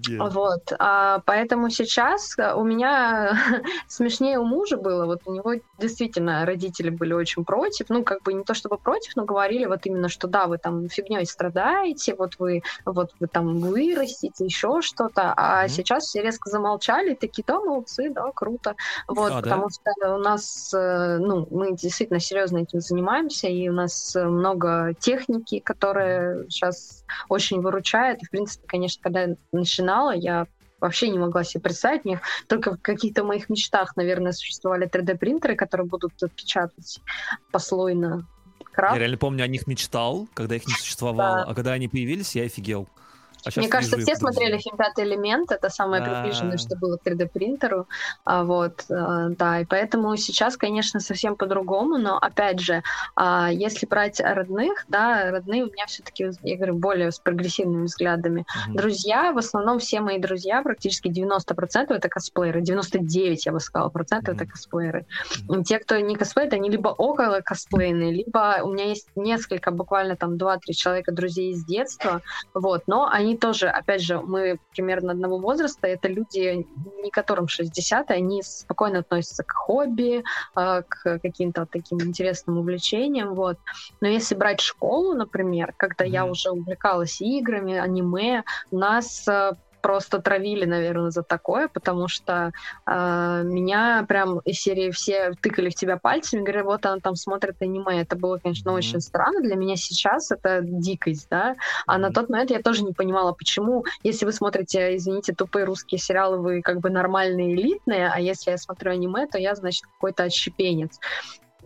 Где- Вот, а, поэтому сейчас э, у меня смешнее у мужа было, вот у него действительно родители были очень против, ну, как бы не то чтобы против, но говорили вот именно, что да, вы там фигней страдаете, вот вы, вот вы там вырастите, еще что-то, а Мгм. сейчас все резко замолчали, такие, да, молодцы, да, круто, вот, А, да? потому что у нас, э, ну, мы действительно серьезно этим занимаемся, и у нас много техники, которая сейчас очень выручает. И, в принципе, конечно, когда я начинала, я вообще не могла себе представить. Мне только в каких-то моих мечтах, наверное, существовали 3D-принтеры, которые будут печатать послойно крафт. Я реально помню, о них мечтал, когда их не существовало, а когда они появились, я офигел. А Мне кажется, все смотрели фильм «Пятый элемент», это самое приближенное, что было к 3D-принтеру, а, вот, а, да, и поэтому сейчас, конечно, совсем по-другому, но, опять же, а, если брать родных, да, родные у меня все-таки, я говорю, более с прогрессивными взглядами. Друзья, в основном все мои друзья, практически 90% это косплееры, 99, я бы сказала, процентов это косплееры. Те, кто не косплеит, они либо около косплейные, либо у меня есть несколько, буквально там 2-3 человека друзей из детства, вот, но они они тоже, опять же, мы примерно одного возраста, это люди, не которым 60, они спокойно относятся к хобби, э, к каким-то таким интересным увлечениям, вот. Но если брать школу, например, когда mm-hmm. я уже увлекалась играми, аниме, нас э, просто травили, наверное, за такое, потому что э, меня прям из серии все тыкали в тебя пальцами, говорили, вот она там смотрит аниме. Это было, конечно, mm-hmm. очень странно. Для меня сейчас это дикость, да. А mm-hmm. на тот момент я тоже не понимала, почему, если вы смотрите, извините, тупые русские сериалы, вы как бы нормальные, элитные, а если я смотрю аниме, то я, значит, какой-то отщепенец.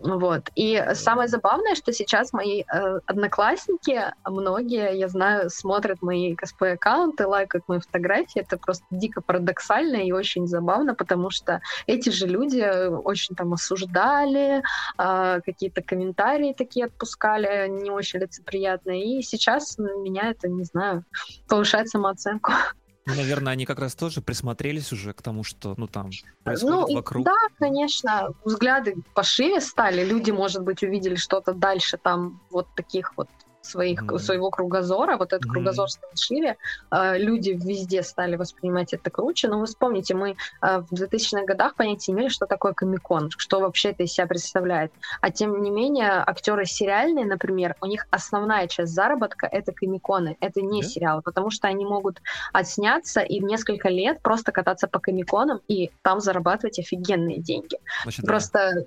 Вот. И самое забавное, что сейчас мои э, одноклассники, многие, я знаю, смотрят мои косплей-аккаунты, лайкают мои фотографии. Это просто дико парадоксально и очень забавно, потому что эти же люди очень там осуждали, э, какие-то комментарии такие отпускали, не очень лицеприятные. И сейчас меня это, не знаю, повышает самооценку. Ну, наверное, они как раз тоже присмотрелись уже к тому, что, ну, там происходит ну, вокруг. Да, конечно, взгляды пошире стали, люди, может быть, увидели что-то дальше там вот таких вот своих, mm-hmm. своего кругозора, вот этот mm-hmm. кругозор стал шире, э, люди везде стали воспринимать это круче, но вы вспомните, мы э, в 2000-х годах понятия имели, что такое комикон, что вообще это из себя представляет, а тем не менее актеры сериальные, например, у них основная часть заработка — это комиконы, это не yeah. сериалы, потому что они могут отсняться и несколько лет просто кататься по комиконам и там зарабатывать офигенные деньги. Значит, Просто да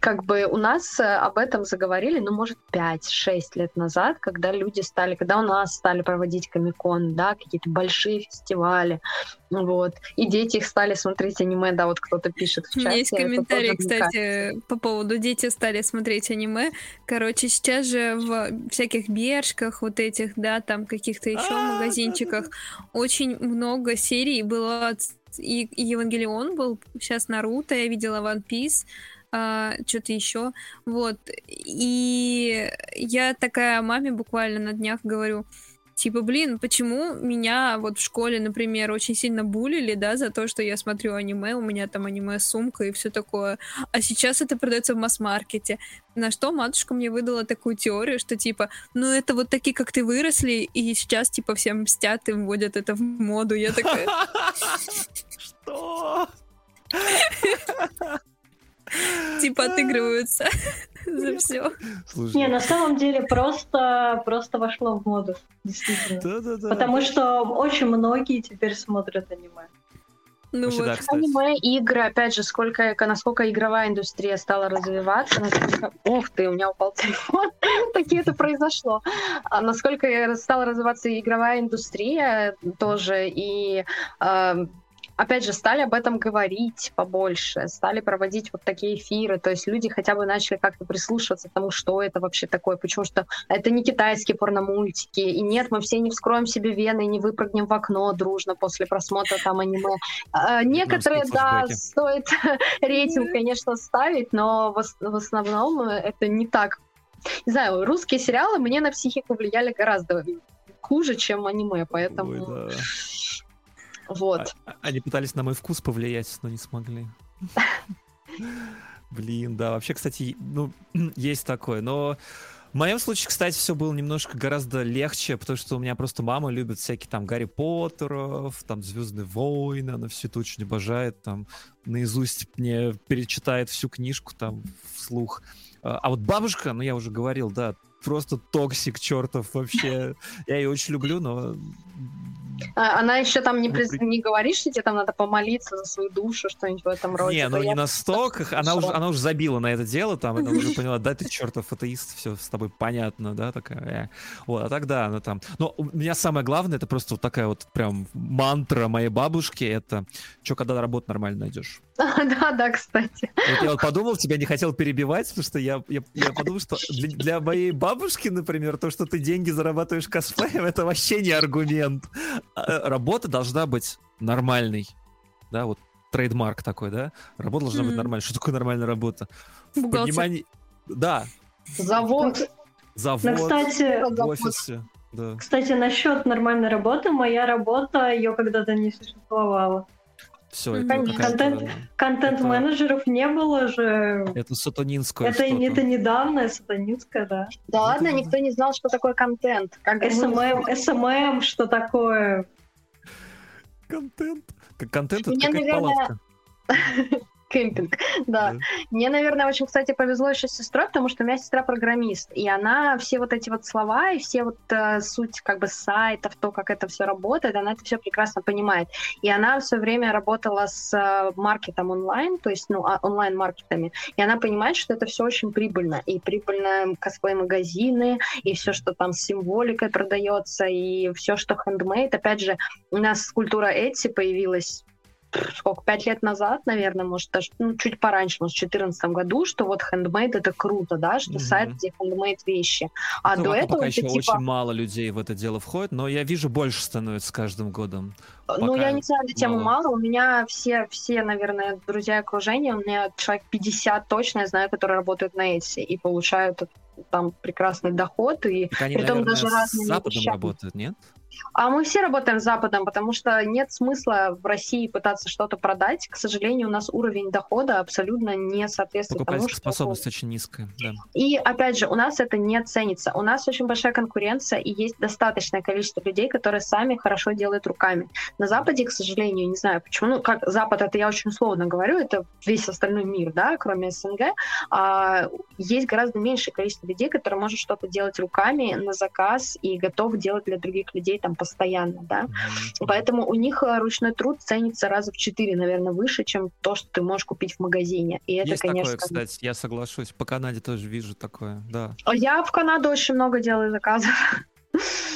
как бы у нас э, об этом заговорили, ну, может, 5-6 лет назад, когда люди стали, когда у нас стали проводить комикон, да, какие-то большие фестивали, вот, и дети их стали смотреть аниме, да, вот кто-то пишет в чате. У меня есть комментарий, кстати, по поводу дети стали смотреть аниме. Короче, сейчас же в всяких бершках, вот этих, да, там каких-то еще а, магазинчиках очень много серий было и Евангелион был, сейчас Наруто, я видела One Piece, а, что-то еще. Вот. И я такая маме буквально на днях говорю, типа, блин, почему меня вот в школе, например, очень сильно булили, да, за то, что я смотрю аниме, у меня там аниме-сумка и все такое, а сейчас это продается в масс-маркете. На что матушка мне выдала такую теорию, что типа, ну это вот такие, как ты выросли, и сейчас типа всем мстят и вводят это в моду. Я такая... Что? Типа отыгрываются за все. Не, на самом деле просто, просто вошло в моду, действительно. Да, да, да. Потому что очень многие теперь смотрят аниме. Ну Вообще, вот. да, Аниме, игры, опять же, сколько, насколько игровая индустрия стала развиваться, насколько... Ух ты, у меня упал телефон, таки это произошло. А насколько стала развиваться игровая индустрия тоже, и опять же, стали об этом говорить побольше, стали проводить вот такие эфиры, то есть люди хотя бы начали как-то прислушиваться к тому, что это вообще такое, почему что это не китайские порномультики, и нет, мы все не вскроем себе вены и не выпрыгнем в окно дружно после просмотра там аниме. А, некоторые, да, стоит рейтинг, конечно, ставить, но в основном это не так. Не знаю, русские сериалы мне на психику влияли гораздо хуже, чем аниме, поэтому... Ой, да. Вот. А, они пытались на мой вкус повлиять, но не смогли. Блин, да. Вообще, кстати, ну, есть такое. Но в моем случае, кстати, все было немножко гораздо легче, потому что у меня просто мама любит всякие там Гарри Поттеров, там Звездные войны, она все это очень обожает, там наизусть мне перечитает всю книжку там вслух. А, а вот бабушка, ну я уже говорил, да, просто токсик чертов вообще. Я ее очень люблю, но а, она еще там не, приз... не говорит, что тебе там надо помолиться за свою душу, что-нибудь в этом роде. Не, ну не настолько. Она уже, она уже забила на это дело, там, она уже поняла, да, ты чертов атеист, все с тобой понятно, да, такая. Э. Вот, а тогда она там... Но у меня самое главное, это просто вот такая вот прям мантра моей бабушки, это что, когда работу нормально найдешь? Да, да, кстати. Вот я вот подумал, тебя не хотел перебивать, потому что я, я, я подумал, что для, для моей бабушки, например, то, что ты деньги зарабатываешь косплеем, это вообще не аргумент. А, работа должна быть нормальной. Да, вот трейдмарк такой, да? Работа должна mm-hmm. быть нормальной. Что такое нормальная работа? В понимании... Да. Завод. Завод. Ну, кстати, в офисе. Да. Кстати, насчет нормальной работы, моя работа, ее когда-то не существовало. Все, это Контент- Контент-менеджеров не было же. Это сатанинское Это, что-то. это недавно, сатанинское, да. Да ладно, Это- никто не знал, что такое контент. Как SMM, SMM, что такое? Контент. Как контент, это какая-то наверное, палатка. Кемпинг, да. Да. Мне, наверное, очень, кстати, повезло еще с сестрой, потому что у меня сестра программист, и она все вот эти вот слова и все вот э, суть как бы сайтов, то, как это все работает, она это все прекрасно понимает. И она все время работала с э, маркетом онлайн, то есть, ну, а- онлайн-маркетами, и она понимает, что это все очень прибыльно, и прибыльно косплей-магазины, и все, что там с символикой продается, и все, что хендмейд. Опять же, у нас культура Etsy появилась сколько, пять лет назад, наверное, может, даже ну, чуть пораньше, может, в 2014 году, что вот хендмейд это круто, да, что Мгм. сайт, где хендмейд вещи. А Ну, до пока- этого пока это еще типа, очень мало людей в это дело входит, но я вижу, больше становится с каждым годом. ну, пока я не знаю, эту тему мало. мало. У меня все, все, наверное, друзья окружение, у меня человек 50 точно, я знаю, которые работают на Etsy и получают там прекрасный доход. И... Так они, Притом наверное, даже с разными Западом вещами. работают, нет? А мы все работаем с Западом, потому что нет смысла в России пытаться что-то продать. К сожалению, у нас уровень дохода абсолютно не соответствует тому, что... способность очень низкая, да. И опять же, у нас это не ценится. У нас очень большая конкуренция, и есть достаточное количество людей, которые сами хорошо делают руками. На Западе, к сожалению, не знаю почему, ну, как Запад, это я очень условно говорю, это весь остальной мир, да, кроме СНГ, а, есть гораздо меньшее количество людей, которые может что-то делать руками на заказ и готов делать для других людей там постоянно, да. Поэтому у них э, ручной труд ценится раза в четыре, наверное, выше, чем то, что ты можешь купить в магазине. И это, Есть конечно, такое, кстати, я соглашусь. По Канаде тоже вижу такое, да. А Я в Канаду очень много делаю заказов.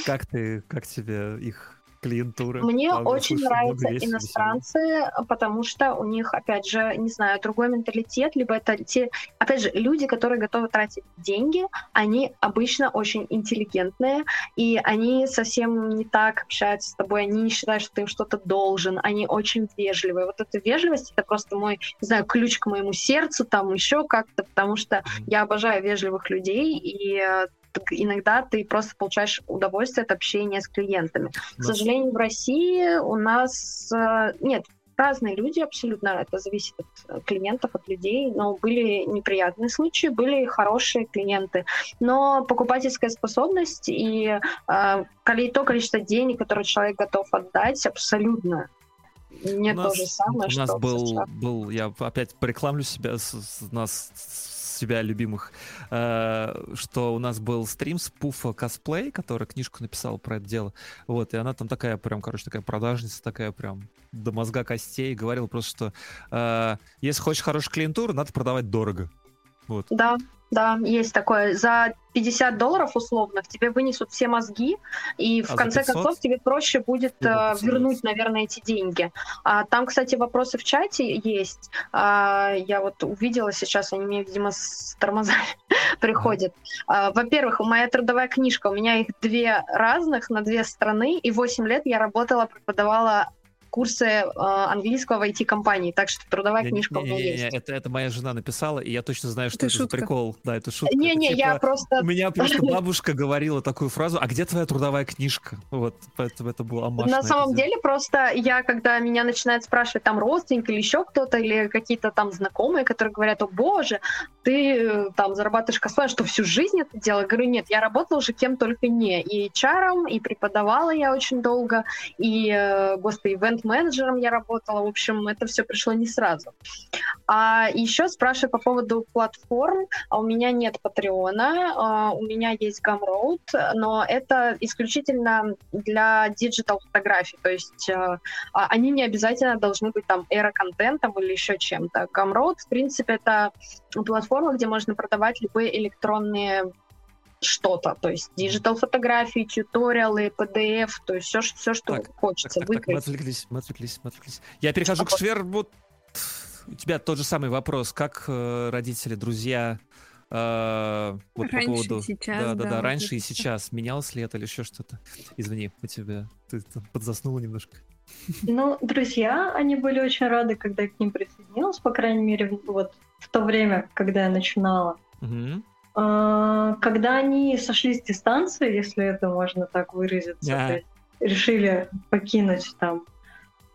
Как ты, как тебе их клиентура? Мне Правда, очень нравятся весело, иностранцы, потому что у них, опять же, не знаю, другой менталитет, либо это те, опять же, люди, которые готовы тратить деньги, они обычно очень интеллигентные, и они совсем не так общаются с тобой, они не считают, что ты им что-то должен, они очень вежливые. Вот эта вежливость, это просто мой, не знаю, ключ к моему сердцу, там еще как-то, потому что я обожаю вежливых людей, и э, иногда ты просто получаешь удовольствие от общения с клиентами. К У нас- сожалению, в России у нас э, нет разные люди абсолютно, это зависит от э, клиентов, от людей, но были неприятные случаи, были хорошие клиенты. Но покупательская способность и э, то количество денег, которое человек готов отдать, абсолютно не у то нас, же самое, у что нас был, был, я опять порекламлю себя, с, с- нас, себя любимых, э, что у нас был стрим с Пуфа Косплей, которая книжку написала про это дело. Вот, и она там такая прям, короче, такая продажница, такая прям до мозга костей, говорила просто, что э, если хочешь хорошую клиентуру, надо продавать дорого. Вот. Да, да, есть такое. За 50 долларов условно тебе вынесут все мозги, и в А конце 500? концов тебе проще будет э, 500. вернуть, наверное, эти деньги. А, там, кстати, вопросы в чате есть. А, я вот увидела сейчас, они мне, видимо, с тормозами приходят. А, во-первых, моя трудовая книжка, у меня их две разных на две страны, и 8 лет я работала, преподавала курсы э, английского в IT-компании, так что трудовая Не- книжка у меня не- не- не, есть. Это, это моя жена написала, и я точно знаю, что Это это, за прикол. Да, это шутка. Не-не, Это я типа, просто У меня просто бабушка говорила такую фразу, а где твоя трудовая книжка? Вот, поэтому это был амаш На самом дело. деле, просто я, когда меня начинают спрашивать там родственник или еще кто-то, или какие-то там знакомые, которые говорят, о боже, ты э, там зарабатываешь косплеем, что всю жизнь это делала? Говорю, нет, я работала уже кем только не. И HR, и преподавала я очень долго, и, э, господи, ивент-менеджером я работала. В общем, это все пришло не сразу. А еще спрашиваю по поводу платформ. А у меня нет Патреона, а, у меня есть Gumroad, но это исключительно для digital фотографий. То есть э, а, они не обязательно должны быть там эро-контентом или еще чем-то. Gumroad, в принципе, это платформа, где можно продавать любые электронные что-то, то есть digital фотографии, tutorial'ы, PDF, то есть все, все что Так, хочется Так, так, так, мы отвлеклись, мы отвлеклись, мы отвлеклись. Я перехожу к Швер. Вот у тебя тот же самый вопрос. Как э, родители, друзья, э, вот Раньше по и поводу... сейчас, да, да, да, да, раньше и сейчас. Менялось ли это или еще что-то? Извини, у тебя... Ты там подзаснула немножко. Ну, друзья, они были очень рады, когда я к ним присоединилась, по крайней мере, в- вот в то время, когда я начинала. Мгм. А, Когда они сошли с дистанции, если это можно так выразиться, то есть решили покинуть там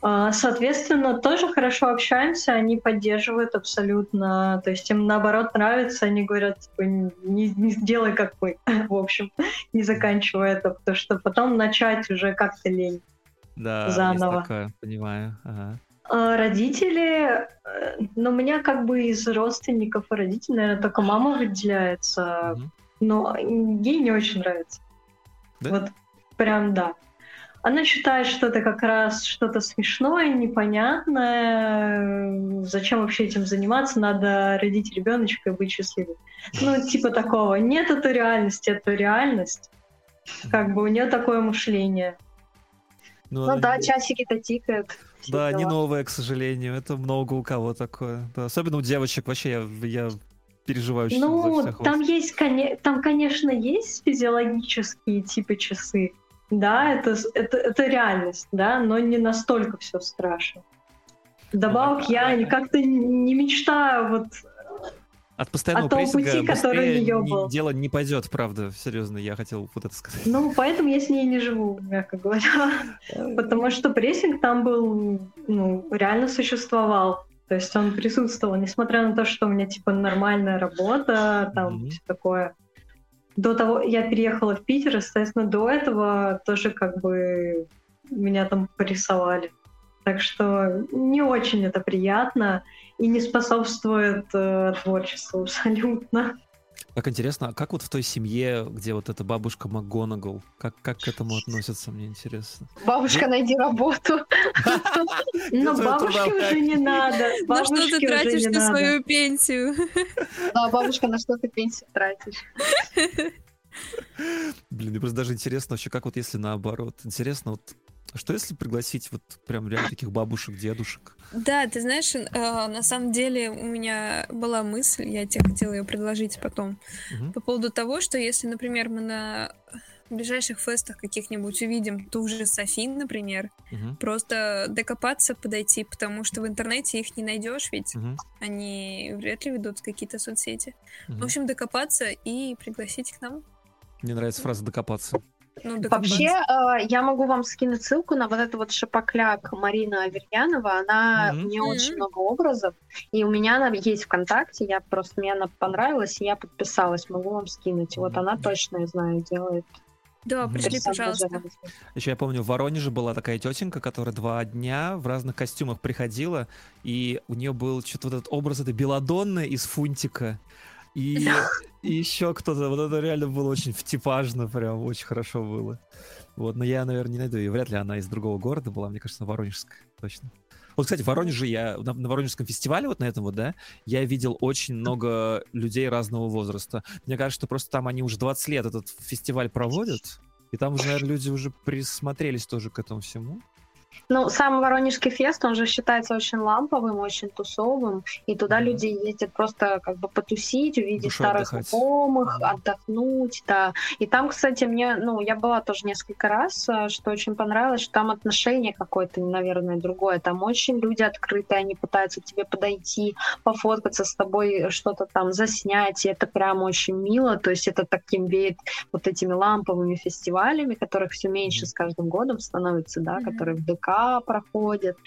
А, Соответственно, тоже хорошо общаемся, они поддерживают абсолютно, то есть им наоборот нравится, они говорят, типа, не, не сделай как мы, в общем, не заканчивая это, потому что потом начать уже как-то лень. Да, Заново. есть такое, понимаю. Ага. А Родители, э, ну, у меня как бы из родственников и родителей, наверное, только мама выделяется, но ей не очень нравится. Да? Вот прям да. Она считает, что это как раз что-то смешное, непонятное. Зачем вообще этим заниматься? Надо родить ребеночка и быть счастливым. Ну, типа такого. Нет, это реальность, это реальность. Как бы у нее такое мышление. Ну да, часики-то тикают. Да, не новое, к сожалению. Это много у кого такое. Да, особенно у девочек. Вообще, я, я переживаю Ну, там есть, там, конечно, есть физиологические типы часы. Да, это, это, это реальность, да, но не настолько все страшно. Добавок я как-то не мечтаю вот От постоянного о том прессинга пути, который у ни- был. дело не пойдет, правда. Серьезно, я хотел вот это сказать. Ну, поэтому я с ней не живу, мягко говоря. Потому что прессинг там был, ну, реально существовал. То есть он присутствовал, несмотря на то, что у меня, типа, нормальная работа, там, Мгм. все такое. До того, я переехала в Питер, и, соответственно, до этого тоже как бы меня там порисовали. Так что не очень это приятно и не способствует э, творчеству абсолютно. Как интересно, а как вот в той семье, где вот эта бабушка МакГонагал, как, как к этому относятся, мне интересно. Бабушка, найди работу. Но бабушке уже не надо. На что ты тратишь надо. свою пенсию? Да, бабушка, на что ты пенсию тратишь? Блин, мне просто даже интересно вообще, как вот если наоборот. Интересно, вот а что если пригласить вот прям реально таких бабушек, дедушек? Да, ты знаешь, э, на самом деле у меня была мысль, я тебе хотела ее предложить потом, Мгм. по поводу того, что если, например, мы на ближайших фестах каких-нибудь увидим ту же Софин, например, Мгм. просто докопаться, подойти, потому что в интернете их не найдешь, ведь Мгм. они вряд ли ведут какие-то соцсети. Мгм. В общем, докопаться и пригласить к нам. Мне нравится фраза «докопаться». Ну, докопаться. Вообще, э, я могу вам скинуть ссылку на вот этот вот шапокляк Марина Аверьянова. Она, Мгм. у нее очень много образов, и у меня она есть ВКонтакте, я просто, мне она понравилась, и я подписалась, могу вам скинуть. Вот Мгм. она точно, я знаю, делает. Да, Мгм. пришли, пожалуйста. Еще я помню, в Воронеже была такая тетенька, которая два дня в разных костюмах приходила, и у нее был что-то вот этот образ этой Беладонны из Фунтика. И, и еще кто-то, вот это реально было очень втипажно, прям очень хорошо было. Вот, но я, наверное, не найду ее. Вряд ли она из другого города была, мне кажется, Воронежская, точно. Вот, кстати, в Воронеже я, на, на Воронежском фестивале вот на этом вот, да, я видел очень много людей разного возраста. Мне кажется, что просто там они уже 20 лет этот фестиваль проводят, и там уже, наверное, люди уже присмотрелись тоже к этому всему. Ну, сам Воронежский фест, он же считается очень ламповым, очень тусовым, и туда Мгм. люди ездят просто как бы потусить, увидеть Душой старых отдыхать. знакомых, Мгм. отдохнуть, да. И там, кстати, мне, ну, я была тоже несколько раз, а, что очень понравилось, что там отношение какое-то, наверное, другое. Там очень люди открытые, они пытаются к тебе подойти, пофоткаться с тобой, что-то там заснять, и это прям очень мило, то есть это таким веет вот этими ламповыми фестивалями, которых все меньше Мгм. с каждым годом становится, да, Мгм. которые в ДК проходят.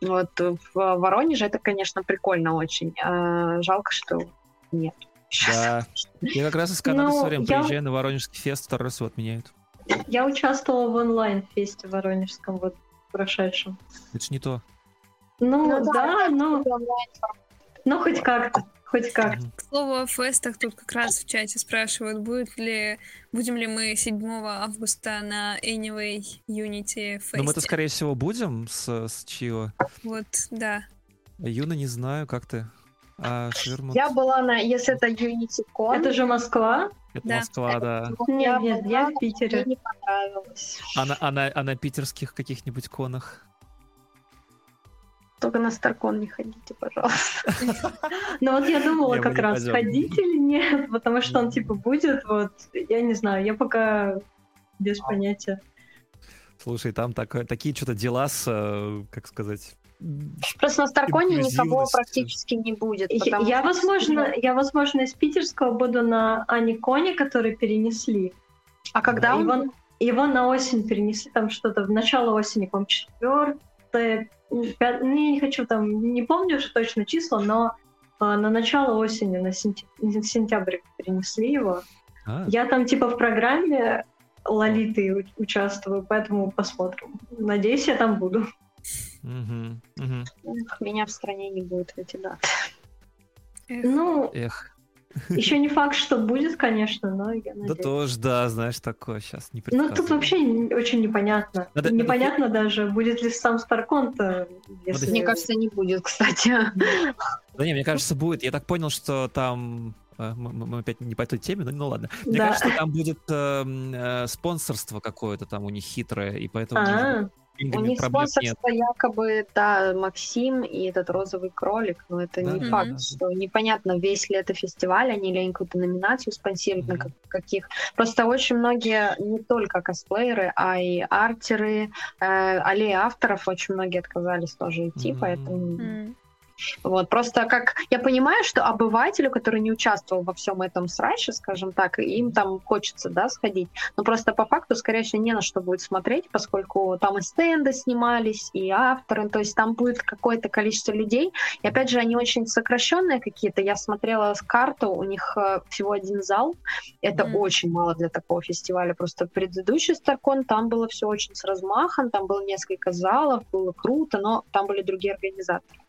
Вот э, в Воронеже это, конечно, прикольно очень. А, Жалко, что нет. Да. Я как раз из Канады Ну, все время я- приезжаю на Воронежский фест, второй раз его отменяют. Я участвовала в онлайн-фесте воронежском вот прошедшем. Это ж не то. Ну, Ну да, да, ну, Онлайн ну хоть как-то, хоть. Мгм. К слову о фестах, тут как раз в чате спрашивают, будет ли, будем ли мы 7 августа на Anyway Unity Но мы-то, фесте. скорее всего, будем с, с Чио. Вот, да. Юна, не знаю, как ты. А Ширмут? Я была на, если это UnityCon, Это же Москва? Это Да. Москва, да. ну, Нет, нет, я в Питере. Мне не понравилось. А на, а на- а на питерских каких-нибудь конах? Только на Старкон не ходите, пожалуйста. Ну вот я думала как раз, ходить или нет, потому что он типа будет, вот, я не знаю, я пока без понятия. Слушай, там такое- такие что-то дела с, э, как сказать... Просто на Старконе никого практически не будет. Я, потому я, что- возможно, я, возможно, из питерского буду на Аниконе, который перенесли. А когда он... его, его на осень перенесли, там что-то в начало осени, по-моему, 4 14 пя- ну, я не хочу там, не помню уже точно числа, но а, на начало осени, на, сентя- на сентябрь перенесли его. А, Я там типа в программе Лолиты у- участвую, поэтому посмотрим. Надеюсь, я там буду. мгм. Эх, Меня в стране не будет в эти даты. Эх, Ну, Эх, еще не факт, что будет, конечно, но я да надеюсь. тоже, да, знаешь, такое сейчас не Ну, тут вообще очень непонятно. Надо- непонятно даже, будет ли сам Старкон-то, если... Мне кажется, не будет, кстати. Да не, мне кажется, будет. Я так понял, что там... э, Мы, опять не по той теме, но ну ладно. Мне Да. кажется, там будет эм, э, спонсорство какое-то там у них хитрое, и поэтому А, быть, с У них проблем нет. спонсорство якобы, да, Максим и этот розовый кролик, но это Да, не да, факт, да. что непонятно, весь ли это фестиваль, они ли они какую-то номинацию спонсируют, на Мгм. как- каких. Просто очень многие, не только косплееры, а и артеры, э, аллеи авторов, очень многие отказались тоже идти, Мгм. поэтому... м. Вот, просто как я понимаю, что обывателю, который не участвовал во всем этом сраче, скажем так, им там хочется, да, сходить, но просто по факту, скорее всего, не на что будет смотреть, поскольку там и стенды снимались, и авторы, то есть там будет какое-то количество людей, и опять же, они очень сокращенные какие-то, я смотрела с карту, у них э, всего один зал, это Мгм. очень мало для такого фестиваля, просто предыдущий Старкон, там было все очень с размахом, там было несколько залов, было круто, но там были другие организаторы.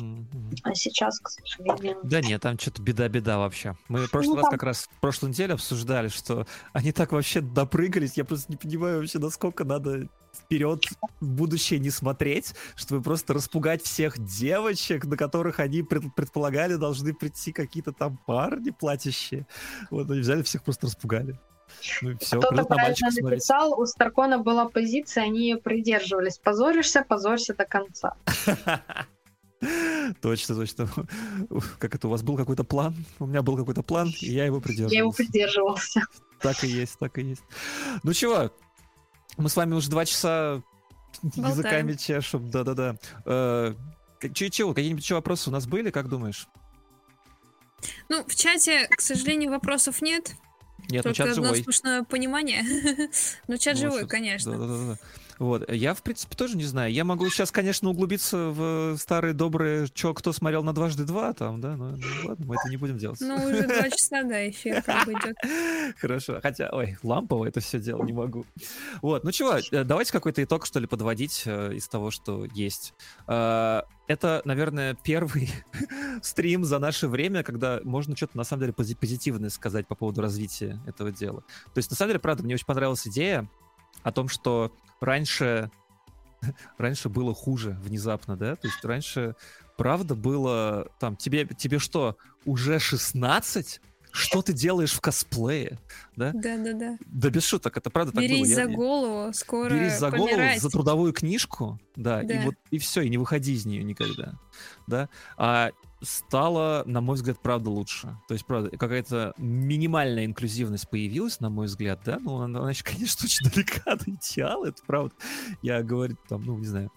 Мгм. А сейчас, к сожалению... Да нет, там что-то беда-беда вообще. Мы в прошлый Ну, раз там- как раз в прошлой неделе обсуждали, что они так вообще допрыгались. Я просто не понимаю вообще, насколько надо вперед в будущее не смотреть, чтобы просто распугать всех девочек, на которых они пред- предполагали должны прийти какие-то там парни платящие. Вот они взяли всех просто распугали. Ну все, Кто-то придут на правильно мальчиков смотреть. написал, у Старкона была позиция, они ее придерживались. Позоришься, позорься до конца. Точно, точно. Как это, у вас был какой-то план? У меня был какой-то план, и я его придерживался. Я его придерживался. Так и есть, так и есть. Ну чего, мы с вами уже два часа Болтаем. языками чешем, да-да-да. Э, к- че- чего, какие-нибудь еще вопросы у нас были, как думаешь? Ну, в чате, к сожалению, вопросов нет. Нет, ну Только чат одно живой. сплошное понимание. Ну, чат Ну, живой, конечно. Да-да-да. Вот, я, в принципе, тоже не знаю. Я могу сейчас, конечно, углубиться в старые добрые, чё, кто смотрел на дважды два, там, да, но ну, ладно, мы это не будем делать. Ну, уже два часа, да, эфир как бы идет. Хорошо. Хотя, ой, лампово это все дело, не могу. Вот, ну чего, э, давайте какой-то итог, что ли, подводить э, из того, что есть. Э, Это, наверное, первый стрим за наше время, когда можно что-то, на самом деле, пози- позитивное сказать по поводу развития этого дела. То есть, на самом деле, правда, мне очень понравилась идея о том, что раньше раньше было хуже внезапно, да? То есть раньше, правда, было там, тебе, тебе что, уже 16? Что ты делаешь в косплее? Да? Да-да-да. Да без шуток, это правда так было. Берись за я- голову, скоро Берись за голову, помирать. за трудовую книжку, да, и Да. вот и все, и не выходи из нее никогда, да. А стало, на мой взгляд, правда лучше. То есть, правда, какая-то минимальная инклюзивность появилась, на мой взгляд, да. Ну, она, она еще, конечно, очень далека до идеала, это правда. Я говорю, там, ну, не знаю.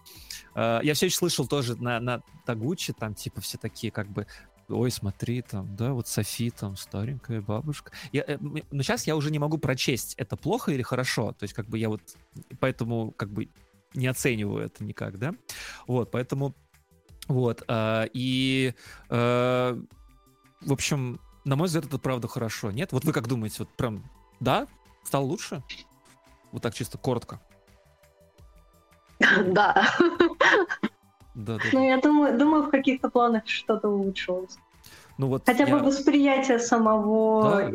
А, Я все еще слышал тоже на, на Тагучи, там, типа, все такие, как бы, ой, смотри, там, да, вот Софи, там, старенькая бабушка. Я, э, но сейчас я уже не могу прочесть, это плохо или хорошо. То есть, как бы, я вот поэтому, как бы, не оцениваю это никак, да. Вот, поэтому, вот, а, и, э, в общем, на мой взгляд, это правда хорошо. Нет? Вот вы как думаете, вот прям, да, стало лучше? Вот так чисто коротко. Да. Да, да. Ну, я думаю, думаю, в каких-то планах что-то улучшилось. Ну вот Хотя я- бы восприятие самого, Да.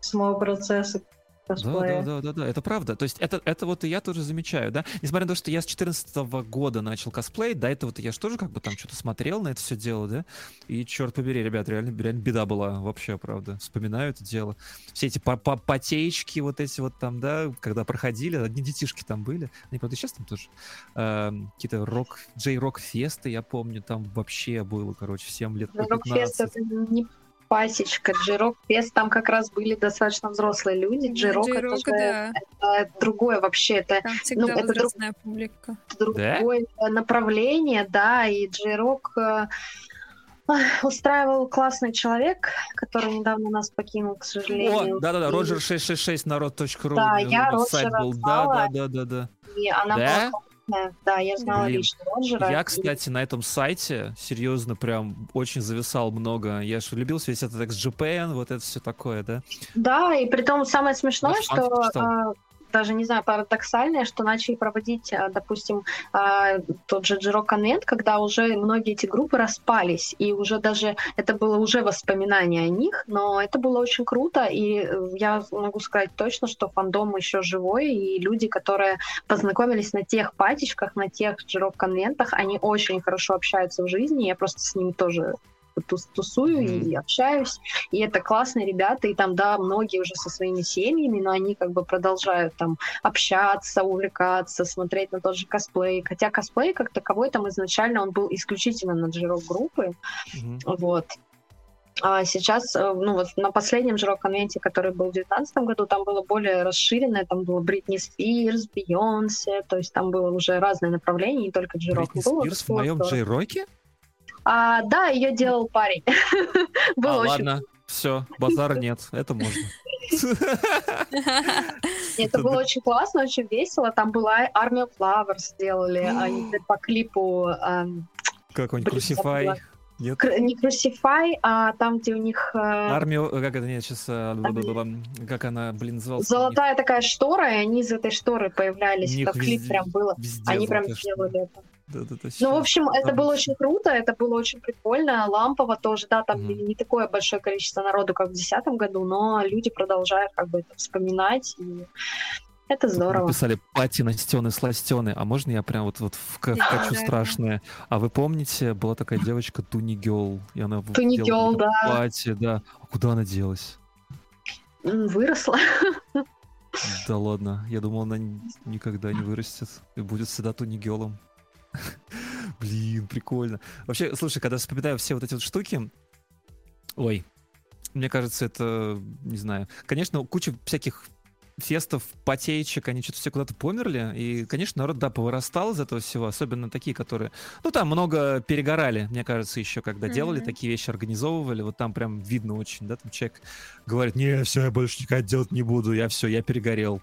самого процесса косплея. да, да, да, да, это правда. То есть это, это вот и я тоже замечаю, да. Несмотря на то, что я с 14 года начал косплей, до этого-то я же тоже как бы там что-то смотрел на это все дело, да. И черт побери, ребят, реально, реально беда была вообще, правда. Вспоминаю это дело. Все эти по- по- потеечки вот эти вот там, да, когда проходили, одни детишки там были. Они, правда, сейчас там тоже. Эм, какие-то рок, джей-рок фесты, я помню, там вообще было, короче, всем лет по Джирок-фест 15. это не пасечка. Джирок-фест, там как раз были достаточно взрослые люди. Джирок это, Джейрок, же- да. это другое вообще. Это Там всегда это друг- публика. другое направление, да, и Джирок э, устраивал классный человек, который недавно нас покинул, к сожалению. О, да-да-да, Роджер 666 народ.ру. Да, я сайт Роджера был. Да, да, да, да, да. И она Да? была Да, да, я знала Блин, лично Роджера. Я, и- кстати, на этом сайте серьезно прям очень зависал много. Я же любил весь этот XGPN, вот это все такое, да? Да, и при том самое смешное, Наш что а, даже не знаю, парадоксальное, что начали проводить, а, допустим, а, тот же Джиро Конвент, когда уже многие эти группы распались, и уже даже это было уже воспоминание о них, но это было очень круто, и э, я могу сказать точно, что фандом еще живой, и люди, которые познакомились на тех патичках, на тех Джиро Конвентах, они очень хорошо общаются в жизни, я просто с ними тоже тусую Мгм. и общаюсь. И это классные ребята, и там, да, многие уже со своими семьями, но они как бы продолжают там общаться, увлекаться, смотреть на тот же косплей. Хотя косплей как таковой там изначально он был исключительно на джирок группы, Мгм. вот. А сейчас, э, ну вот на последнем Жирок конвенте, который был в 2019 году, там было более расширенное, там было Бритни Спирс, Бейонсе, то есть там было уже разные направления, не только Джирок. Бритни Было Спирс в моем здорово. А, да, ее делал парень. А, Было очень ладно, все, базара нет, это можно. Это было очень классно, очень весело. Там была Army of Flowers сделали, они по клипу эм, Какой-нибудь Crucify. Нет? кр- не Crucify, а там, где у них э, Армию, как это, нет, сейчас, как она, блин, называлась? золотая такая штора, и они из этой шторы У появлялись. них Это клип везде- прям было. Они прям золотая штука. Сделали это. Да-да-да, Ну, в общем, это было очень круто, это было очень прикольно. Лампово тоже, да, там Мгм. не- такое большое количество народу, как в 2010 году, но люди продолжают как бы это вспоминать, и это здорово. Написали пати настены, сластены. А можно я прям вот, вот вка- Да, вкачу да, да. страшное? А вы помните, была такая девочка Туни Гелл, и она Туни это да. платье, да. А куда она делась? Выросла. Да ладно, я думал, она никогда не вырастет и будет всегда Туни Геллом. Блин, прикольно. Вообще, слушай, когда вспоминаю все вот эти вот штуки, ой, мне кажется, это, не знаю, конечно, куча всяких фестов, потеечек, они что-то все куда-то померли, и, конечно, народ, да, повырастал из этого всего, особенно такие, которые, ну, там много перегорали, мне кажется, еще, когда делали Мгм. такие вещи, организовывали, вот там прям видно очень, да, там человек говорит, не, все, я больше никогда делать не буду, я все, я перегорел.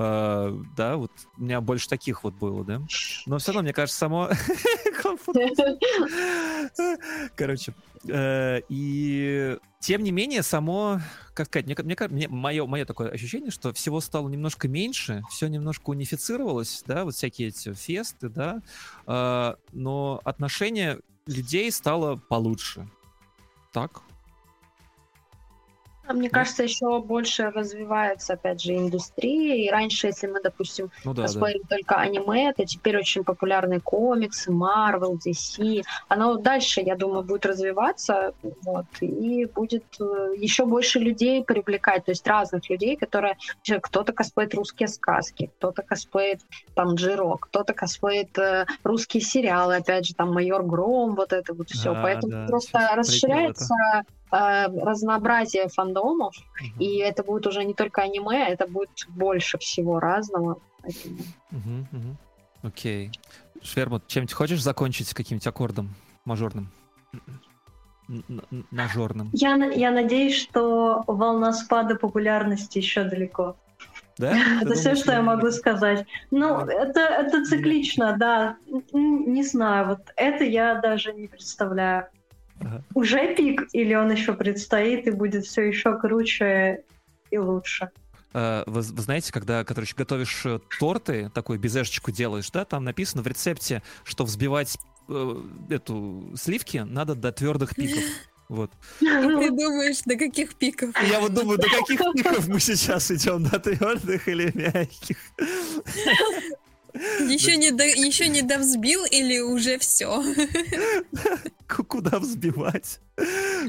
А, да, вот у меня больше таких вот было, да. Но все равно, мне кажется, само... Короче, э, и тем не менее, само, как сказать, мне, мне, мне мое, мое такое ощущение, что всего стало немножко меньше, все немножко унифицировалось, да, вот всякие эти фесты, да, а, но отношение людей стало получше. Так? А Мне кажется, еще больше развивается, опять же, индустрия. И раньше, если мы, допустим, Ну да, да. косплеили только аниме, то теперь очень популярны комиксы, Marvel, DC. Оно дальше, я думаю, будет развиваться, вот, и будет э, еще больше людей привлекать, то есть разных людей, которые... Кто-то косплеит русские сказки, кто-то косплеит там Джиро, кто-то косплеит э, русские сериалы, опять же, там Майор Гром, вот это вот все. Да, Поэтому да, просто расширяется э, разнообразие фандомов, Мгм. и это будет уже не только аниме, это будет больше всего разного. Окей. Швермут, чем-нибудь хочешь закончить каким-нибудь аккордом мажорным? Нажорным. Я, я надеюсь, что волна спада популярности еще далеко. Да? Это все, что я могу сказать. Ну, Да. это, это циклично, да. Не знаю, вот это я даже не представляю. Ага. Уже пик, или он еще предстоит и будет все еще круче и лучше? Э, Вы, вы знаете, когда, короче, готовишь э, торты, такую безешечку делаешь, да, там написано в рецепте, что взбивать э, эту сливки надо до твердых пиков. Вот. И ты думаешь, до каких пиков? Я вот думаю, до каких пиков мы сейчас идем, до твердых или мягких? Еще не, до, еще не довзбил или уже все? Ку- Куда взбивать?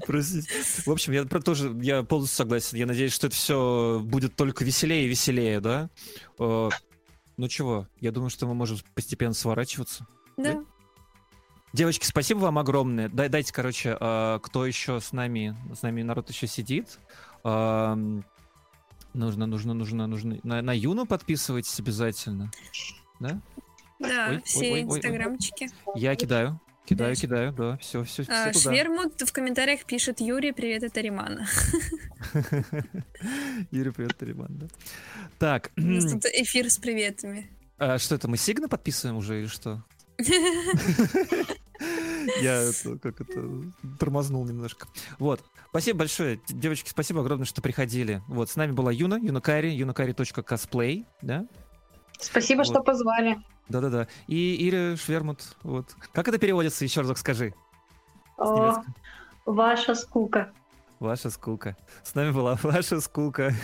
Простите. В общем, я про тоже, я полностью согласен. Я надеюсь, что это все будет только веселее и веселее, да? Э, Ну чего, я думаю, что мы можем постепенно сворачиваться. Да. Девочки, спасибо вам огромное. Дай, дайте, короче, э, кто еще с нами, с нами народ еще сидит. Эм, Нужно, нужно, нужно, нужно. На, на Юну подписывайтесь обязательно. Да? Да, Ой, все ой, ой, инстаграмчики. Я кидаю. Кидаю, Да. кидаю, да. Все, все, все А, туда. Швермут в комментариях пишет Юрий, привет, это Римана. Юрий, привет, Тариман, да. Так, У нас тут эфир с приветами. А что это, мы сигны подписываем уже или что? Я это, как это, тормознул немножко. Вот. Спасибо большое. Девочки, спасибо огромное, что приходили. Вот, с нами была Юна, Юнакари, юнакари.косплей, да? Спасибо, Вот. что позвали. Да-да-да. И Ире Швермут. Вот. Как это переводится? Еще разок скажи. О, ваша скука. Ваша скука. С нами была ваша скука.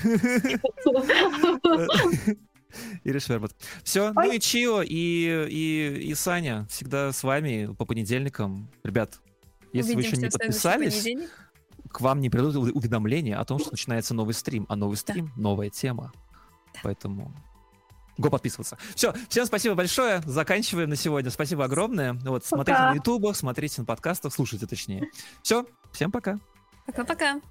Ира Швермут. Все, ну и Чио, и, и, и Саня всегда с вами по понедельникам. Ребят, если вы еще не подписались, к вам не придут уведомления о том, что начинается новый стрим. А новый стрим — новая тема. Поэтому го подписываться. Все, всем спасибо большое. Заканчиваем на сегодня. Спасибо огромное. Вот, смотрите Пока. на ютубах, смотрите на подкастах, слушайте точнее. Все, всем пока. Пока-пока.